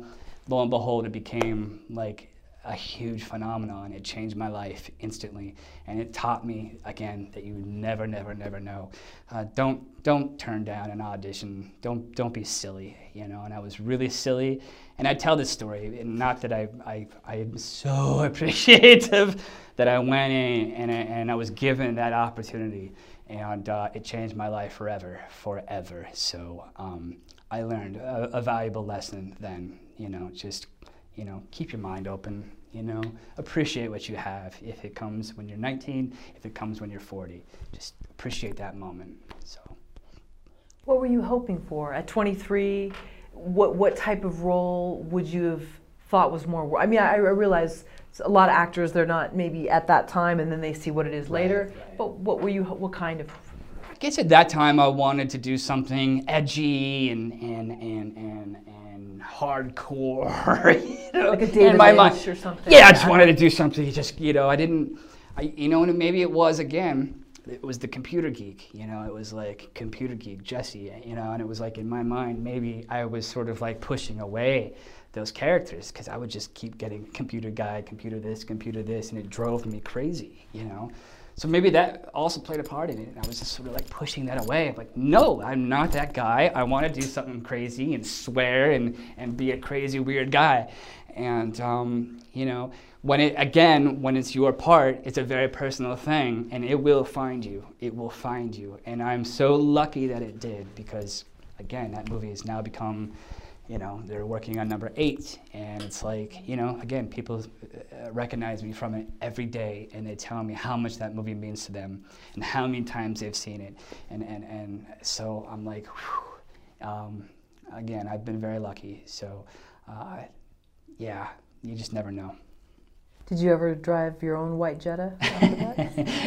[SPEAKER 2] lo and behold, it became like a huge phenomenon. It changed my life instantly, and it taught me again that you never, never, never know. Uh, don't don't turn down an audition. Don't don't be silly, you know. And I was really silly, and I tell this story, and not that I I I am so appreciative that I went in and I, and I was given that opportunity, and uh, it changed my life forever, forever. So um, I learned a, a valuable lesson then. You know, just you know, keep your mind open, you know, appreciate what you have. If it comes when you're 19, if it comes when you're 40, just appreciate that moment. So,
[SPEAKER 1] what were you hoping for at 23? What what type of role would you have thought was more? I mean, I, I realize a lot of actors they're not maybe at that time, and then they see what it is later. Right, right. But what were you? What kind of?
[SPEAKER 2] I guess at that time I wanted to do something edgy and and and and hardcore, you know,
[SPEAKER 1] like a David in my mind. or something.
[SPEAKER 2] Yeah, I just wanted to do something. Just you know, I didn't, I you know, and maybe it was again. It was the computer geek, you know. It was like computer geek Jesse, you know, and it was like in my mind maybe I was sort of like pushing away those characters because I would just keep getting computer guy, computer this, computer this, and it drove me crazy, you know. So maybe that also played a part in it. I was just sort of like pushing that away. I'm like, no, I'm not that guy. I want to do something crazy and swear and, and be a crazy, weird guy. And, um, you know, when it, again, when it's your part, it's a very personal thing and it will find you. It will find you. And I'm so lucky that it did because, again, that movie has now become you know, they're working on number eight, and it's like, you know, again, people uh, recognize me from it every day, and they tell me how much that movie means to them, and how many times they've seen it, and and and so I'm like, um, again, I've been very lucky. So, uh, yeah, you just never know.
[SPEAKER 1] Did you ever drive your own white Jetta?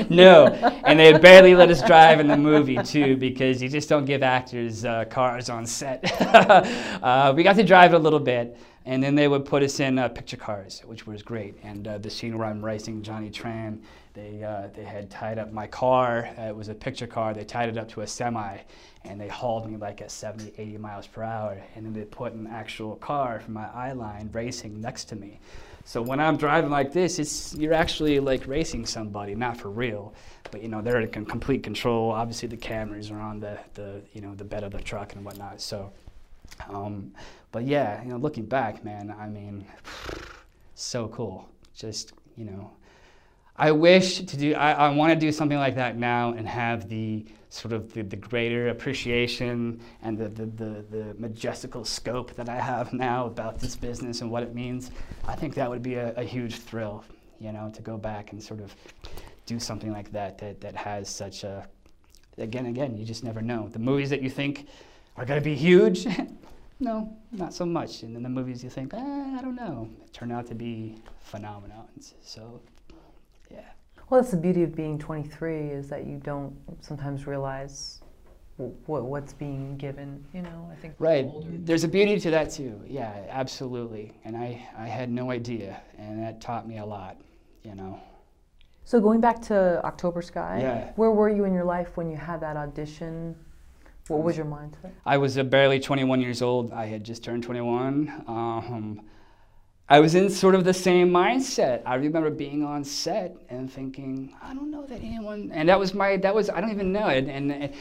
[SPEAKER 2] no, and they barely let us drive in the movie too because you just don't give actors uh, cars on set. uh, we got to drive it a little bit, and then they would put us in uh, picture cars, which was great. And uh, the scene where I'm racing Johnny Tran, they uh, they had tied up my car. Uh, it was a picture car. They tied it up to a semi, and they hauled me like at 70, 80 miles per hour. And then they put an actual car from my eye line racing next to me. So when I'm driving like this, it's you're actually like racing somebody, not for real, but you know they're in complete control. Obviously, the cameras are on the the you know the bed of the truck and whatnot. So, um, but yeah, you know, looking back, man, I mean, so cool. Just you know, I wish to do. I, I want to do something like that now and have the sort of the, the greater appreciation and the, the, the, the, majestical scope that I have now about this business and what it means, I think that would be a, a, huge thrill, you know, to go back and sort of do something like that that, that has such a, again, again, you just never know. The movies that you think are going to be huge, no, not so much. And then the movies you think, eh, I don't know, turn out to be phenomenons. So
[SPEAKER 1] well, that's the beauty of being 23 is that you don't sometimes realize what what's being given. You know, I think.
[SPEAKER 2] Right. There's a beauty to that too. Yeah, absolutely. And I I had no idea, and that taught me a lot. You know.
[SPEAKER 1] So going back to October Sky,
[SPEAKER 2] yeah.
[SPEAKER 1] where were you in your life when you had that audition? What was your mindset?
[SPEAKER 2] I was barely 21 years old. I had just turned 21. Um, I was in sort of the same mindset. I remember being on set and thinking, I don't know that anyone, and that was my, that was, I don't even know. And, and, and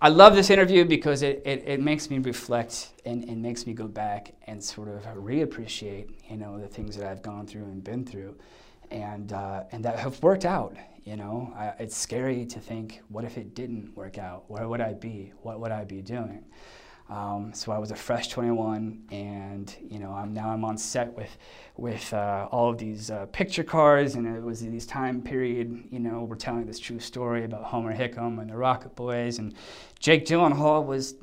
[SPEAKER 2] I love this interview because it, it, it makes me reflect and, and makes me go back and sort of reappreciate, you know, the things that I've gone through and been through and, uh, and that have worked out, you know. I, it's scary to think, what if it didn't work out? Where would I be? What would I be doing? Um, so I was a fresh 21, and you know, I'm now I'm on set with with uh, all of these uh, picture cards, and it was this time period. You know, we're telling this true story about Homer Hickam and the Rocket Boys, and Jake Gyllenhaal was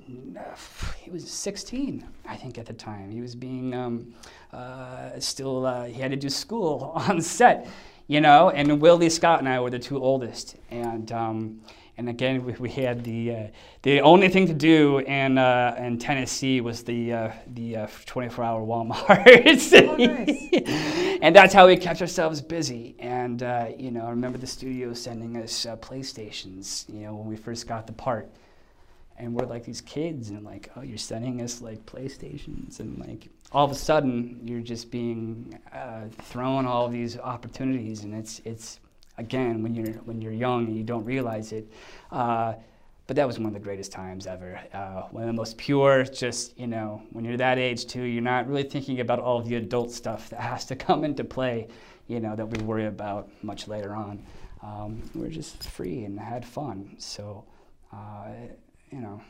[SPEAKER 2] he was 16, I think, at the time. He was being um, uh, still uh, he had to do school on set, you know, and Willie Scott and I were the two oldest, and. Um, and again, we, we had the uh, the only thing to do in uh, in Tennessee was the uh, the 24-hour Walmart,
[SPEAKER 1] oh, nice.
[SPEAKER 2] and that's how we kept ourselves busy. And uh, you know, I remember the studio sending us uh, PlayStations. You know, when we first got the part, and we're like these kids, and like, oh, you're sending us like PlayStations, and like all of a sudden you're just being uh, thrown all these opportunities, and it's it's again when you're when you're young and you don't realize it. Uh, but that was one of the greatest times ever. Uh, one of the most pure. Just you know, when you're that age too, you're not really thinking about all the adult stuff that has to come into play. You know that we worry about much later on. Um, we're just free and had fun. So, uh, you know.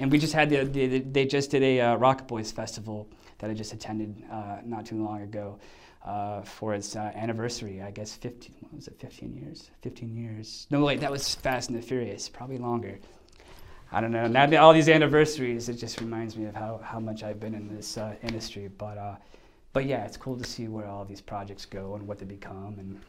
[SPEAKER 2] And we just had the, the they just did a uh, Rocket Boys festival that I just attended uh, not too long ago uh, for its uh, anniversary. I guess 15, what was it, 15 years? 15 years. No, wait, that was Fast and the Furious, probably longer. I don't know. Now that all these anniversaries, it just reminds me of how, how much I've been in this uh, industry. But uh, but yeah, it's cool to see where all these projects go and what they become. And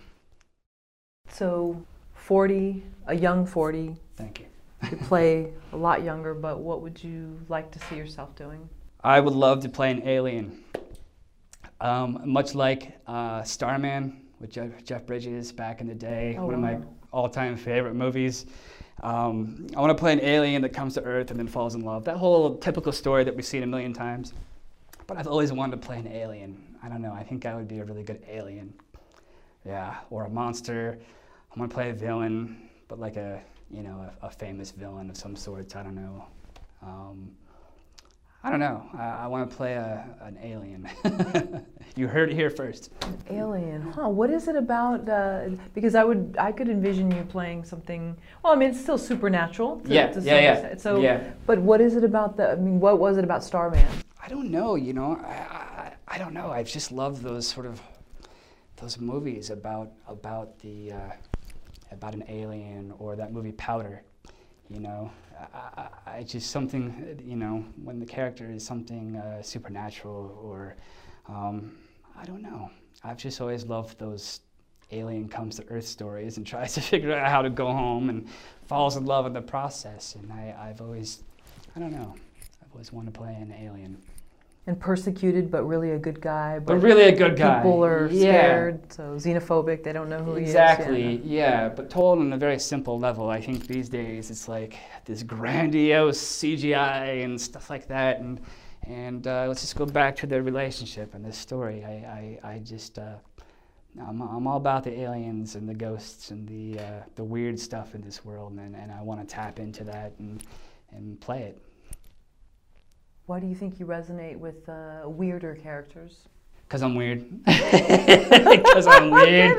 [SPEAKER 1] so, 40, a young 40.
[SPEAKER 2] Thank you.
[SPEAKER 1] you play a lot younger, but what would you like to see yourself doing?
[SPEAKER 2] I would love to play an alien. Um, much like uh, Starman with Jeff, Jeff, Bridges back in the day, oh, one of my all-time favorite movies. Um, I want to play an alien that comes to Earth and then falls in love. That whole typical story that we've seen a million times. But I've always wanted to play an alien. I don't know. I think I would be a really good alien. Yeah, or a monster. I want to play a villain, but like a you know a, a famous villain of some sort. I don't know. Um, I don't know. I, I want to play a, an alien. you heard it here first.
[SPEAKER 1] Alien, huh? What is it about? Uh, because I would, I could envision you playing something. Well, I mean, it's still supernatural. To,
[SPEAKER 2] Yeah,
[SPEAKER 1] to
[SPEAKER 2] yeah, yeah,
[SPEAKER 1] extent. So,
[SPEAKER 2] yeah.
[SPEAKER 1] but what is it about the? I mean, what was it about Starman?
[SPEAKER 2] I don't know. You know, I, I, I don't know. I've just loved those sort of those movies about about the uh, about an alien or that movie Powder. You know, I, I, just something. You know, when the character is something uh, supernatural or um, I don't know. I've just always loved those alien comes to Earth stories and tries to figure out how to go home and falls in love in the process. And I, I've always, I don't know, I've always wanted to play an alien.
[SPEAKER 1] And persecuted, but really a good guy.
[SPEAKER 2] But really a good guy.
[SPEAKER 1] People are
[SPEAKER 2] Yeah.
[SPEAKER 1] scared, so xenophobic. They don't know who
[SPEAKER 2] Exactly,
[SPEAKER 1] he is. Exactly.
[SPEAKER 2] Yeah. But told on a very simple level. I think these days it's like this grandiose CGI and stuff like that. And and uh, let's just go back to their relationship and this story. I I, I just uh, I'm, I'm all about the aliens and the ghosts and the uh, the weird stuff in this world, and, and I want to tap into that and and play it.
[SPEAKER 1] Why do you think you resonate with uh, weirder characters?
[SPEAKER 2] Cause I'm weird. Cause I'm weird.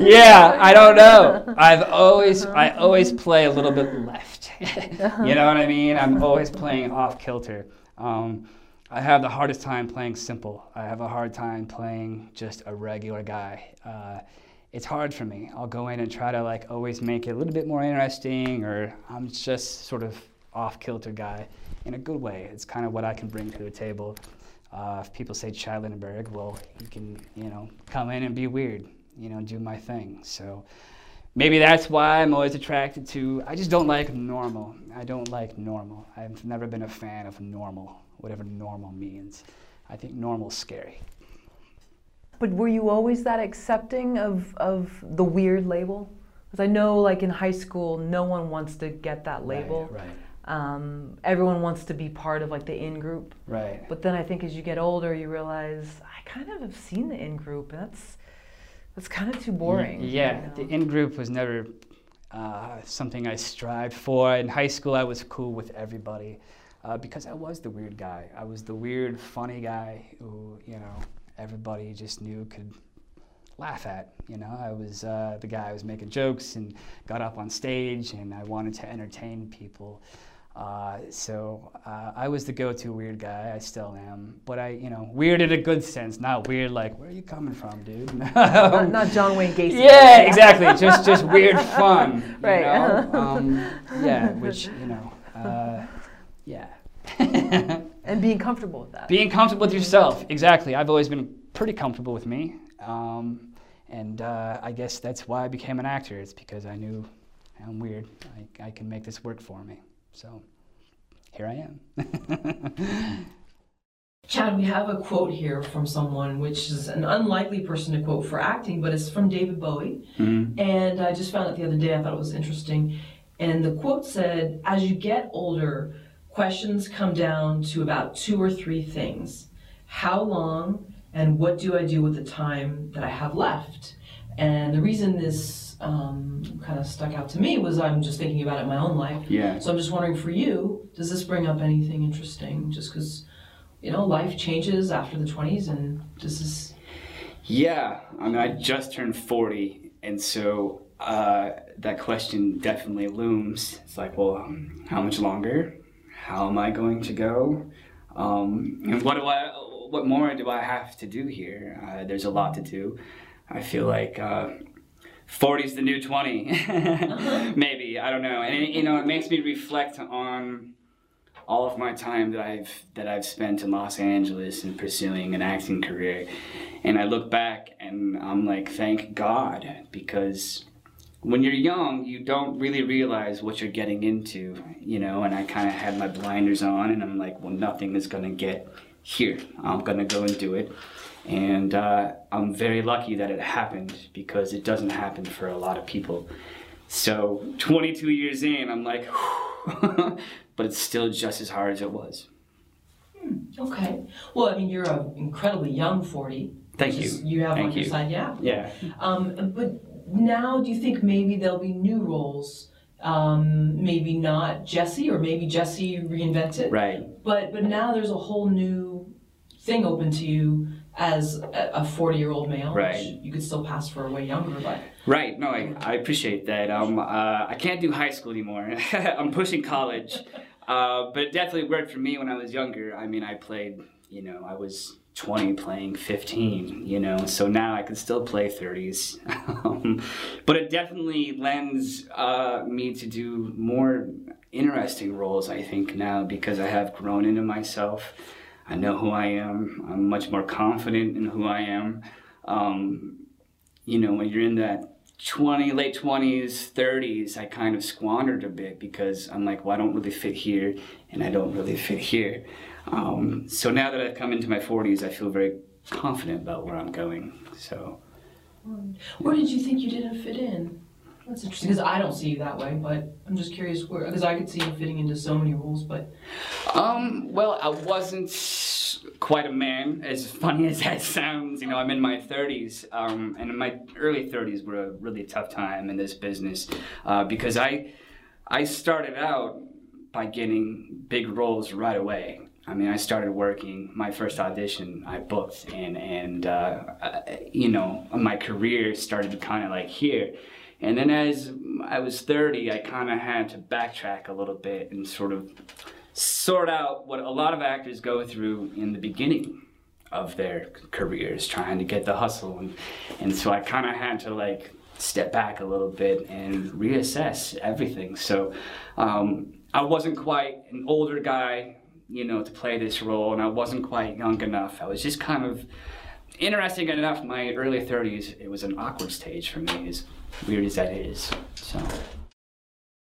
[SPEAKER 2] Yeah, I don't know. I've always, I always play a little bit left. you know what I mean? I'm always playing off kilter. Um, I have the hardest time playing simple. I have a hard time playing just a regular guy. Uh, it's hard for me. I'll go in and try to like always make it a little bit more interesting, or I'm just sort of off kilter guy in a good way. It's kind of what I can bring to the table. Uh, if people say Chad Lindberg, well, you can, you know, come in and be weird, you know, do my thing. So maybe that's why I'm always attracted to. I just don't like normal. I don't like normal. I've never been a fan of normal, whatever normal means. I think normal's scary.
[SPEAKER 1] But were you always that accepting of, of the weird label? Because I know, like in high school, no one wants to get that label.
[SPEAKER 2] Right.
[SPEAKER 1] Um, everyone wants to be part of like the in group.
[SPEAKER 2] Right.
[SPEAKER 1] But then I think as you get older, you realize I kind of have seen the in group, and that's that's kind of too boring. you
[SPEAKER 2] Yeah,
[SPEAKER 1] know?
[SPEAKER 2] the in group was never uh, something I strived for. In high school, I was cool with everybody uh, because I was the weird guy. I was the weird, funny guy who, you know, everybody just knew could laugh at. You know, I was uh, the guy who was making jokes and got up on stage, and I wanted to entertain people. Uh, so uh, I was the go-to weird guy. I still am, but I, you know, weird in a good sense, not weird like where are you coming from, dude?
[SPEAKER 1] not, not John Wayne Gacy.
[SPEAKER 2] Yeah, exactly. Just just weird fun. you
[SPEAKER 1] Right.
[SPEAKER 2] know? Um, yeah, which you know, uh, yeah.
[SPEAKER 1] And being comfortable with that.
[SPEAKER 2] Being comfortable with yourself, exactly. I've always been pretty comfortable with me, um, and uh, I guess that's why I became an actor. It's because I knew I'm weird. I, I can make this work for me. So here I am.
[SPEAKER 4] Chad, we have a quote here from someone, which is an unlikely person to quote for acting, but it's from David Bowie. Mm-hmm. And I just found it the other day. I thought it was interesting. And the quote said, As you get older, questions come down to about two or three things How long, and what do I do with the time that I have left? And the reason this um, kind of stuck out to me was I'm just thinking about it in my own life.
[SPEAKER 2] Yeah.
[SPEAKER 4] So I'm just wondering for you, does this bring up anything interesting? Just because, you know, life changes after the 20s, and does this.
[SPEAKER 3] Yeah, I mean, I just turned 40, and so uh, that question definitely looms. It's like, well, um, how much longer? How am I going to go? Um, and what do I? What more do I have to do here? Uh, there's a lot to do. I feel like uh, 40 is the new 20, maybe. I don't know. And you know, it makes me reflect on all of my time that I've that I've spent in Los Angeles and pursuing an acting career, and I look back and I'm like, thank God, because when you're young, you don't really realize what you're getting into, you know. And I kind of had my blinders on, and I'm like, well, nothing is gonna get here. I'm gonna go and do it, and uh, I'm very lucky that it happened because it doesn't happen for a lot of people. So 22 years in, I'm like, but it's still just as hard as it was.
[SPEAKER 4] Okay. Well, I mean, you're an incredibly young 40.
[SPEAKER 3] Thank you.
[SPEAKER 4] You have
[SPEAKER 3] Thank
[SPEAKER 4] on your
[SPEAKER 3] you.
[SPEAKER 4] side, yeah.
[SPEAKER 3] Yeah.
[SPEAKER 4] Um, but
[SPEAKER 1] now do you think maybe there'll be new roles? Um, maybe not Jesse, or maybe Jesse reinvents it.
[SPEAKER 2] Right.
[SPEAKER 1] But but now there's a whole new thing open to you as a 40 year old male.
[SPEAKER 2] Right.
[SPEAKER 1] You could still pass for way younger, but
[SPEAKER 2] Right. No, I, I appreciate that. Um, uh, I can't do high school anymore. I'm pushing college, uh, but it definitely worked for me when I was younger. I mean, I played. You know, I was 20 playing 15. You know, so now I can still play 30s. um, but it definitely lends uh, me to do more interesting roles. I think now because I have grown into myself. I know who I am. I'm much more confident in who I am. Um, you know, when you're in that 20, late 20s, 30s, I kind of squandered a bit because I'm like, well, I don't really fit here and I don't really fit here. Um, so now that I've come into my 40s, I feel very confident about where I'm going. So,
[SPEAKER 1] where did you think you didn't fit in? That's interesting because I don't see you that way, but I'm just curious where because I could see you fitting into so many roles, but
[SPEAKER 2] um, well, I wasn't quite a man, as funny as that sounds. You know, I'm in my 30s, um, and in my early 30s were a really tough time in this business uh, because I I started out by getting big roles right away. I mean, I started working. My first audition, I booked, and and uh, you know, my career started kind of like here. And then as I was 30, I kind of had to backtrack a little bit and sort of sort out what a lot of actors go through in the beginning of their careers, trying to get the hustle. And, and so I kind of had to like step back a little bit and reassess everything. So um, I wasn't quite an older guy, you know, to play this role, and I wasn't quite young enough. I was just kind of interesting enough. My early 30s, it was an awkward stage for me, as weird as that is. So.